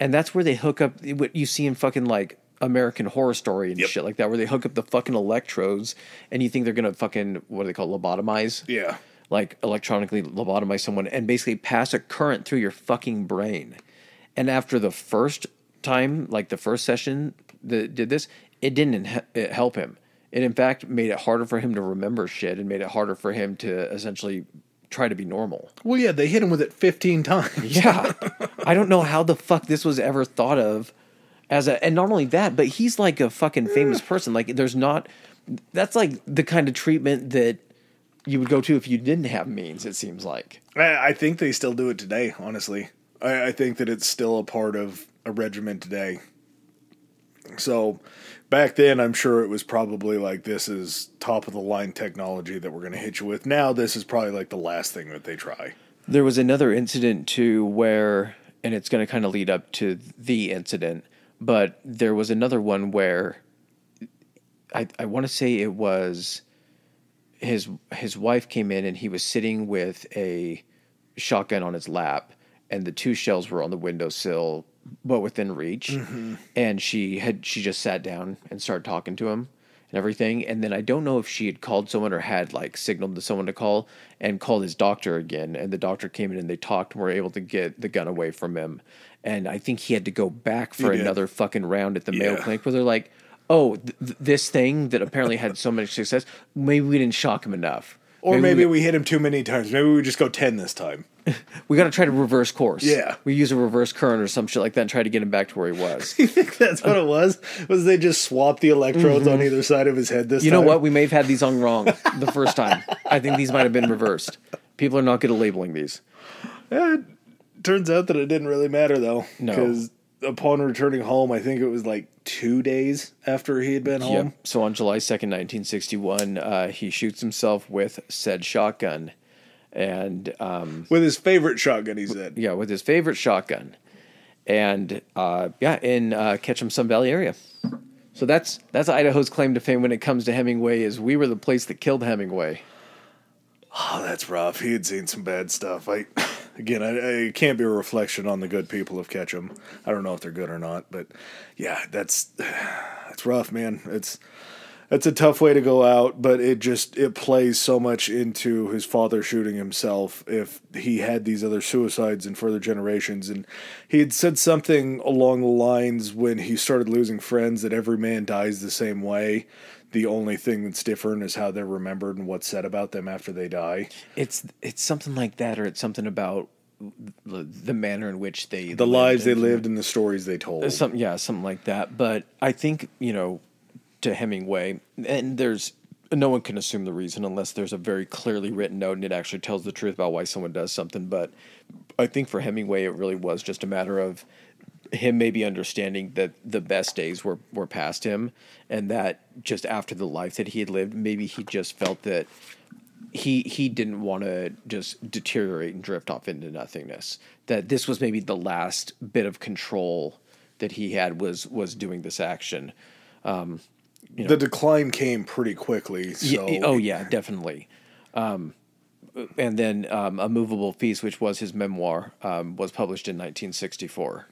And that's where they hook up what you see in fucking like American Horror Story and Yep. shit like that, where they hook up the fucking electrodes and you think they're gonna fucking what do they call it, lobotomize? yeah, Like electronically lobotomize someone and basically pass a current through your fucking brain. And after the first time, like the first session that did this, it didn't help him. It in fact made it harder for him to remember shit and made it harder for him to essentially try to be normal. Well, yeah, they hit him with it 15 times. Yeah. I don't know how the fuck this was ever thought of as a and not only that, but he's like a fucking famous person. Like there's not that's like the kind of treatment that you would go to if you didn't have means, it seems like. I, I think they still do it today, honestly. I, I think that it's still a part of a regiment today. So back then, I'm sure it was probably like this is top of the line technology that we're going to hit you with. Now, this is probably like the last thing that they try. There was another incident too where, and it's going to kind of lead up to the incident, but there was another one where I, I want to say it was his his wife came in and he was sitting with a shotgun on his lap and the two shells were on the windowsill but within reach. Mm-hmm. And she had she just sat down and started talking to him and everything. And then i don't know if she had called someone or had like signaled to someone to call and called his doctor again. And the doctor came in and they talked and were able to get the gun away from him. And i think he had to go back for He did. another fucking round at the mayo Yeah. clinic where they're like oh th- this thing that apparently had so much success maybe we didn't shock him enough Or maybe, we, we hit him too many times. Maybe we just go 10 this time. we got to try to reverse course Yeah. we use a reverse current or some shit like that and try to get him back to where he was You think that's what it was? Was they just swapped the electrodes on mm-hmm. either side of his head this You time? know what? We may have had these on wrong the first time. I think these might have been reversed. People are not good at labeling these. It turns out that it didn't really matter though. No. Because upon returning home, I think it was like two days after he had been home. Yep. So on July 2nd, 1961, uh, he shoots himself with said shotgun. And um, With his favorite shotgun, he said. yeah, with his favorite shotgun. And uh, yeah, in uh, Ketchum Sun Valley area. So that's that's Idaho's claim to fame when it comes to Hemingway is we were the place that killed Hemingway. Oh, that's rough. He had seen some bad stuff. I, again, I, I can't be a reflection on the good people of Ketchum. I don't know if they're good or not, but yeah, that's that's rough, man. It's that's a tough way to go out, but it just it plays so much into his father shooting himself. If he had these other suicides in further generations, and he had said something along the lines when he started losing friends that every man dies the same way. The only thing that's different is how they're remembered and what's said about them after they die. It's it's something like that, or it's something about the, manner in which they The lives they lived and the stories they told. Uh, something, yeah, something like that. But I think you know, to Hemingway, and there's no one can assume the reason unless there's a very clearly written note and it actually tells the truth about why someone does something. But I think for Hemingway, it really was just a matter of him maybe understanding that the best days were were past him, and that just after the life that he had lived, maybe he just felt that he he didn't want to just deteriorate and drift off into nothingness. That this was maybe the last bit of control that he had was was doing this action. the decline came pretty quickly. So oh yeah, definitely. Um, and then um, a movable feast, which was his memoir, um, was published in 1964.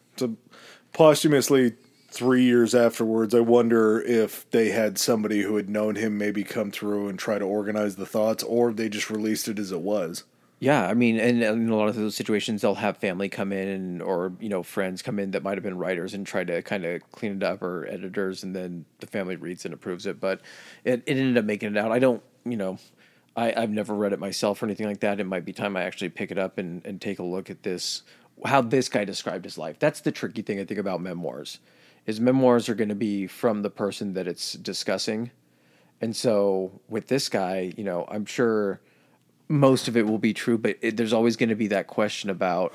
Posthumously three years afterwards, I wonder if they had somebody who had known him maybe come through and try to organize the thoughts, or they just released it as it was. Yeah, I mean, and in a lot of those situations, they'll have family come in or you know friends come in that might have been writers and try to kind of clean it up, or editors, and then the family reads and approves it. But it, it ended up making it out. I don't, you know, I, I've never read it myself or anything like that. It might be time I actually pick it up and, and take a look at this, how this guy described his life. That's the tricky thing I think about memoirs, is memoirs are going to be from the person that it's discussing, and so with this guy, you know, I'm sure most of it will be true, but it, there's always going to be that question about,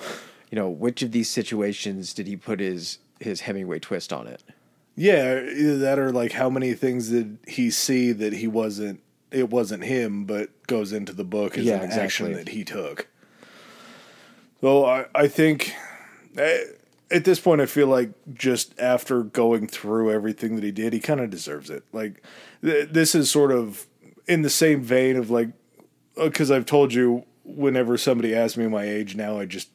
you know, which of these situations did he put his his Hemingway twist on it? Yeah, either that or like how many things did he see that he wasn't it wasn't him, but goes into the book as Yeah, an action that he took. So I I think eh, at this point I feel like just after going through everything that he did, he kind of deserves it. Like th- this is sort of in the same vein of like because I've told you whenever somebody asks me my age now, I just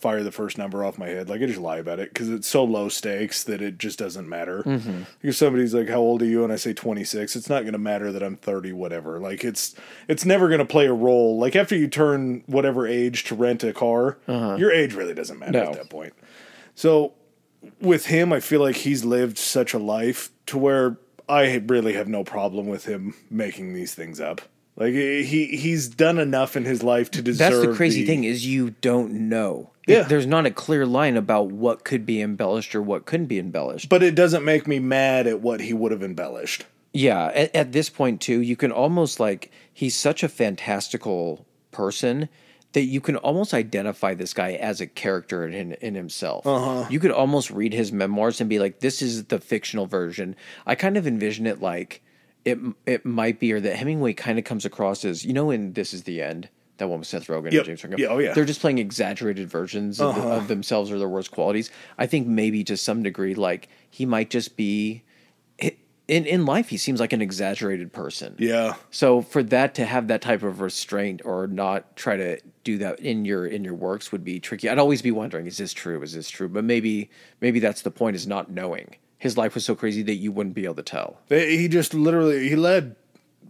fire the first number off my head. Like I just lie about it because it's so low stakes that it just doesn't matter. Mm-hmm. If somebody's like, "How old are you?" and I say 26, it's not going to matter that I'm 30, whatever. Like it's it's never going to play a role. Like after you turn whatever age to rent a car, uh-huh. your age really doesn't matter No. at that point. So with him, I feel like he's lived such a life to where I really have no problem with him making these things up. Like he he's done enough in his life to deserve. That's the crazy thing is you don't know. Yeah. There's not a clear line about what could be embellished or what couldn't be embellished. But it doesn't make me mad at what he would have embellished. Yeah, at, at this point too, you can almost like he's such a fantastical person that you can almost identify this guy as a character in in himself. Uh-huh. You could almost read his memoirs and be like, "This is the fictional version." I kind of envision it like it it might be, or that Hemingway kind of comes across as you know, in "This Is the End." That one with Seth Rogen Yep. and James Franco. Yeah, oh, yeah. They're just playing exaggerated versions of, uh-huh. of themselves or their worst qualities. I think maybe to some degree, like he might just be in in life. He seems like an exaggerated person. Yeah. So for that to have that type of restraint or not try to do that in your in your works would be tricky. I'd always be wondering, is this true? Is this true? But maybe maybe that's the point is not knowing. His life was so crazy that you wouldn't be able to tell. He just literally he led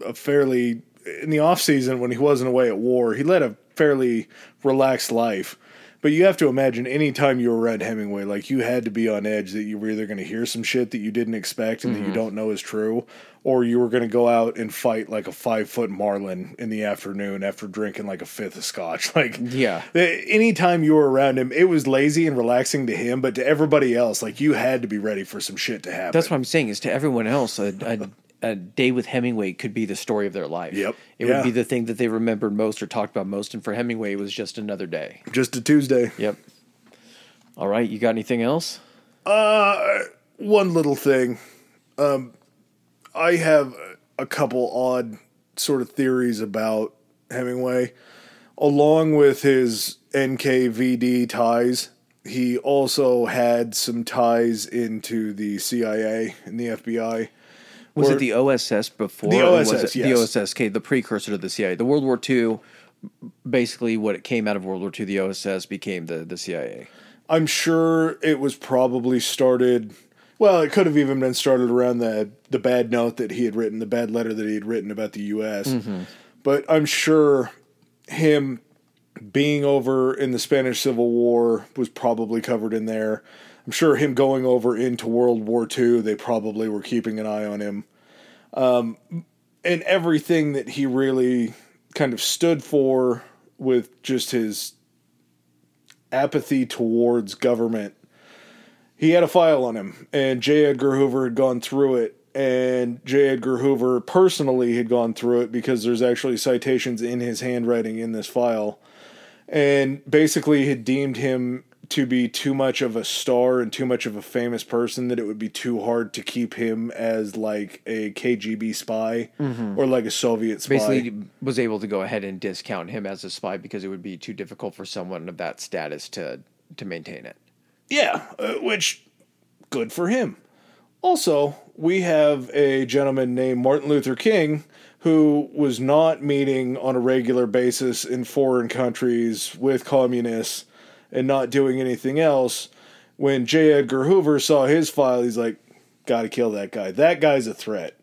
a fairly in the off season when he wasn't away at war. He led a fairly relaxed life. But you have to imagine any time you were around Hemingway, like you had to be on edge that you were either going to hear some shit that you didn't expect and that you mm-hmm. don't know is true, or you were going to go out and fight like a five foot marlin in the afternoon after drinking like a fifth of scotch. Like, Yeah. anytime you were around him, it was lazy and relaxing to him, but to everybody else, like you had to be ready for some shit to happen. That's what I'm saying. Is to everyone else, a, a, a day with Hemingway could be the story of their life. Yep. It Yeah. would be the thing that they remembered most or talked about most. And for Hemingway, it was just another day. just a Tuesday. Yep. All right. You got anything else? Uh, one little thing. Um, I have a couple odd sort of theories about Hemingway. Along with his NKVD ties, he also had some ties into the CIA and the FBI. Was Or- it the OSS before? The OSS, it yes. The OSS, okay, the precursor to the CIA. The World War II, basically what it came out of World War II, the OSS became the, the CIA. I'm sure it was probably started. Well, it could have even been started around the the bad note that he had written, the bad letter that he had written about the U.S. But I'm sure him being over in the Spanish Civil War was probably covered in there. I'm sure him going over into World War II, they probably were keeping an eye on him. Um, and everything that he really kind of stood for with just his apathy towards government. He had a file on him, and J. Edgar Hoover had gone through it. And J. Edgar Hoover personally had gone through it because there's actually citations in his handwriting in this file. And basically had deemed him to be too much of a star and too much of a famous person that it would be too hard to keep him as like a KGB spy mm-hmm. or like a Soviet spy. Basically, was able to go ahead and discount him as a spy because it would be too difficult for someone of that status to to maintain it. Yeah, uh, which good for him. Also, we have a gentleman named Martin Luther King who was not meeting on a regular basis in foreign countries with communists and not doing anything else. When J. Edgar Hoover saw his file, he's like, "Got to kill that guy. That guy's a threat."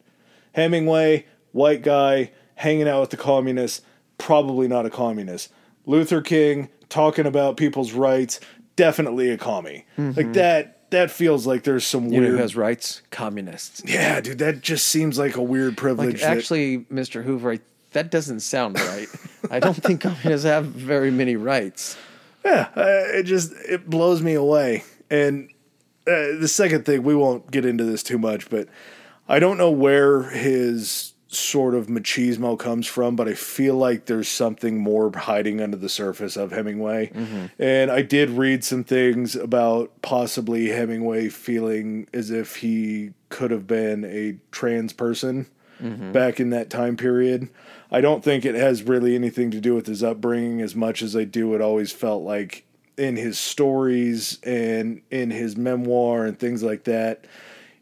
Hemingway, white guy, hanging out with the communists, probably not a communist. Luther King talking about people's rights, definitely a commie. Like that that feels like there's some You weird who has rights? Communists. Yeah, dude, that just seems like a weird privilege. Like, that- actually, Mr. Hoover, I- that doesn't sound right. I don't think communists have very many rights. yeah, uh, it just it blows me away. And uh, the second thing, we won't get into this too much, but I don't know where his sort of machismo comes from, but I feel like there's something more hiding under the surface of Hemingway. Mm-hmm. And I did read some things about possibly Hemingway feeling as if he could have been a trans person mm-hmm. back in that time period. I don't think it has really anything to do with his upbringing as much as I do. It always felt like in his stories and in his memoir and things like that,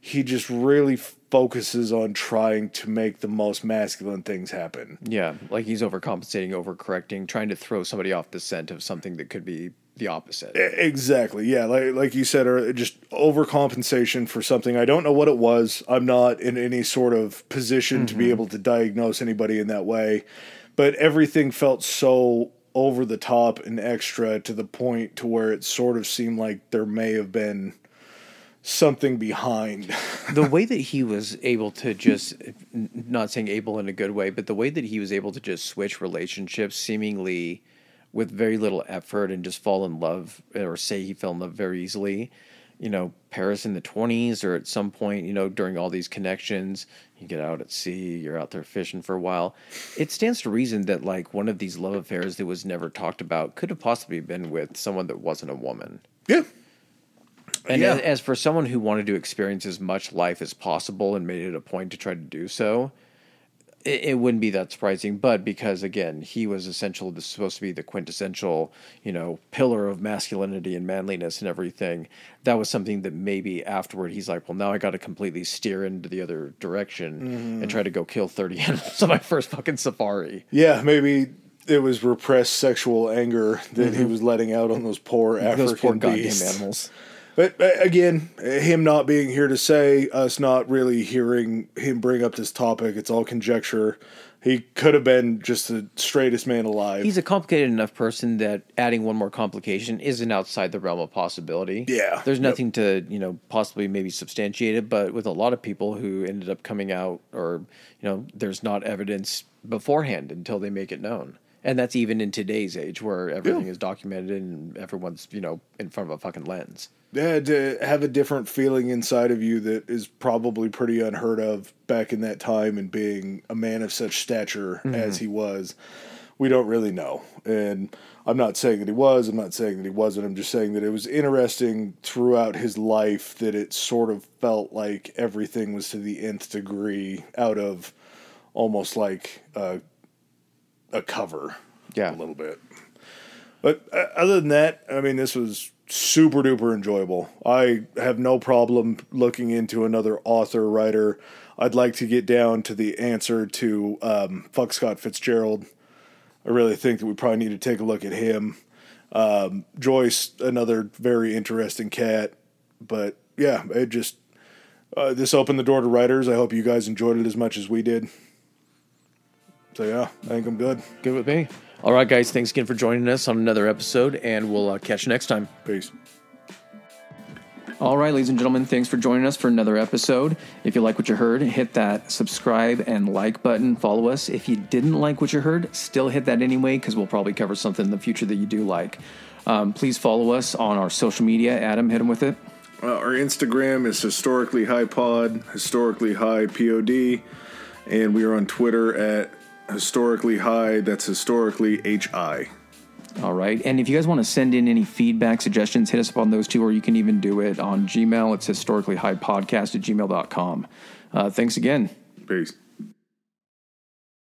he just really focuses on trying to make the most masculine things happen. Yeah, like he's overcompensating, overcorrecting, trying to throw somebody off the scent of something that could be the opposite. Exactly. Yeah, like like you said, or just overcompensation for something. I don't know what it was. I'm not in any sort of position to be mm-hmm. able to diagnose anybody in that way, but everything felt so over the top and extra to the point to where it sort of seemed like there may have been something behind. the way that he was able to just not saying able in a good way, but the way that he was able to just switch relationships seemingly with very little effort and just fall in love or say he fell in love very easily. You know, Paris in the 20s or at some point, you know, during all these connections, you get out at sea, you're out there fishing for a while. It stands to reason that like one of these love affairs that was never talked about could have possibly been with someone that wasn't a woman. Yeah. And Yeah. as, as for someone who wanted to experience as much life as possible and made it a point to try to do so, it, it wouldn't be that surprising. But because again, he was essential, this supposed to be the quintessential, you know, pillar of masculinity and manliness and everything. That was something that maybe afterward he's like, well, now I got to completely steer into the other direction and try to go kill thirty animals on my first fucking safari. Yeah, maybe it was repressed sexual anger that he was letting out on those poor African Mm-hmm. Those poor goddamn animals. But uh, again, him not being here to say, us not really hearing him bring up this topic, it's all conjecture. He could have been just the straightest man alive. He's a complicated enough person that adding one more complication isn't outside the realm of possibility. Yeah. There's Yep. nothing to, you know, possibly maybe substantiate it, but with a lot of people who ended up coming out or, you know, there's not evidence beforehand until they make it known. And that's even in today's age where everything Yeah. is documented and everyone's, you know, in front of a fucking lens. yeah, to have a different feeling inside of you that is probably pretty unheard of back in that time and being a man of such stature mm-hmm. as he was we don't really know and i'm not saying that he was i'm not saying that he wasn't i'm just saying that it was interesting throughout his life that it sort of felt like everything was to the nth degree out of almost like a, a cover Yeah. a little bit but uh, other than that, I mean, this was super duper enjoyable. I have no problem looking into another author, writer. I'd like to get down to the answer to um, Fuck Scott Fitzgerald. I really think that we probably need to take a look at him. Um, Joyce, another very interesting cat. But yeah, it just, uh, this opened the door to writers. I hope you guys enjoyed it as much as we did. So yeah, I think I'm good. Good with me. All right, guys. Thanks again for joining us on another episode, and we'll uh, catch you next time. Peace. All right, ladies and gentlemen, thanks for joining us for another episode. If you like what you heard, hit that subscribe and like button. Follow us. If you didn't like what you heard, still hit that anyway, because we'll probably cover something in the future that you do like. Um, please follow us on our social media. Adam, hit him with it. Uh, our Instagram is historically high pod, historically high pod, and we are on Twitter at historically high. That's historically hi. All right. And if you guys want to send in any feedback, suggestions, hit us up on those two, or you can even do it on Gmail. It's historically high podcast at gmail.com. Uh, thanks again. Peace.